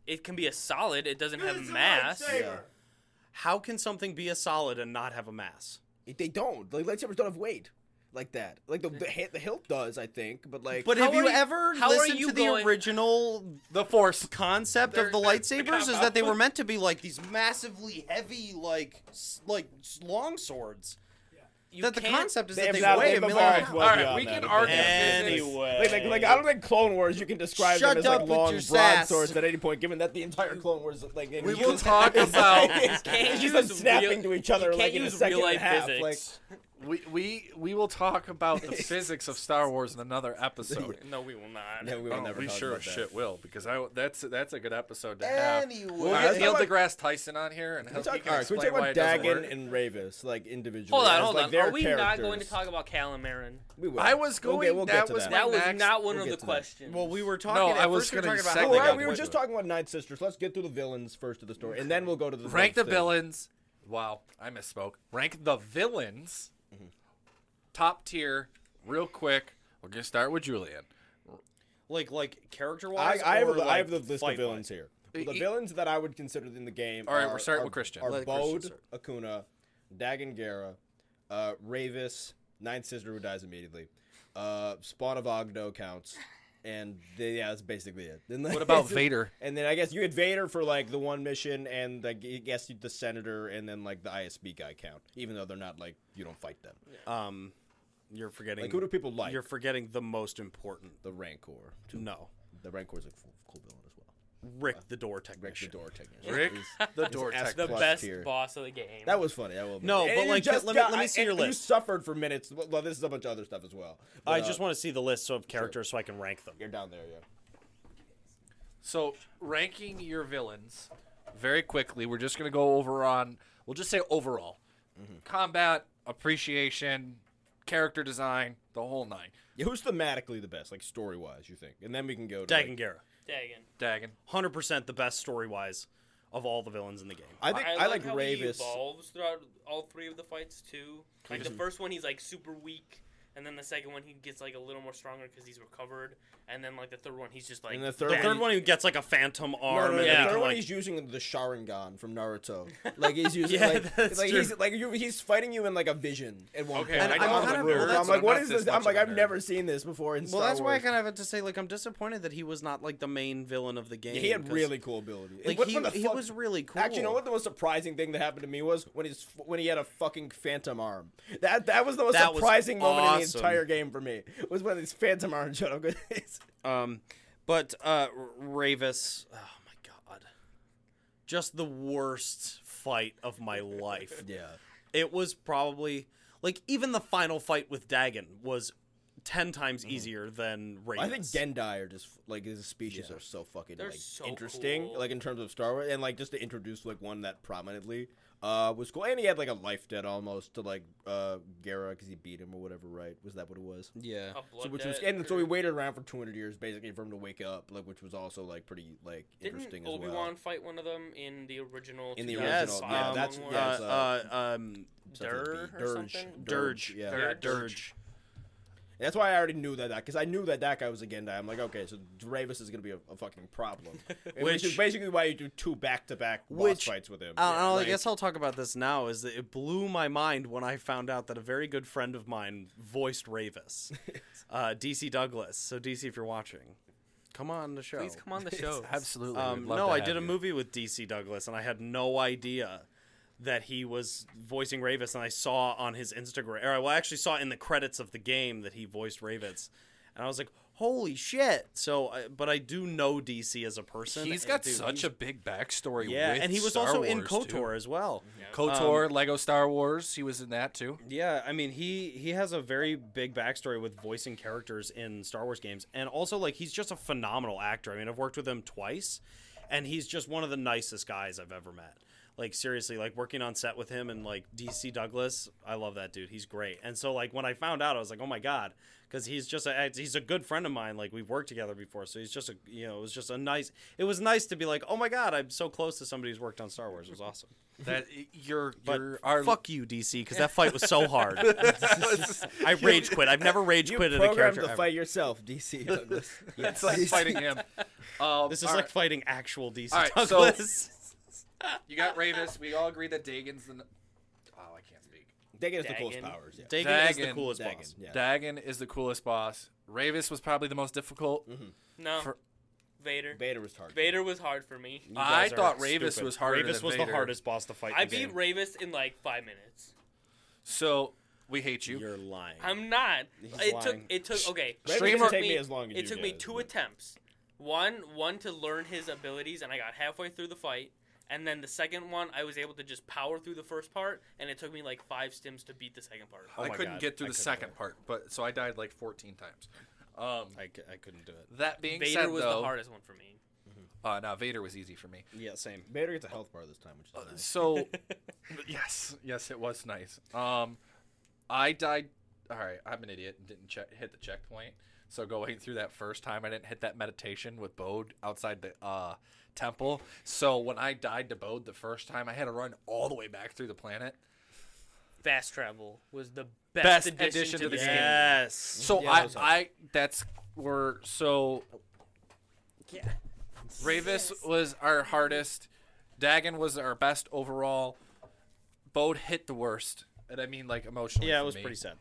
Speaker 4: It can be a solid. It doesn't have
Speaker 6: It's
Speaker 4: mass.
Speaker 5: Yeah.
Speaker 3: How can something be a solid and not have a mass?
Speaker 5: They don't. Like lightsabers don't have weight. like that. Like the the, hi- the hilt does, I think, but like.
Speaker 3: But
Speaker 4: How
Speaker 3: have you
Speaker 4: are you-
Speaker 3: ever
Speaker 4: how are
Speaker 3: listened
Speaker 4: you
Speaker 3: to the
Speaker 4: going-
Speaker 3: original
Speaker 2: The Force.
Speaker 3: concept
Speaker 2: They're-
Speaker 3: of the
Speaker 2: they're-
Speaker 3: lightsabers? Is that they were meant to be like these massively heavy, like s- like s- long swords.
Speaker 4: You
Speaker 3: that the concept is
Speaker 5: They
Speaker 3: that
Speaker 5: have
Speaker 3: they
Speaker 5: not-
Speaker 3: weigh
Speaker 5: they've
Speaker 3: a
Speaker 5: evolved
Speaker 3: million.
Speaker 5: well
Speaker 2: All right,
Speaker 5: beyond
Speaker 2: we can argue
Speaker 5: think.
Speaker 2: physics.
Speaker 3: Anyway,
Speaker 5: Like, like, like, I don't think Clone Wars you can describe
Speaker 3: Shut
Speaker 5: them as
Speaker 3: up
Speaker 5: like long
Speaker 3: your sass.
Speaker 5: broadswords at any point, given that the entire Clone Wars like
Speaker 2: We will talk about-
Speaker 5: like- it's,
Speaker 4: Can't
Speaker 5: just them snapping
Speaker 4: real-
Speaker 5: to each other like in a second
Speaker 4: real
Speaker 5: and
Speaker 4: life
Speaker 5: a half.
Speaker 4: physics.
Speaker 5: Like
Speaker 2: We, we we will talk about the physics of Star Wars in another episode.
Speaker 4: No, we will not.
Speaker 5: Yeah, we will
Speaker 2: Oh,
Speaker 5: never
Speaker 2: we
Speaker 5: talk
Speaker 2: sure
Speaker 5: about
Speaker 2: as
Speaker 5: that.
Speaker 2: shit will because I that's that's a good episode to have.
Speaker 3: Anyway.
Speaker 2: We'll
Speaker 5: Alright,
Speaker 2: get
Speaker 5: let's
Speaker 2: Neil
Speaker 5: talk about-
Speaker 2: deGrasse Tyson on here and
Speaker 5: help
Speaker 2: he'll,
Speaker 5: talk,
Speaker 2: he can
Speaker 5: all right, we
Speaker 2: explain
Speaker 5: talk
Speaker 2: why
Speaker 5: about
Speaker 2: it Dagan
Speaker 5: and Rayvis like individually?
Speaker 4: Hold on, hold on.
Speaker 5: their
Speaker 4: Are we not going to talk about Calamarian?
Speaker 5: We will.
Speaker 2: I was
Speaker 5: We'll
Speaker 2: going.
Speaker 5: get- we'll get
Speaker 2: that
Speaker 5: to
Speaker 2: was
Speaker 5: that.
Speaker 4: That was
Speaker 2: next.
Speaker 4: not one
Speaker 5: we'll
Speaker 4: of the questions.
Speaker 3: Well, we were talking.
Speaker 2: No, I was
Speaker 3: first we were
Speaker 2: gonna
Speaker 3: talking about
Speaker 2: segue
Speaker 3: how
Speaker 5: Well,
Speaker 3: they
Speaker 5: right,
Speaker 3: got
Speaker 5: we were just talking about Night Sisters. Let's get through the villains first of the story, and then we'll go to the
Speaker 2: rank the
Speaker 5: villains.
Speaker 2: Wow, I misspoke. Rank the villains. Top tier, real quick. We're gonna start with Julian.
Speaker 3: like like character wise.
Speaker 5: I have a,
Speaker 3: or,
Speaker 5: I have the list of
Speaker 3: fight-wise?
Speaker 5: villains here.
Speaker 2: E-
Speaker 5: the
Speaker 2: e-
Speaker 5: villains that I would consider in the game.
Speaker 2: All right,
Speaker 5: are,
Speaker 2: we're starting
Speaker 5: are-
Speaker 2: with Christian.
Speaker 5: Are
Speaker 3: Let
Speaker 5: Bode,
Speaker 3: Christian start.
Speaker 5: Akuna, Dagan Gera, uh, Rayvis, Ninth Sister who dies immediately, uh, Spawn of Oggdo counts, and they, yeah, that's basically it. Then,
Speaker 2: What about Vader?
Speaker 5: And then I guess you had Vader for like the one mission, and like, I guess you- the Senator, and then like the ISB guy count, even though they're not like you don't fight them.
Speaker 3: Um, you're forgetting.
Speaker 5: Like who do people like?
Speaker 3: You're forgetting the most important.
Speaker 5: the Rancor. too.
Speaker 3: No,
Speaker 5: The Rancor's a cool, cool villain as well.
Speaker 3: Rick the door technician.
Speaker 5: Rick the Door Technician.
Speaker 2: Rick
Speaker 5: He's-
Speaker 2: the
Speaker 5: he's
Speaker 2: door
Speaker 5: S
Speaker 2: tech.
Speaker 4: the best
Speaker 5: tier.
Speaker 4: boss of the game.
Speaker 5: That was funny. I will. admit.
Speaker 3: No,
Speaker 5: And
Speaker 3: but, like,
Speaker 5: just
Speaker 3: let me- let me see
Speaker 5: and
Speaker 3: your
Speaker 5: You suffered for minutes. Well, this is a bunch of other stuff as well.
Speaker 3: I just
Speaker 5: uh,
Speaker 3: want to see the list of characters so I can rank them.
Speaker 5: You're down there, yeah.
Speaker 2: So ranking your villains very quickly. We're just gonna go over on. We'll just say overall,
Speaker 5: Mm-hmm.
Speaker 2: combat, appreciation, character design, the whole nine.
Speaker 5: Yeah, who's thematically the best, like story wise? You think? And then we can go. to
Speaker 3: Dagan
Speaker 5: like,
Speaker 3: Gera,
Speaker 4: Dagan.
Speaker 2: Dagan.
Speaker 3: hundred percent the best story wise of all the villains in the game.
Speaker 5: I think I, like
Speaker 4: how he
Speaker 5: Rayvis.
Speaker 4: evolves throughout all three of the fights too. Like the first one, he's like super weak, and then the second one, he gets like a little more stronger because he's recovered, and then like the third one, he's just like
Speaker 5: And the third
Speaker 3: The
Speaker 5: one-
Speaker 3: third one, he gets like a phantom arm.
Speaker 5: no, no,
Speaker 3: and
Speaker 5: the third
Speaker 3: can,
Speaker 5: one
Speaker 3: like,
Speaker 5: he's using the Sharingan from Naruto. Like he's using
Speaker 3: Yeah,
Speaker 5: like,
Speaker 3: that's
Speaker 5: like
Speaker 3: true.
Speaker 5: he's like you, he's fighting you in like a vision at one
Speaker 2: Okay,
Speaker 5: point.
Speaker 3: I know
Speaker 5: on
Speaker 3: I'm
Speaker 5: the
Speaker 3: kind of-
Speaker 5: roof.
Speaker 3: well,
Speaker 5: I'm like,
Speaker 2: I'm
Speaker 5: what
Speaker 2: this
Speaker 5: this? I'm like,
Speaker 2: of a
Speaker 5: I've
Speaker 2: nerd.
Speaker 5: never seen this before in
Speaker 3: well,
Speaker 5: Star
Speaker 3: that's why I kind of have to say like I'm disappointed that he was not like the main villain of the game.
Speaker 5: Yeah, he had really cool ability.
Speaker 3: like
Speaker 5: What-
Speaker 3: he,
Speaker 5: what the
Speaker 3: he was really cool.
Speaker 5: Actually, you know what the most surprising thing that happened to me was when he's when he had a fucking phantom arm. That that was the most surprising moment in the
Speaker 3: awesome.
Speaker 5: entire game for me. Was one of these phantom arm showed up.
Speaker 3: Um, but uh, Rayvis, oh my god, just the worst fight of my life.
Speaker 5: yeah.
Speaker 3: It was probably like even the final fight with Dagan was ten times easier than Rayvis.
Speaker 5: Mm-hmm. I think Gendai are just like his species
Speaker 3: Yeah.
Speaker 5: are so fucking
Speaker 4: They're
Speaker 5: like
Speaker 4: so
Speaker 5: interesting,
Speaker 4: cool.
Speaker 5: like in terms of Star Wars, and like just to introduce like one that prominently uh was cool, and he had like a life debt almost to like uh Gera because he beat him or whatever, right? Was that what it was?
Speaker 3: Yeah.
Speaker 5: So, which was
Speaker 4: debt
Speaker 5: and so we waited around for 200 years basically for him to wake up, like which was also like pretty like interesting
Speaker 4: Didn't
Speaker 5: as
Speaker 4: Obi
Speaker 5: well.
Speaker 4: Wan fight one of them in the original?
Speaker 5: In the
Speaker 3: Yes,
Speaker 5: original,
Speaker 4: 2005
Speaker 5: yeah,
Speaker 3: um,
Speaker 5: that's- yeah,
Speaker 3: uh, uh, um,
Speaker 5: Something with
Speaker 4: Dur
Speaker 5: B.
Speaker 4: or
Speaker 5: Durge,
Speaker 4: something?
Speaker 3: Durge.
Speaker 5: yeah.
Speaker 4: Yeah,
Speaker 3: Durge.
Speaker 5: That's why I already knew that because I knew that that guy was a Gendai. I'm like, okay, so Dravis is gonna be a, a fucking problem. And which, is basically why you do two back to back boss fights with him.
Speaker 3: Uh, I
Speaker 5: Like,
Speaker 3: guess I'll talk about this now. Is that it blew my mind when I found out that a very good friend of mine voiced Rayvis, uh, DC Douglas. So DC, if you're watching, come on the show.
Speaker 4: Please come on the show.
Speaker 2: Absolutely.
Speaker 3: Um,
Speaker 2: love
Speaker 3: no,
Speaker 2: to
Speaker 3: I
Speaker 2: have
Speaker 3: did a
Speaker 2: you.
Speaker 3: movie with DC Douglas, and I had no idea that he was voicing Rayvis. And I saw on his Instagram, or well, I actually saw in the credits of the game that he voiced Rayvis, and I was like, "Holy shit!" So, but I do know DC as a person.
Speaker 2: He's got
Speaker 3: dude,
Speaker 2: such
Speaker 3: he's-
Speaker 2: a big backstory.
Speaker 3: yeah,
Speaker 2: with
Speaker 3: and he was
Speaker 2: Star
Speaker 3: also in KOTOR
Speaker 2: too.
Speaker 3: as well.
Speaker 2: KOTOR,
Speaker 3: Um,
Speaker 2: Lego Star Wars. He was in that too.
Speaker 3: Yeah, I mean he he has a very big backstory with voicing characters in Star Wars games, and also like he's just a phenomenal actor. I mean, I've worked with him twice, and he's just one of the nicest guys I've ever met. Like seriously, like working on set with him and like DC Douglas, I love that dude. He's great. And so like when I found out, I was like, oh my god, because he's just a he's a good friend of mine. Like we've worked together before, so he's just a you know it was just a nice. It was nice to be like, oh my god, I'm so close to somebody who's worked on Star Wars. It was awesome.
Speaker 2: That you're
Speaker 3: But
Speaker 2: you're our
Speaker 3: fuck you, DC, because that fight was so hard. I rage quit. I've never rage
Speaker 5: you
Speaker 3: quitted a
Speaker 5: programmed
Speaker 3: character.
Speaker 5: to
Speaker 3: ever.
Speaker 5: fight yourself, DC Douglas.
Speaker 2: It's like fighting him. Um,
Speaker 3: This is
Speaker 2: all
Speaker 3: like
Speaker 2: right,
Speaker 3: fighting actual DC
Speaker 2: All right, so-
Speaker 3: Douglas.
Speaker 2: You got Rayvis. We all agree that Dagan's the. Oh, I can't speak.
Speaker 5: Dagan is the coolest
Speaker 4: Dagan.
Speaker 5: powers. Yeah.
Speaker 3: Dagan, is the
Speaker 2: Dagan-
Speaker 3: coolest
Speaker 5: Dagan,
Speaker 3: boss.
Speaker 5: yeah.
Speaker 2: Dagan is the coolest boss. Rayvis was probably the most difficult. Mm-hmm.
Speaker 4: No,
Speaker 2: For-
Speaker 4: Vader.
Speaker 5: Vader was hard.
Speaker 4: Vader was hard for me.
Speaker 3: You
Speaker 2: I
Speaker 3: guys are
Speaker 2: thought Rayvis
Speaker 3: stupid.
Speaker 2: was harder
Speaker 3: Rayvis
Speaker 2: than
Speaker 3: was
Speaker 2: Vader.
Speaker 3: the hardest boss to fight.
Speaker 4: I
Speaker 3: the
Speaker 4: beat
Speaker 3: game.
Speaker 4: Rayvis in like five minutes.
Speaker 2: So we hate you.
Speaker 3: You're lying.
Speaker 4: I'm not.
Speaker 3: He's
Speaker 4: it took. It took. Okay.
Speaker 5: Rayvis
Speaker 2: Streamer-
Speaker 5: didn't take me as long as
Speaker 4: It
Speaker 5: you
Speaker 4: took me
Speaker 5: guys,
Speaker 4: two
Speaker 5: but-
Speaker 4: attempts. One, one to learn his abilities, and I got halfway through the fight. And then the second one, I was able to just power through the first part, and it took me like five stims to beat the second part.
Speaker 3: Oh
Speaker 2: I
Speaker 3: my
Speaker 2: couldn't
Speaker 3: God.
Speaker 2: get through
Speaker 3: I
Speaker 2: the
Speaker 3: couldn't
Speaker 2: second
Speaker 3: do it.
Speaker 2: part, but so I died like 14 times. Um,
Speaker 3: I, c- I couldn't do it.
Speaker 2: that being said,
Speaker 4: Vader
Speaker 2: said,
Speaker 4: was
Speaker 2: though,
Speaker 4: the hardest one for me.
Speaker 2: Uh, no, Vader was easy for me.
Speaker 3: Yeah, same.
Speaker 5: Vader gets a health bar this time, which is
Speaker 2: Uh,
Speaker 5: nice.
Speaker 2: So, yes, yes, it was nice. Um, I died. All right, I'm an idiot and didn't check, hit the checkpoint. So going through that first time, I didn't hit that meditation with Bode outside the uh, temple. So when I died to Bode the first time, I had to run all the way back through the planet.
Speaker 4: Fast travel was the best,
Speaker 2: Best
Speaker 4: addition,
Speaker 2: addition
Speaker 4: to,
Speaker 2: to
Speaker 4: the
Speaker 2: the
Speaker 4: game.
Speaker 2: game.
Speaker 3: Yes.
Speaker 2: So
Speaker 5: Yeah,
Speaker 2: I,
Speaker 5: those are-
Speaker 2: I, that's where so. yeah. Rayvis was our hardest. Dagan was our best overall. Bode hit the worst, and I mean like emotionally.
Speaker 3: Yeah, it was
Speaker 2: me.
Speaker 3: pretty sad.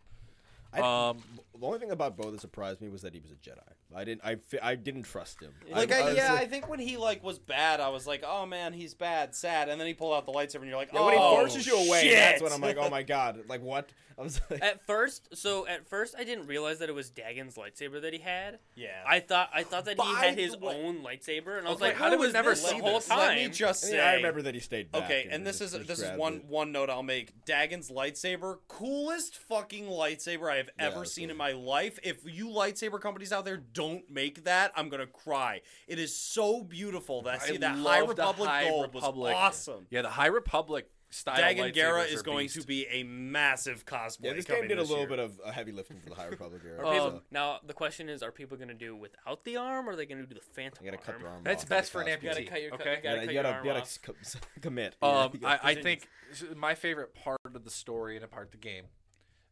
Speaker 5: I,
Speaker 2: Um,
Speaker 5: the only thing about Bo that surprised me was that he was a Jedi. I didn't. I, fi- I didn't trust him.
Speaker 3: Like,
Speaker 5: I,
Speaker 3: I,
Speaker 5: was
Speaker 3: yeah,
Speaker 5: like-
Speaker 3: I think when he like was bad, I was like, oh man, he's bad, sad, and then he pulled out the lightsaber, and you're like,
Speaker 5: Yeah,
Speaker 3: oh,
Speaker 5: when he oh, forces you away,
Speaker 3: shit.
Speaker 5: that's when I'm like, oh my god, like what? I was like,
Speaker 4: At first, so at first, I didn't realize that it was Dagan's lightsaber that he had.
Speaker 3: yeah.
Speaker 4: I thought I thought that he had his
Speaker 3: way-
Speaker 4: own lightsaber, and I was
Speaker 2: Okay,
Speaker 4: like,
Speaker 2: how
Speaker 4: "How
Speaker 2: did
Speaker 4: did
Speaker 2: we never
Speaker 4: this
Speaker 2: see
Speaker 4: the whole
Speaker 2: this?
Speaker 4: time?"
Speaker 3: Let me just
Speaker 5: I,
Speaker 3: say.
Speaker 5: mean, I remember that he stayed back.
Speaker 3: Okay, and this
Speaker 5: just-
Speaker 3: is
Speaker 5: just
Speaker 3: this is one
Speaker 5: it.
Speaker 3: one note I'll make. Dagan's lightsaber, coolest fucking lightsaber I have ever
Speaker 5: it's
Speaker 3: seen in my life. If you lightsaber companies out there don't make that, I'm gonna cry. It is so beautiful. That see that High Republic
Speaker 2: High
Speaker 3: gold
Speaker 2: Republic.
Speaker 3: was awesome.
Speaker 2: Yeah, the High Republic style.
Speaker 3: Dagan Gera
Speaker 2: lightsabers
Speaker 3: is going
Speaker 2: beast.
Speaker 3: to be a massive cosplay.
Speaker 5: Yeah, this game did a little
Speaker 3: year.
Speaker 5: bit of heavy lifting for the High Republic era.
Speaker 4: Are people-
Speaker 2: Um,
Speaker 4: now the question is, are people going to do without the arm, or are they going to do the phantom
Speaker 5: you gotta cut
Speaker 4: arm?
Speaker 5: their arm
Speaker 2: That's
Speaker 5: off
Speaker 2: best
Speaker 5: like
Speaker 2: for an
Speaker 5: a costume.
Speaker 4: You gotta
Speaker 2: amputee.
Speaker 4: cut your
Speaker 2: Okay.
Speaker 4: you
Speaker 5: You
Speaker 4: gotta
Speaker 5: gotta,
Speaker 4: cut
Speaker 5: you
Speaker 4: your
Speaker 5: gotta,
Speaker 4: arm
Speaker 5: you gotta
Speaker 4: off.
Speaker 5: commit.
Speaker 2: Um,
Speaker 5: Yeah,
Speaker 2: I, I think my favorite part of the story and a part of the game,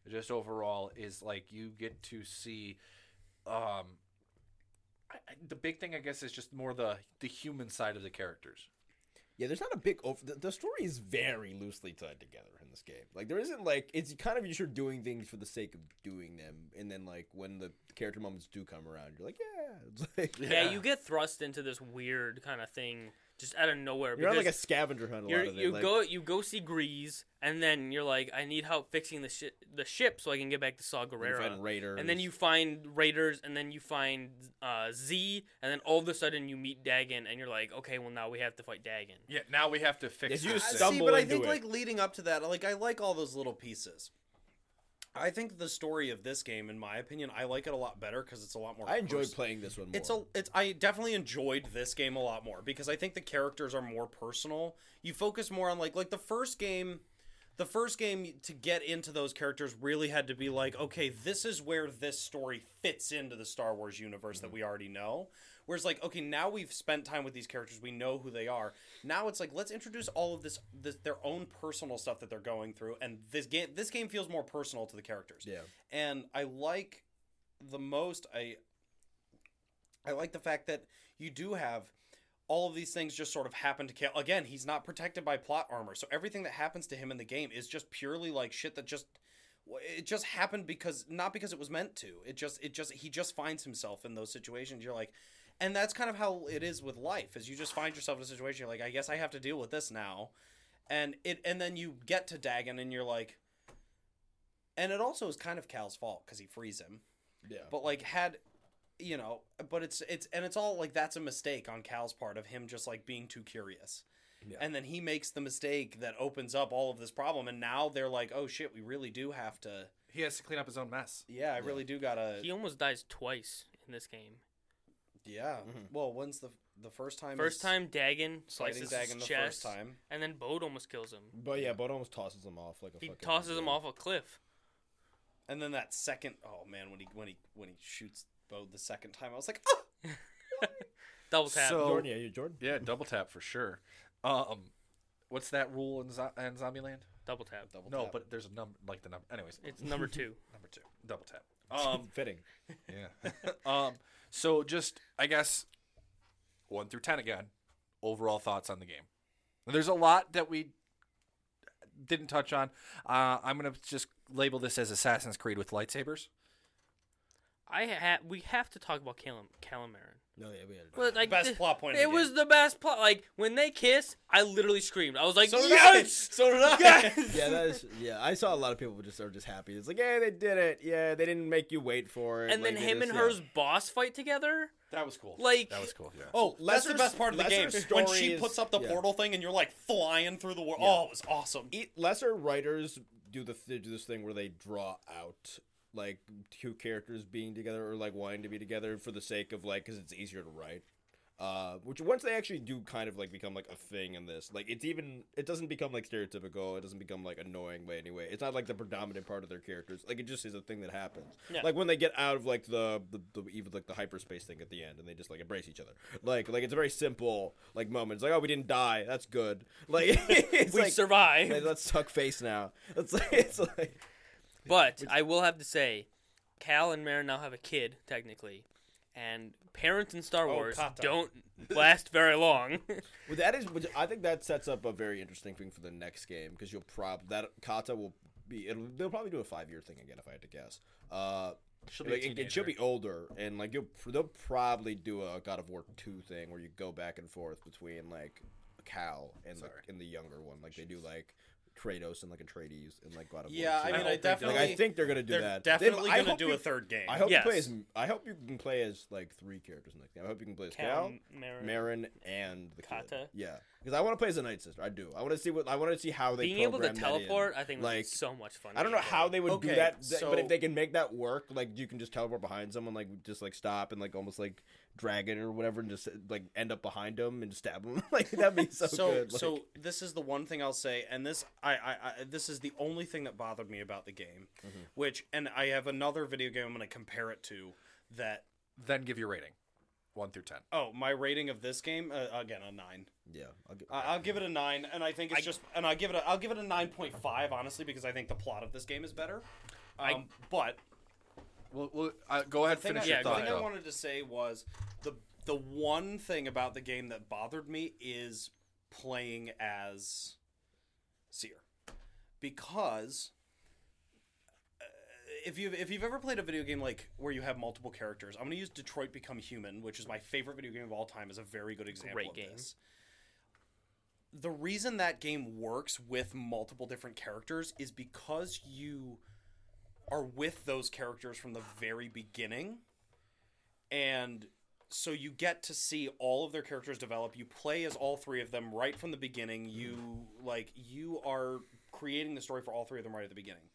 Speaker 2: just overall, is like you get to see. Um, I, I- the big thing, I guess, is just more the the human side of the characters.
Speaker 5: Yeah, there's not a big over. The, the story is very loosely tied together in this game. Like there isn't like it's kind of you're doing things for the sake of doing them, and then like when the character moments do come around, you're like, yeah, it's like
Speaker 4: Yeah,
Speaker 2: Yeah.
Speaker 4: you get thrust into this weird kind of thing just out of nowhere.
Speaker 5: you're on like a scavenger hunt. A
Speaker 4: you're,
Speaker 5: lot of it.
Speaker 4: you
Speaker 5: like,
Speaker 4: go you go see Greez, and then you're like, I need help fixing the ship the ship so I can get back to Saw
Speaker 5: you
Speaker 4: Gerrera.
Speaker 5: find raiders,
Speaker 4: and then you find Raiders, and then you find uh, Z, and then all of a sudden you meet Dagan, and you're like, okay, well now we have to fight Dagan.
Speaker 2: Yeah, now we have to fix.
Speaker 5: Yes, you
Speaker 2: this
Speaker 5: just
Speaker 3: I see,
Speaker 5: stumble
Speaker 3: but I think
Speaker 5: it.
Speaker 3: like leading up to that, like I like all those little pieces. I think the story of this game, in my opinion, I like it a lot better because it's a lot more.
Speaker 5: I enjoyed playing this one. More.
Speaker 3: It's a it's I definitely enjoyed this game a lot more because I think the characters are more personal. You focus more on like like the first game the first game to get into those characters really had to be like, okay, this is where this story fits into the Star Wars universe that mm-hmm. we already know. Whereas like, okay, now we've spent time with these characters, we know who they are. Now it's like let's introduce all of this, this their own personal stuff that they're going through, and this game this game feels more personal to the characters.
Speaker 5: yeah.
Speaker 3: And I like the most I I like the fact that you do have all of these things just sort of happen to kill. Again, he's not protected by plot armor, so everything that happens to him in the game is just purely like shit that just it just happened because not because it was meant to. It just it just he just finds himself in those situations. You're like, and that's kind of how it is with life. Is you just find yourself in a situation. You're like, I guess I have to deal with this now, and it and then you get to Dagan and you're like, and it also is kind of Cal's fault because he frees him.
Speaker 5: Yeah.
Speaker 3: But like had you know, but it's it's and it's all like that's a mistake on Cal's part of him just like being too curious.
Speaker 5: Yeah.
Speaker 3: And then he makes the mistake that opens up all of this problem and now they're like, "Oh shit, we really do have to
Speaker 2: He has to clean up his own mess.
Speaker 3: Yeah, I really do got to
Speaker 4: He almost dies twice in this game.
Speaker 3: Yeah. Well, when's the the first time
Speaker 4: First time Dagan
Speaker 3: fighting
Speaker 4: slices
Speaker 3: Dagan
Speaker 4: his
Speaker 3: the
Speaker 4: chest,
Speaker 3: first time?
Speaker 4: and then Bode almost kills him.
Speaker 5: But yeah, Bud almost tosses him off like a
Speaker 4: He
Speaker 5: fucking.
Speaker 4: tosses him off a cliff.
Speaker 3: And then that second, oh man, when he when he when he shoots Bode the second time, I was like, "Oh!"
Speaker 4: Double tap.
Speaker 2: So-
Speaker 5: Jordan, yeah, you Jordan.
Speaker 2: Yeah, double tap for sure. Um, what's that rule in, Zo- in Zombieland?
Speaker 4: Double tap.
Speaker 3: Double
Speaker 2: No,
Speaker 3: tap.
Speaker 2: but there's a number like the number. Anyways,
Speaker 4: It's number two.
Speaker 2: number two, double tap. Um,
Speaker 5: Fitting.
Speaker 2: yeah. um, so just I guess one through ten again. Overall thoughts on the game. There's a lot that we didn't touch on. Uh, I'm gonna just label this as Assassin's Creed with lightsabers.
Speaker 4: I ha- we have to talk about Cal and Merrin.
Speaker 5: No, yeah, we had.
Speaker 4: Well, like,
Speaker 3: Best
Speaker 4: th-
Speaker 3: plot point of
Speaker 4: It
Speaker 3: the
Speaker 4: was
Speaker 3: game.
Speaker 4: the best plot. Like when they kiss, I literally screamed. I was like,
Speaker 3: So did
Speaker 4: yes.
Speaker 3: I. So did I.
Speaker 4: Yes!
Speaker 5: Yeah, that is. Yeah, I saw a lot of people just are just happy. It's like, yeah, they did it. Yeah, they didn't make you wait for it.
Speaker 4: And
Speaker 5: Like,
Speaker 4: then
Speaker 5: they
Speaker 4: him
Speaker 5: just-
Speaker 4: and
Speaker 5: yeah.
Speaker 4: her's boss fight together.
Speaker 3: That was cool.
Speaker 4: Like
Speaker 2: That was cool. Yeah.
Speaker 3: Oh, that's the
Speaker 5: Lesser's-
Speaker 3: best part of the game.
Speaker 5: Lesser's
Speaker 3: When she
Speaker 5: is-
Speaker 3: puts up the
Speaker 5: yeah.
Speaker 3: portal thing and you're like flying through the world.
Speaker 5: Yeah.
Speaker 3: Oh, it was awesome.
Speaker 5: E- lesser writers do the they do this thing where they draw out like two characters being together or like wanting to be together for the sake of like because it's easier to write. Uh, which once they actually do kind of like become like a thing in this, like it's even it doesn't become like stereotypical. It doesn't become like annoying by any way anyway. It's not like the predominant part of their characters. Like it just is a thing that happens.
Speaker 4: Yeah.
Speaker 5: Like when they get out of like the, the the even like the hyperspace thing at the end and they just like embrace each other. Like like it's a very simple like moment. It's like oh we didn't die. That's good. Like
Speaker 4: we
Speaker 5: like,
Speaker 4: survived.
Speaker 5: Let's suck face now. It's like it's like
Speaker 4: But I will have to say, Cal and Merrin now have a kid technically, and parents in Star
Speaker 3: Oh,
Speaker 4: Wars
Speaker 3: Kata.
Speaker 4: don't last very long.
Speaker 5: well, that is. I think that sets up a very interesting thing for the next game because you'll prob that Kata will be. It'll, they'll probably do a five year thing again if I had to guess. Uh,
Speaker 2: She'll be
Speaker 5: like, it, it should be older and like you'll they'll probably do a God of War two thing where you go back and forth between like Cal and the, and the younger one like they do like Kratos and like Atreides and like God of
Speaker 3: Yeah,
Speaker 5: War.
Speaker 3: I
Speaker 5: 2.
Speaker 3: mean, I
Speaker 2: hope they
Speaker 3: definitely.
Speaker 5: like I think they're gonna do
Speaker 3: they're
Speaker 5: that.
Speaker 3: definitely
Speaker 5: They- I
Speaker 3: gonna
Speaker 5: hope
Speaker 3: do
Speaker 5: you-
Speaker 3: a third game.
Speaker 5: I hope
Speaker 4: Yes.
Speaker 5: you play as. I hope you can play as like three characters in the game. I hope you can play as Cal,
Speaker 4: Cal, Merrin.
Speaker 5: Merrin, and the kid.
Speaker 4: Kata.
Speaker 5: Yeah, because I want to play as a Night Sister. I do. I want to see what I want to see how they
Speaker 4: Being able to
Speaker 5: program that in.
Speaker 4: teleport, I think, would
Speaker 5: Like,
Speaker 4: so much fun.
Speaker 5: I don't know how they would do
Speaker 3: Okay,
Speaker 5: that, th-
Speaker 3: so-
Speaker 5: but if they can make that work, like you can just teleport behind someone, like just like stop and like almost like drag it or whatever, and just like end up behind them and stab them. like that'd be so,
Speaker 3: so
Speaker 5: good. Like,
Speaker 3: so this is the one thing I'll say, and this I, I, I this is the only thing that bothered me about the game,
Speaker 5: Mm-hmm.
Speaker 3: which and I have another video game I'm going to compare it to that.
Speaker 2: Then give your rating, one through ten.
Speaker 3: Oh, my rating of this game uh, again a nine.
Speaker 5: yeah, I'll get,
Speaker 3: I- I'll give it a nine, and I think it's just, and I give it, a, I'll give it a nine point five, honestly, because I think the plot of this game is better. Um, but
Speaker 2: Well, well uh, go ahead,
Speaker 3: the
Speaker 2: finish
Speaker 3: I,
Speaker 2: your
Speaker 4: yeah,
Speaker 3: the thing I wanted to say was the the one thing about the game that bothered me is playing as Cere, because uh, if you if you've ever played a video game like where you have multiple characters, I'm going to use Detroit Become Human, which is my favorite video game of all time, as a very good example
Speaker 4: Great
Speaker 3: of
Speaker 4: game.
Speaker 3: this. The reason that game works with multiple different characters is because you are with those characters from the very beginning. And so you get to see all of their characters develop. You play as all three of them right from the beginning. You like you are creating the story for all three of them right at the beginning.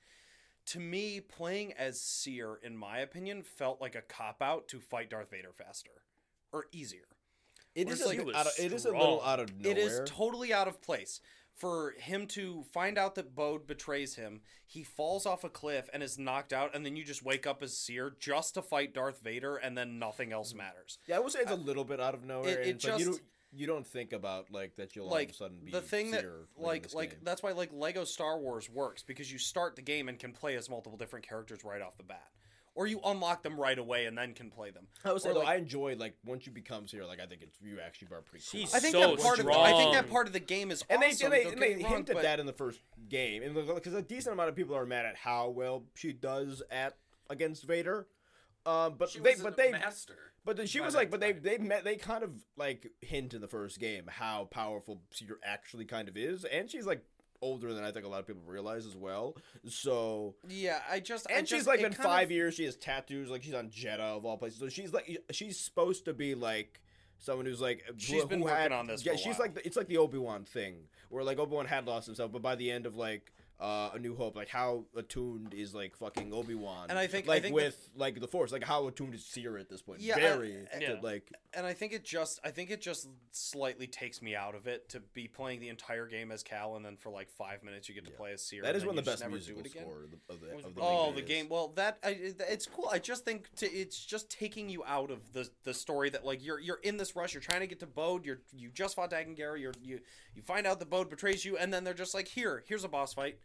Speaker 3: To me playing as Cere in my opinion felt like a cop out to fight darth vader faster or easier.
Speaker 5: It
Speaker 4: Whereas
Speaker 5: is like out of, it is a little out of nowhere.
Speaker 3: it is totally out of place for him to find out that Bode betrays him. He falls off a cliff and is knocked out, and then you just wake up as Cere just to fight Darth Vader, and then nothing else mm. matters.
Speaker 5: Yeah, I would say it's a uh, little bit out of nowhere.
Speaker 3: it-
Speaker 5: and
Speaker 3: it
Speaker 5: it's like you
Speaker 3: just-
Speaker 5: don't you don't think about like that you'll all
Speaker 3: like
Speaker 5: of a sudden be
Speaker 3: the thing that
Speaker 5: Cere,
Speaker 3: like like
Speaker 5: game.
Speaker 3: that's why like Lego Star Wars works because you start the game and can play as multiple different characters right off the bat, or you unlock them right away and then can play them.
Speaker 5: I would say
Speaker 3: or,
Speaker 5: though,
Speaker 3: like-
Speaker 5: I enjoy like once you become Cere, like I think it's you actually are pretty cool.
Speaker 4: She's
Speaker 3: I think
Speaker 4: so
Speaker 3: that part of the, I think that part of the game is
Speaker 5: and they
Speaker 3: awesome.
Speaker 5: and they,
Speaker 3: don't
Speaker 5: and they
Speaker 3: me wrong,
Speaker 5: hinted
Speaker 3: but-
Speaker 5: that in the first game, and because a decent amount of people are mad at how well she does at against Vader. Um, but they but they
Speaker 2: master.
Speaker 5: but then she was like, but they they met they kind of like hint in the first game how powerful Cedar actually kind of is, and she's like older than I think a lot of people realize as well. So
Speaker 3: yeah, I just I
Speaker 5: and
Speaker 3: just,
Speaker 5: she's like
Speaker 3: it
Speaker 5: been five
Speaker 3: of-
Speaker 5: years. She has tattoos. Like she's on Jedha of all places. So she's like she's supposed to be like someone who's like
Speaker 3: She's
Speaker 5: who-
Speaker 3: been
Speaker 5: who
Speaker 3: working
Speaker 5: had-
Speaker 3: on this
Speaker 5: Yeah, she's
Speaker 3: while.
Speaker 5: like the, it's like the Obi Wan thing where like Obi Wan had lost himself, but by the end of like. Uh, a New Hope, like how attuned is like fucking Obi Wan,
Speaker 3: And I think- I
Speaker 5: like
Speaker 3: think the-
Speaker 5: with like the Force, like how attuned is Cere at this point?
Speaker 3: Yeah, I-
Speaker 5: very
Speaker 4: Yeah.
Speaker 5: like
Speaker 3: and I think it just I think it just slightly takes me out of it to be playing the entire game as Cal and then for like five minutes you get to play as Cere.
Speaker 5: that
Speaker 3: and
Speaker 5: is
Speaker 3: then
Speaker 5: one of the best
Speaker 3: never do
Speaker 5: musical
Speaker 3: it again.
Speaker 5: score of the, of the, of the
Speaker 3: Oh,
Speaker 5: main
Speaker 3: the
Speaker 5: is.
Speaker 3: game. Well, that I, it's cool. I just think to, it's just taking you out of the the story that like you're you're in this rush. You're trying to get to Bode. You're you just fought Dagan Gera. You're you you find out the Bode betrays you, and then they're just like, here, here's a boss fight,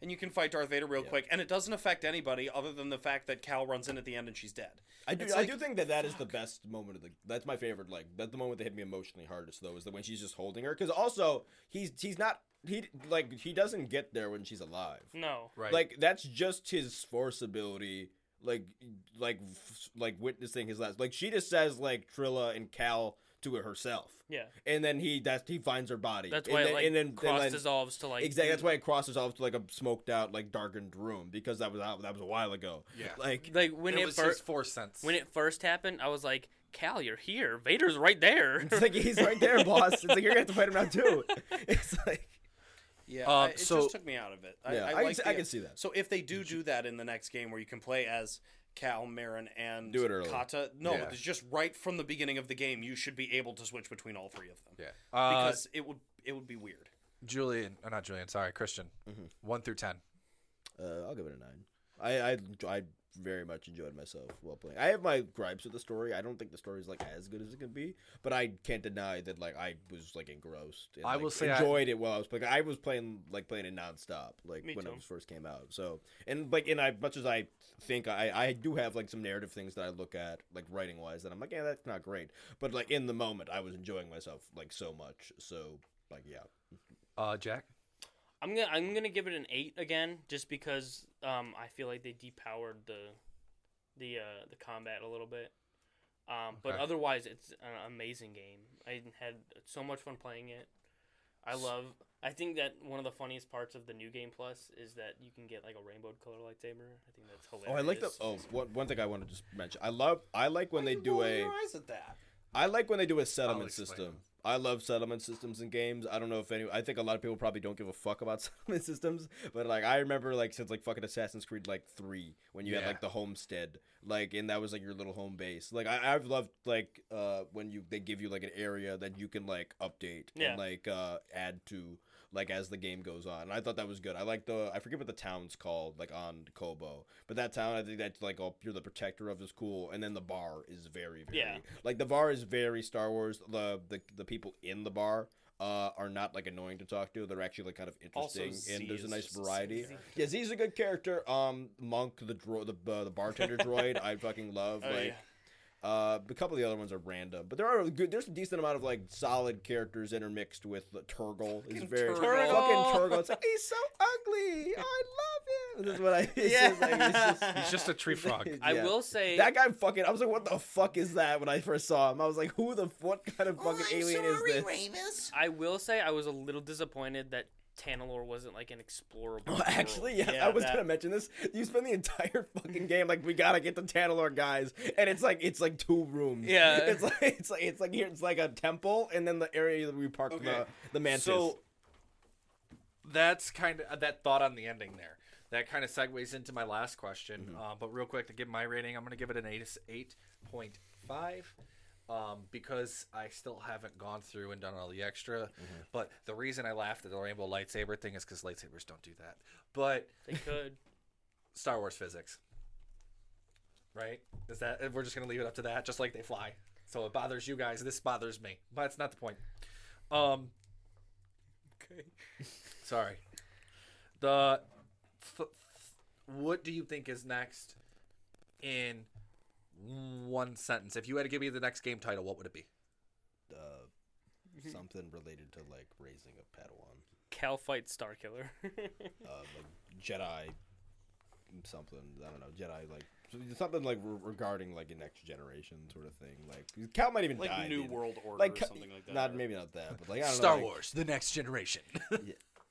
Speaker 7: and you can fight Darth Vader real quick, and it doesn't affect anybody other than the fact that Cal runs in at the end and she's dead.
Speaker 5: I do.
Speaker 7: It's
Speaker 5: I do think that that is the best moment of the. That's my favorite. Like that's the moment that hit me emotionally hardest though. Is that when she's just holding her? Because also he's he's not he like he doesn't get there when she's alive.
Speaker 4: No.
Speaker 2: Right.
Speaker 5: Like that's just his force ability. Like like f- like witnessing his last. Like she just says like Trilla and Cal to it herself.
Speaker 4: Yeah.
Speaker 5: And then he that's he finds her body.
Speaker 4: That's
Speaker 5: and
Speaker 4: why
Speaker 5: then,
Speaker 4: it like
Speaker 5: and then,
Speaker 4: cross
Speaker 5: then-
Speaker 4: dissolves to like
Speaker 5: Exactly. That's why it crosses off to like a smoked out, like darkened room because that was out. That was a while ago.
Speaker 2: Yeah.
Speaker 5: Like
Speaker 4: like when
Speaker 2: it
Speaker 4: it,
Speaker 2: was
Speaker 4: fir-
Speaker 2: his force
Speaker 4: when it first happened, I was like, Cal, you're here. Vader's right there.
Speaker 5: it's like he's right there, boss. It's like you're gonna have to fight him now too. It's like
Speaker 7: Yeah,
Speaker 2: Um,
Speaker 7: I- it
Speaker 2: so-
Speaker 7: just took me out of it. I,
Speaker 5: Yeah,
Speaker 7: I,
Speaker 5: I can
Speaker 7: like
Speaker 5: see-
Speaker 7: the-
Speaker 5: I can see that.
Speaker 7: So if they do do that in the next game, where you can play as Cal, Merrin, and
Speaker 5: Do it early.
Speaker 7: Kata, no,
Speaker 2: Yeah.
Speaker 7: it's just right from the beginning of the game, you should be able to switch between all three of them.
Speaker 2: yeah. Uh,
Speaker 7: because it would it would be weird.
Speaker 2: Julian, uh, not Julian. Sorry, Christian.
Speaker 5: Mm-hmm.
Speaker 2: One through ten.
Speaker 5: Uh, I'll give it a nine. I, I I very much enjoyed myself while playing. I have my gripes with the story. I don't think the story is like as good as it can be, but I can't deny that like I was like engrossed. And,
Speaker 2: I
Speaker 5: like,
Speaker 2: will say I-
Speaker 5: enjoyed it while I was playing. I was playing like playing it nonstop, like
Speaker 4: Me
Speaker 5: when
Speaker 4: too.
Speaker 5: it was first came out. So and like and I much as I think I I do have like some narrative things that I look at like writing wise that I'm like yeah that's not great, but like in the moment I was enjoying myself like so much. So like yeah.
Speaker 2: Uh, Jack.
Speaker 4: I'm gonna I'm gonna give it an eight again, just because um I feel like they depowered the the uh the combat a little bit. Um, but
Speaker 2: Okay.
Speaker 4: otherwise, it's an amazing game. I had so much fun playing it. I love. I think that one of the funniest parts of the new game plus is that you can get like a rainbow color lightsaber. I think that's hilarious.
Speaker 5: Oh, I like the. Oh, one, one thing I want to just mention. I love. I like when they do a.
Speaker 7: eyes at that.
Speaker 5: I like when they do a settlement system.
Speaker 2: them.
Speaker 5: I love settlement systems in games. I don't know if any. I think a lot of people probably don't give a fuck about settlement systems, but like I remember like since like fucking Assassin's Creed like three when you had like the homestead, like and that was like your little home base. Like I, I've loved like uh when you they give you like an area that you can like update
Speaker 4: Yeah.
Speaker 5: and like uh add to like as the game goes on. And I thought that was good. I like the I forget what the town's called like on Koboh, but that town I think that's like oh you're the protector of is cool, and then the bar is very very
Speaker 4: Yeah.
Speaker 5: like the bar is very Star Wars. The the the people in the bar uh, are not like annoying to talk to. They're actually like kind of interesting, and there's a nice variety. Yeah, Zee's a good character. Um, Monk, the dro- the uh, the bartender droid, I fucking love.
Speaker 7: Oh,
Speaker 5: like, uh, a couple of the other ones are random, but there are good. There's a decent amount of like solid characters intermixed with the Turgle. He's
Speaker 7: Fucking
Speaker 5: very
Speaker 7: Turgle.
Speaker 5: fucking Turgle. It's like he's so ugly. I love him. This is what I. It's
Speaker 7: Yeah.
Speaker 5: just like, just,
Speaker 2: He's just a tree frog.
Speaker 4: I will say
Speaker 5: That guy fucking. I was like, what the fuck is that? When I first saw him, I was like, who the what kind of
Speaker 7: Oh,
Speaker 5: fucking alien is this?
Speaker 4: I will say I was a little disappointed that Tanalorr wasn't like an explorable.
Speaker 5: Oh, actually, yeah,
Speaker 7: Yeah,
Speaker 5: I was
Speaker 7: that-
Speaker 5: gonna mention this. You spend the entire fucking game like we gotta get the Tantalor guys, and it's like it's like two rooms.
Speaker 4: Yeah.
Speaker 5: it's like it's like it's like here it's like a temple, and then the area that we parked
Speaker 2: Okay.
Speaker 5: the the mantis.
Speaker 2: So that's kind of that thought on the ending there. That kind of segues into my last question.
Speaker 5: Mm-hmm.
Speaker 2: Uh, but real quick to give my rating, I'm going to give it an eight eight point five. Um, because I still haven't gone through and done all the extra.
Speaker 5: Mm-hmm.
Speaker 2: But the reason I laughed at the rainbow lightsaber thing is because lightsabers don't do that. But
Speaker 4: They could.
Speaker 2: Star Wars physics, right? Is that we're just gonna leave it up to that, just like they fly. So it bothers you guys. This bothers me, but it's not the point. Um. Okay. Sorry. The. Th- what do you think is next? In one sentence, if you had to give me the next game title, what would it be?
Speaker 5: uh, something related to like raising a Padawan,
Speaker 4: Cal fight Starkiller.
Speaker 5: uh, like Jedi, something. I don't know, Jedi like something like re- regarding like a next generation sort of thing. Like Cal might even
Speaker 7: like
Speaker 5: die.
Speaker 7: New
Speaker 5: dude.
Speaker 7: World Order
Speaker 5: like
Speaker 7: or something like that.
Speaker 5: Not
Speaker 7: or-
Speaker 5: maybe not that, but like I don't
Speaker 2: Star
Speaker 5: know, like-
Speaker 2: Wars: The Next Generation.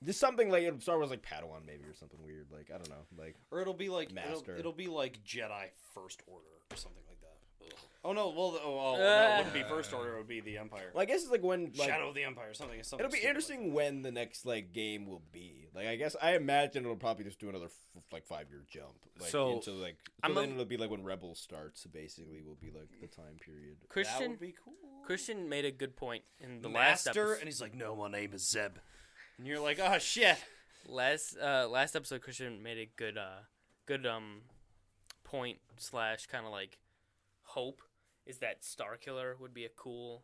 Speaker 5: Just something like it'll Star Wars, like Padawan, maybe or something weird. Like I don't know, like
Speaker 7: Or it'll be like it'll,
Speaker 5: Master.
Speaker 7: it'll be like Jedi First Order or something like that. Ugh. Oh no, well, oh, well that wouldn't be First Order. It would be the Empire.
Speaker 5: well, I guess it's like when like
Speaker 7: Shadow of the Empire, something. something
Speaker 5: it'll be
Speaker 7: stupid like
Speaker 5: interesting when the next like game will be. Like I guess I imagine it'll probably just do another f- like five year jump. Like,
Speaker 2: So-
Speaker 5: into like so
Speaker 4: I'm a-
Speaker 5: then it'll be like when Rebels starts. Basically, will be like the time period.
Speaker 7: that. That
Speaker 4: Christian
Speaker 7: would be cool.
Speaker 4: Christian made a good point in the last
Speaker 7: Master,
Speaker 4: episode.
Speaker 7: and he's like, "No, my name is Zeb," and you're like, "Oh shit."
Speaker 4: last uh last episode Christian made a good uh good um point slash kind of like hope is that Starkiller would be a cool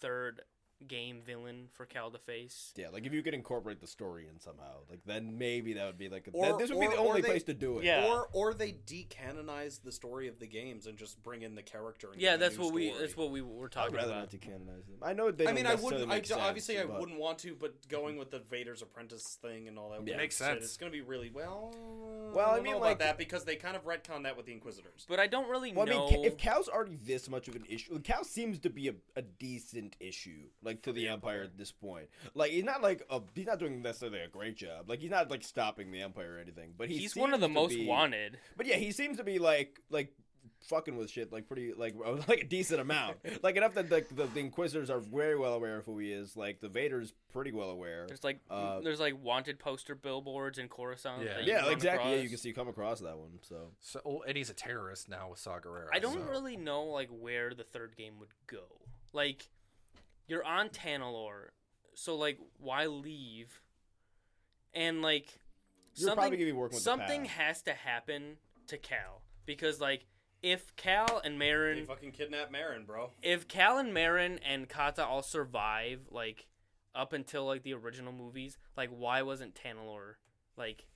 Speaker 4: third game villain for Cal to face.
Speaker 5: Yeah, like if you could incorporate the story in somehow, like then maybe that would be like a,
Speaker 3: Or-
Speaker 5: that- this would be the only
Speaker 3: they-
Speaker 5: place to do it.
Speaker 4: Yeah.
Speaker 3: Or or they decanonize the story of the games and just bring in the character. And
Speaker 4: Yeah, that's
Speaker 3: new
Speaker 4: what we
Speaker 3: story.
Speaker 4: that's what we were
Speaker 5: I'd
Speaker 4: talking
Speaker 5: rather
Speaker 4: about.
Speaker 5: not decanonize them. I know they.
Speaker 3: I mean, I wouldn't. I,
Speaker 5: make sense,
Speaker 3: obviously, I wouldn't want to, but going with the Vader's Apprentice thing and all that
Speaker 5: Yeah.
Speaker 3: weird
Speaker 2: Makes
Speaker 3: shit,
Speaker 2: sense.
Speaker 3: It's going to be really well.
Speaker 5: Well, I
Speaker 3: don't
Speaker 5: mean,
Speaker 3: know
Speaker 5: like-
Speaker 3: about that because they kind of retcon that with the Inquisitors.
Speaker 4: But I don't really
Speaker 5: Well, I
Speaker 4: know.
Speaker 5: mean, if Cal's already this much of an issue, like, Cal seems to be a, a decent issue, like to the, Empire at this point. Like he's not like a, he's not doing necessarily a great job. Like he's not like stopping the Empire or anything. But he
Speaker 4: he's one of the most
Speaker 5: be-
Speaker 4: wanted.
Speaker 5: But yeah, he seems to be like like fucking with shit like pretty like like a decent amount. like enough that like the, the Inquisitors are very well aware of who he is. Like the Vader's pretty well aware.
Speaker 4: There's like
Speaker 5: Uh,
Speaker 4: there's like wanted poster billboards in Coruscant.
Speaker 2: Yeah.
Speaker 5: Yeah,
Speaker 4: can run
Speaker 5: exactly. Yeah, you can see come across that one. So
Speaker 2: So, oh, and he's a terrorist now with Saw Gerrera.
Speaker 4: I don't
Speaker 2: so-
Speaker 4: really know like where the third game would go. Like, you're on Tanalorr, so like, why leave? And like,
Speaker 5: You're
Speaker 4: something
Speaker 5: probably be working with
Speaker 4: something
Speaker 5: past.
Speaker 4: has to happen to Cal because like, if Cal and
Speaker 3: They
Speaker 4: Merrin,
Speaker 3: fucking kidnapped Merrin, bro.
Speaker 4: if Cal and Merrin and Kata all survive like up until like the original movies, like why wasn't Tanalorr like?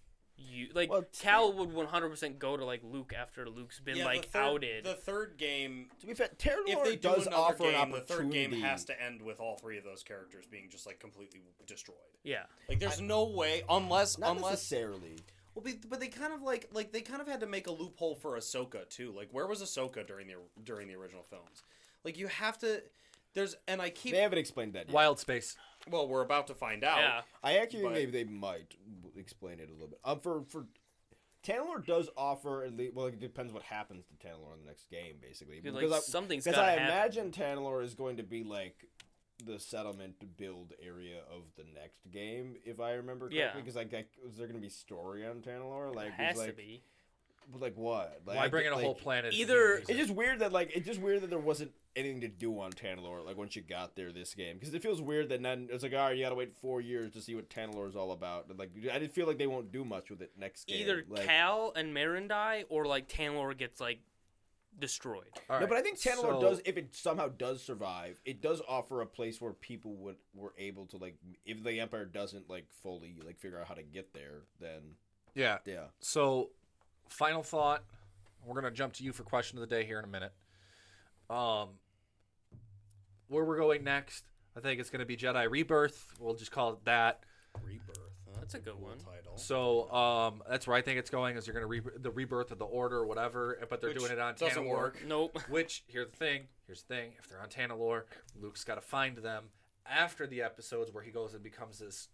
Speaker 4: You like
Speaker 5: Well,
Speaker 4: Cal would 100% go to like Luke after Luke's been
Speaker 3: Yeah,
Speaker 4: like
Speaker 3: the third,
Speaker 4: outed.
Speaker 3: The third game,
Speaker 5: to be fair, Terror
Speaker 3: if they do
Speaker 5: does
Speaker 3: another
Speaker 5: offer
Speaker 3: game,
Speaker 5: an
Speaker 3: the third game has to end with all three of those characters being just like completely destroyed.
Speaker 4: yeah.
Speaker 3: Like, there's no way unless
Speaker 5: Not
Speaker 3: unless
Speaker 5: necessarily.
Speaker 3: Well, but, but they kind of like like they kind of had to make a loophole for Ahsoka too. Like, where was Ahsoka during the during the original films? Like, you have to. There's and I keep.
Speaker 5: They haven't explained that yet.
Speaker 2: Wild Space.
Speaker 3: Well, we're about to find out.
Speaker 4: Yeah.
Speaker 5: I actually
Speaker 3: But-
Speaker 5: think they, they might explain it a little bit. Um, for for Tantalor does offer at least. Well, it depends what happens to Tantalor in the next game, basically.
Speaker 4: Because, like,
Speaker 5: I-
Speaker 4: something's
Speaker 5: Because I
Speaker 4: happen.
Speaker 5: imagine Tantalor is going to be like the settlement build area of the next game, if I remember correctly.
Speaker 4: Yeah.
Speaker 5: Because like, like, is there going to be story on Tantalor? Like,
Speaker 4: It
Speaker 5: is,
Speaker 4: has
Speaker 5: like,
Speaker 4: to be.
Speaker 5: Like what? Like,
Speaker 2: Why bring in
Speaker 5: get,
Speaker 2: a whole planet?
Speaker 4: either-
Speaker 5: It's just weird that like it's just weird that there wasn't anything to do on Tantalor like once you got there this game because it feels weird that then it's like all right you gotta wait four years to see what Tantalor is all about and, like I didn't feel like they won't do much with it next game
Speaker 4: Either
Speaker 5: like,
Speaker 4: Cal and Merrin die, or like Tanalorr gets like destroyed.
Speaker 2: All
Speaker 5: no, but I think Tantalor
Speaker 2: so-
Speaker 5: does if it somehow does survive it does offer a place where people would were able to like if the Empire doesn't like fully like figure out how to get there then
Speaker 2: Yeah.
Speaker 5: yeah
Speaker 2: So, final thought. We're gonna jump to you for question of the day here in a minute. Um, where we're going next? I think it's gonna be Jedi Rebirth. We'll just call it that.
Speaker 3: Rebirth.
Speaker 4: That's a good
Speaker 3: cool
Speaker 4: one.
Speaker 3: Title.
Speaker 2: So, um, that's where I think it's going. Is you're gonna re- the rebirth of the Order or whatever, but they're
Speaker 3: Which
Speaker 2: doing it on
Speaker 3: doesn't
Speaker 2: Tanalorr.
Speaker 3: work.
Speaker 4: Nope.
Speaker 2: Which here's the thing. Here's the thing. If they're on Tanalorr, Luke's got to find them after the episodes where he goes and becomes this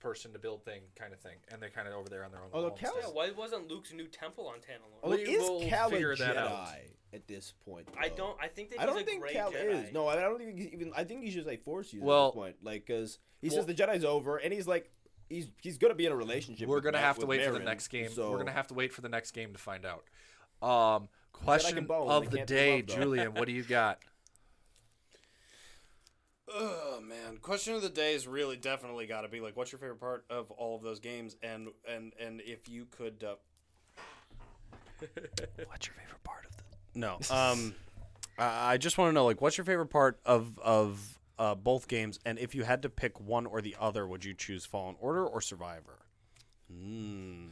Speaker 2: person to build thing kind of thing, and they're kind of over there on their own.
Speaker 5: Although
Speaker 2: homestead.
Speaker 5: Cal-
Speaker 4: Yeah, why wasn't Luke's new temple on Tanalorr?
Speaker 5: although
Speaker 2: We
Speaker 5: is
Speaker 2: will
Speaker 5: Cal a
Speaker 2: figure that
Speaker 5: Jedi
Speaker 2: out.
Speaker 5: at this point
Speaker 4: I don't. I think that
Speaker 5: I don't
Speaker 4: a
Speaker 5: think
Speaker 4: great
Speaker 5: Cal
Speaker 4: Jedi.
Speaker 5: is. No, I don't think he's even. I think he's just like force user
Speaker 2: Well-
Speaker 5: at this point. Like, because he
Speaker 2: Well-
Speaker 5: says the Jedi's over, and he's like, he's he's gonna be in a relationship.
Speaker 2: We're gonna
Speaker 5: Ma-
Speaker 2: have to
Speaker 5: with
Speaker 2: wait for the next game.
Speaker 5: So
Speaker 2: We're gonna have to wait for the next game to find out. Um, question of the day,
Speaker 5: loved.
Speaker 2: Julian. What do you got?
Speaker 3: Oh man, question of the day is really definitely got to be like, what's your favorite part of all of those games? And and and if you could, uh... what's your favorite part of the? No, um, I I just want to know like, what's your favorite part of of uh, both games? And if you had to pick one or the other, would you choose Fallen Order or Survivor? Hmm.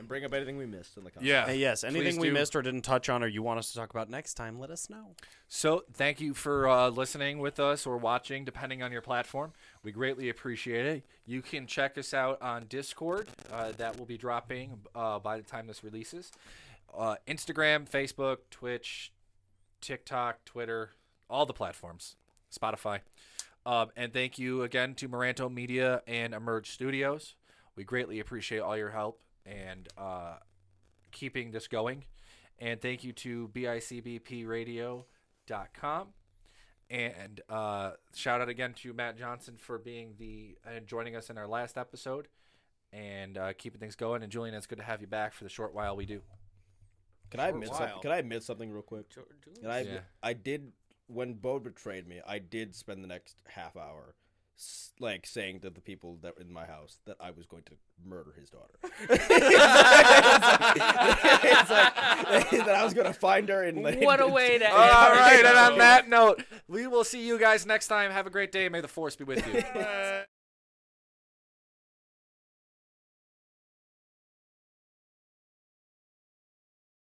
Speaker 5: And bring up anything we missed in the comments.
Speaker 2: Yeah.
Speaker 3: Hey, yes, anything we
Speaker 2: do.
Speaker 3: missed or didn't touch on, or you want us to talk about next time, let us know.
Speaker 2: So, thank you for uh, listening with us or watching, depending on your platform. We greatly appreciate it. You can check us out on Discord. Uh, that will be dropping uh, by the time this releases. Uh, Instagram, Facebook, Twitch, TikTok, Twitter, all the platforms, Spotify. Um, and thank you again to Moranto Media and Emerge Studios. We greatly appreciate all your help and uh, keeping this going. And thank you to bicbpradio.com. And uh, shout out again to Matt Johnson for being the and joining us in our last episode and uh, keeping things going. And Julian, it's good to have you back for the short while we do.
Speaker 5: Can I
Speaker 3: Short
Speaker 5: admit something? Can I admit something real quick?
Speaker 4: Jo- Julian?
Speaker 5: And I
Speaker 2: Yeah.
Speaker 5: I did when Bo betrayed me. I did spend the next half hour s- like saying to the people that were in my house that I was going to murder his daughter. it's like, that I was going to find her and like,
Speaker 4: What a way to
Speaker 2: All right, and on that note, we will see you guys next time. Have a great day. May the force be with you.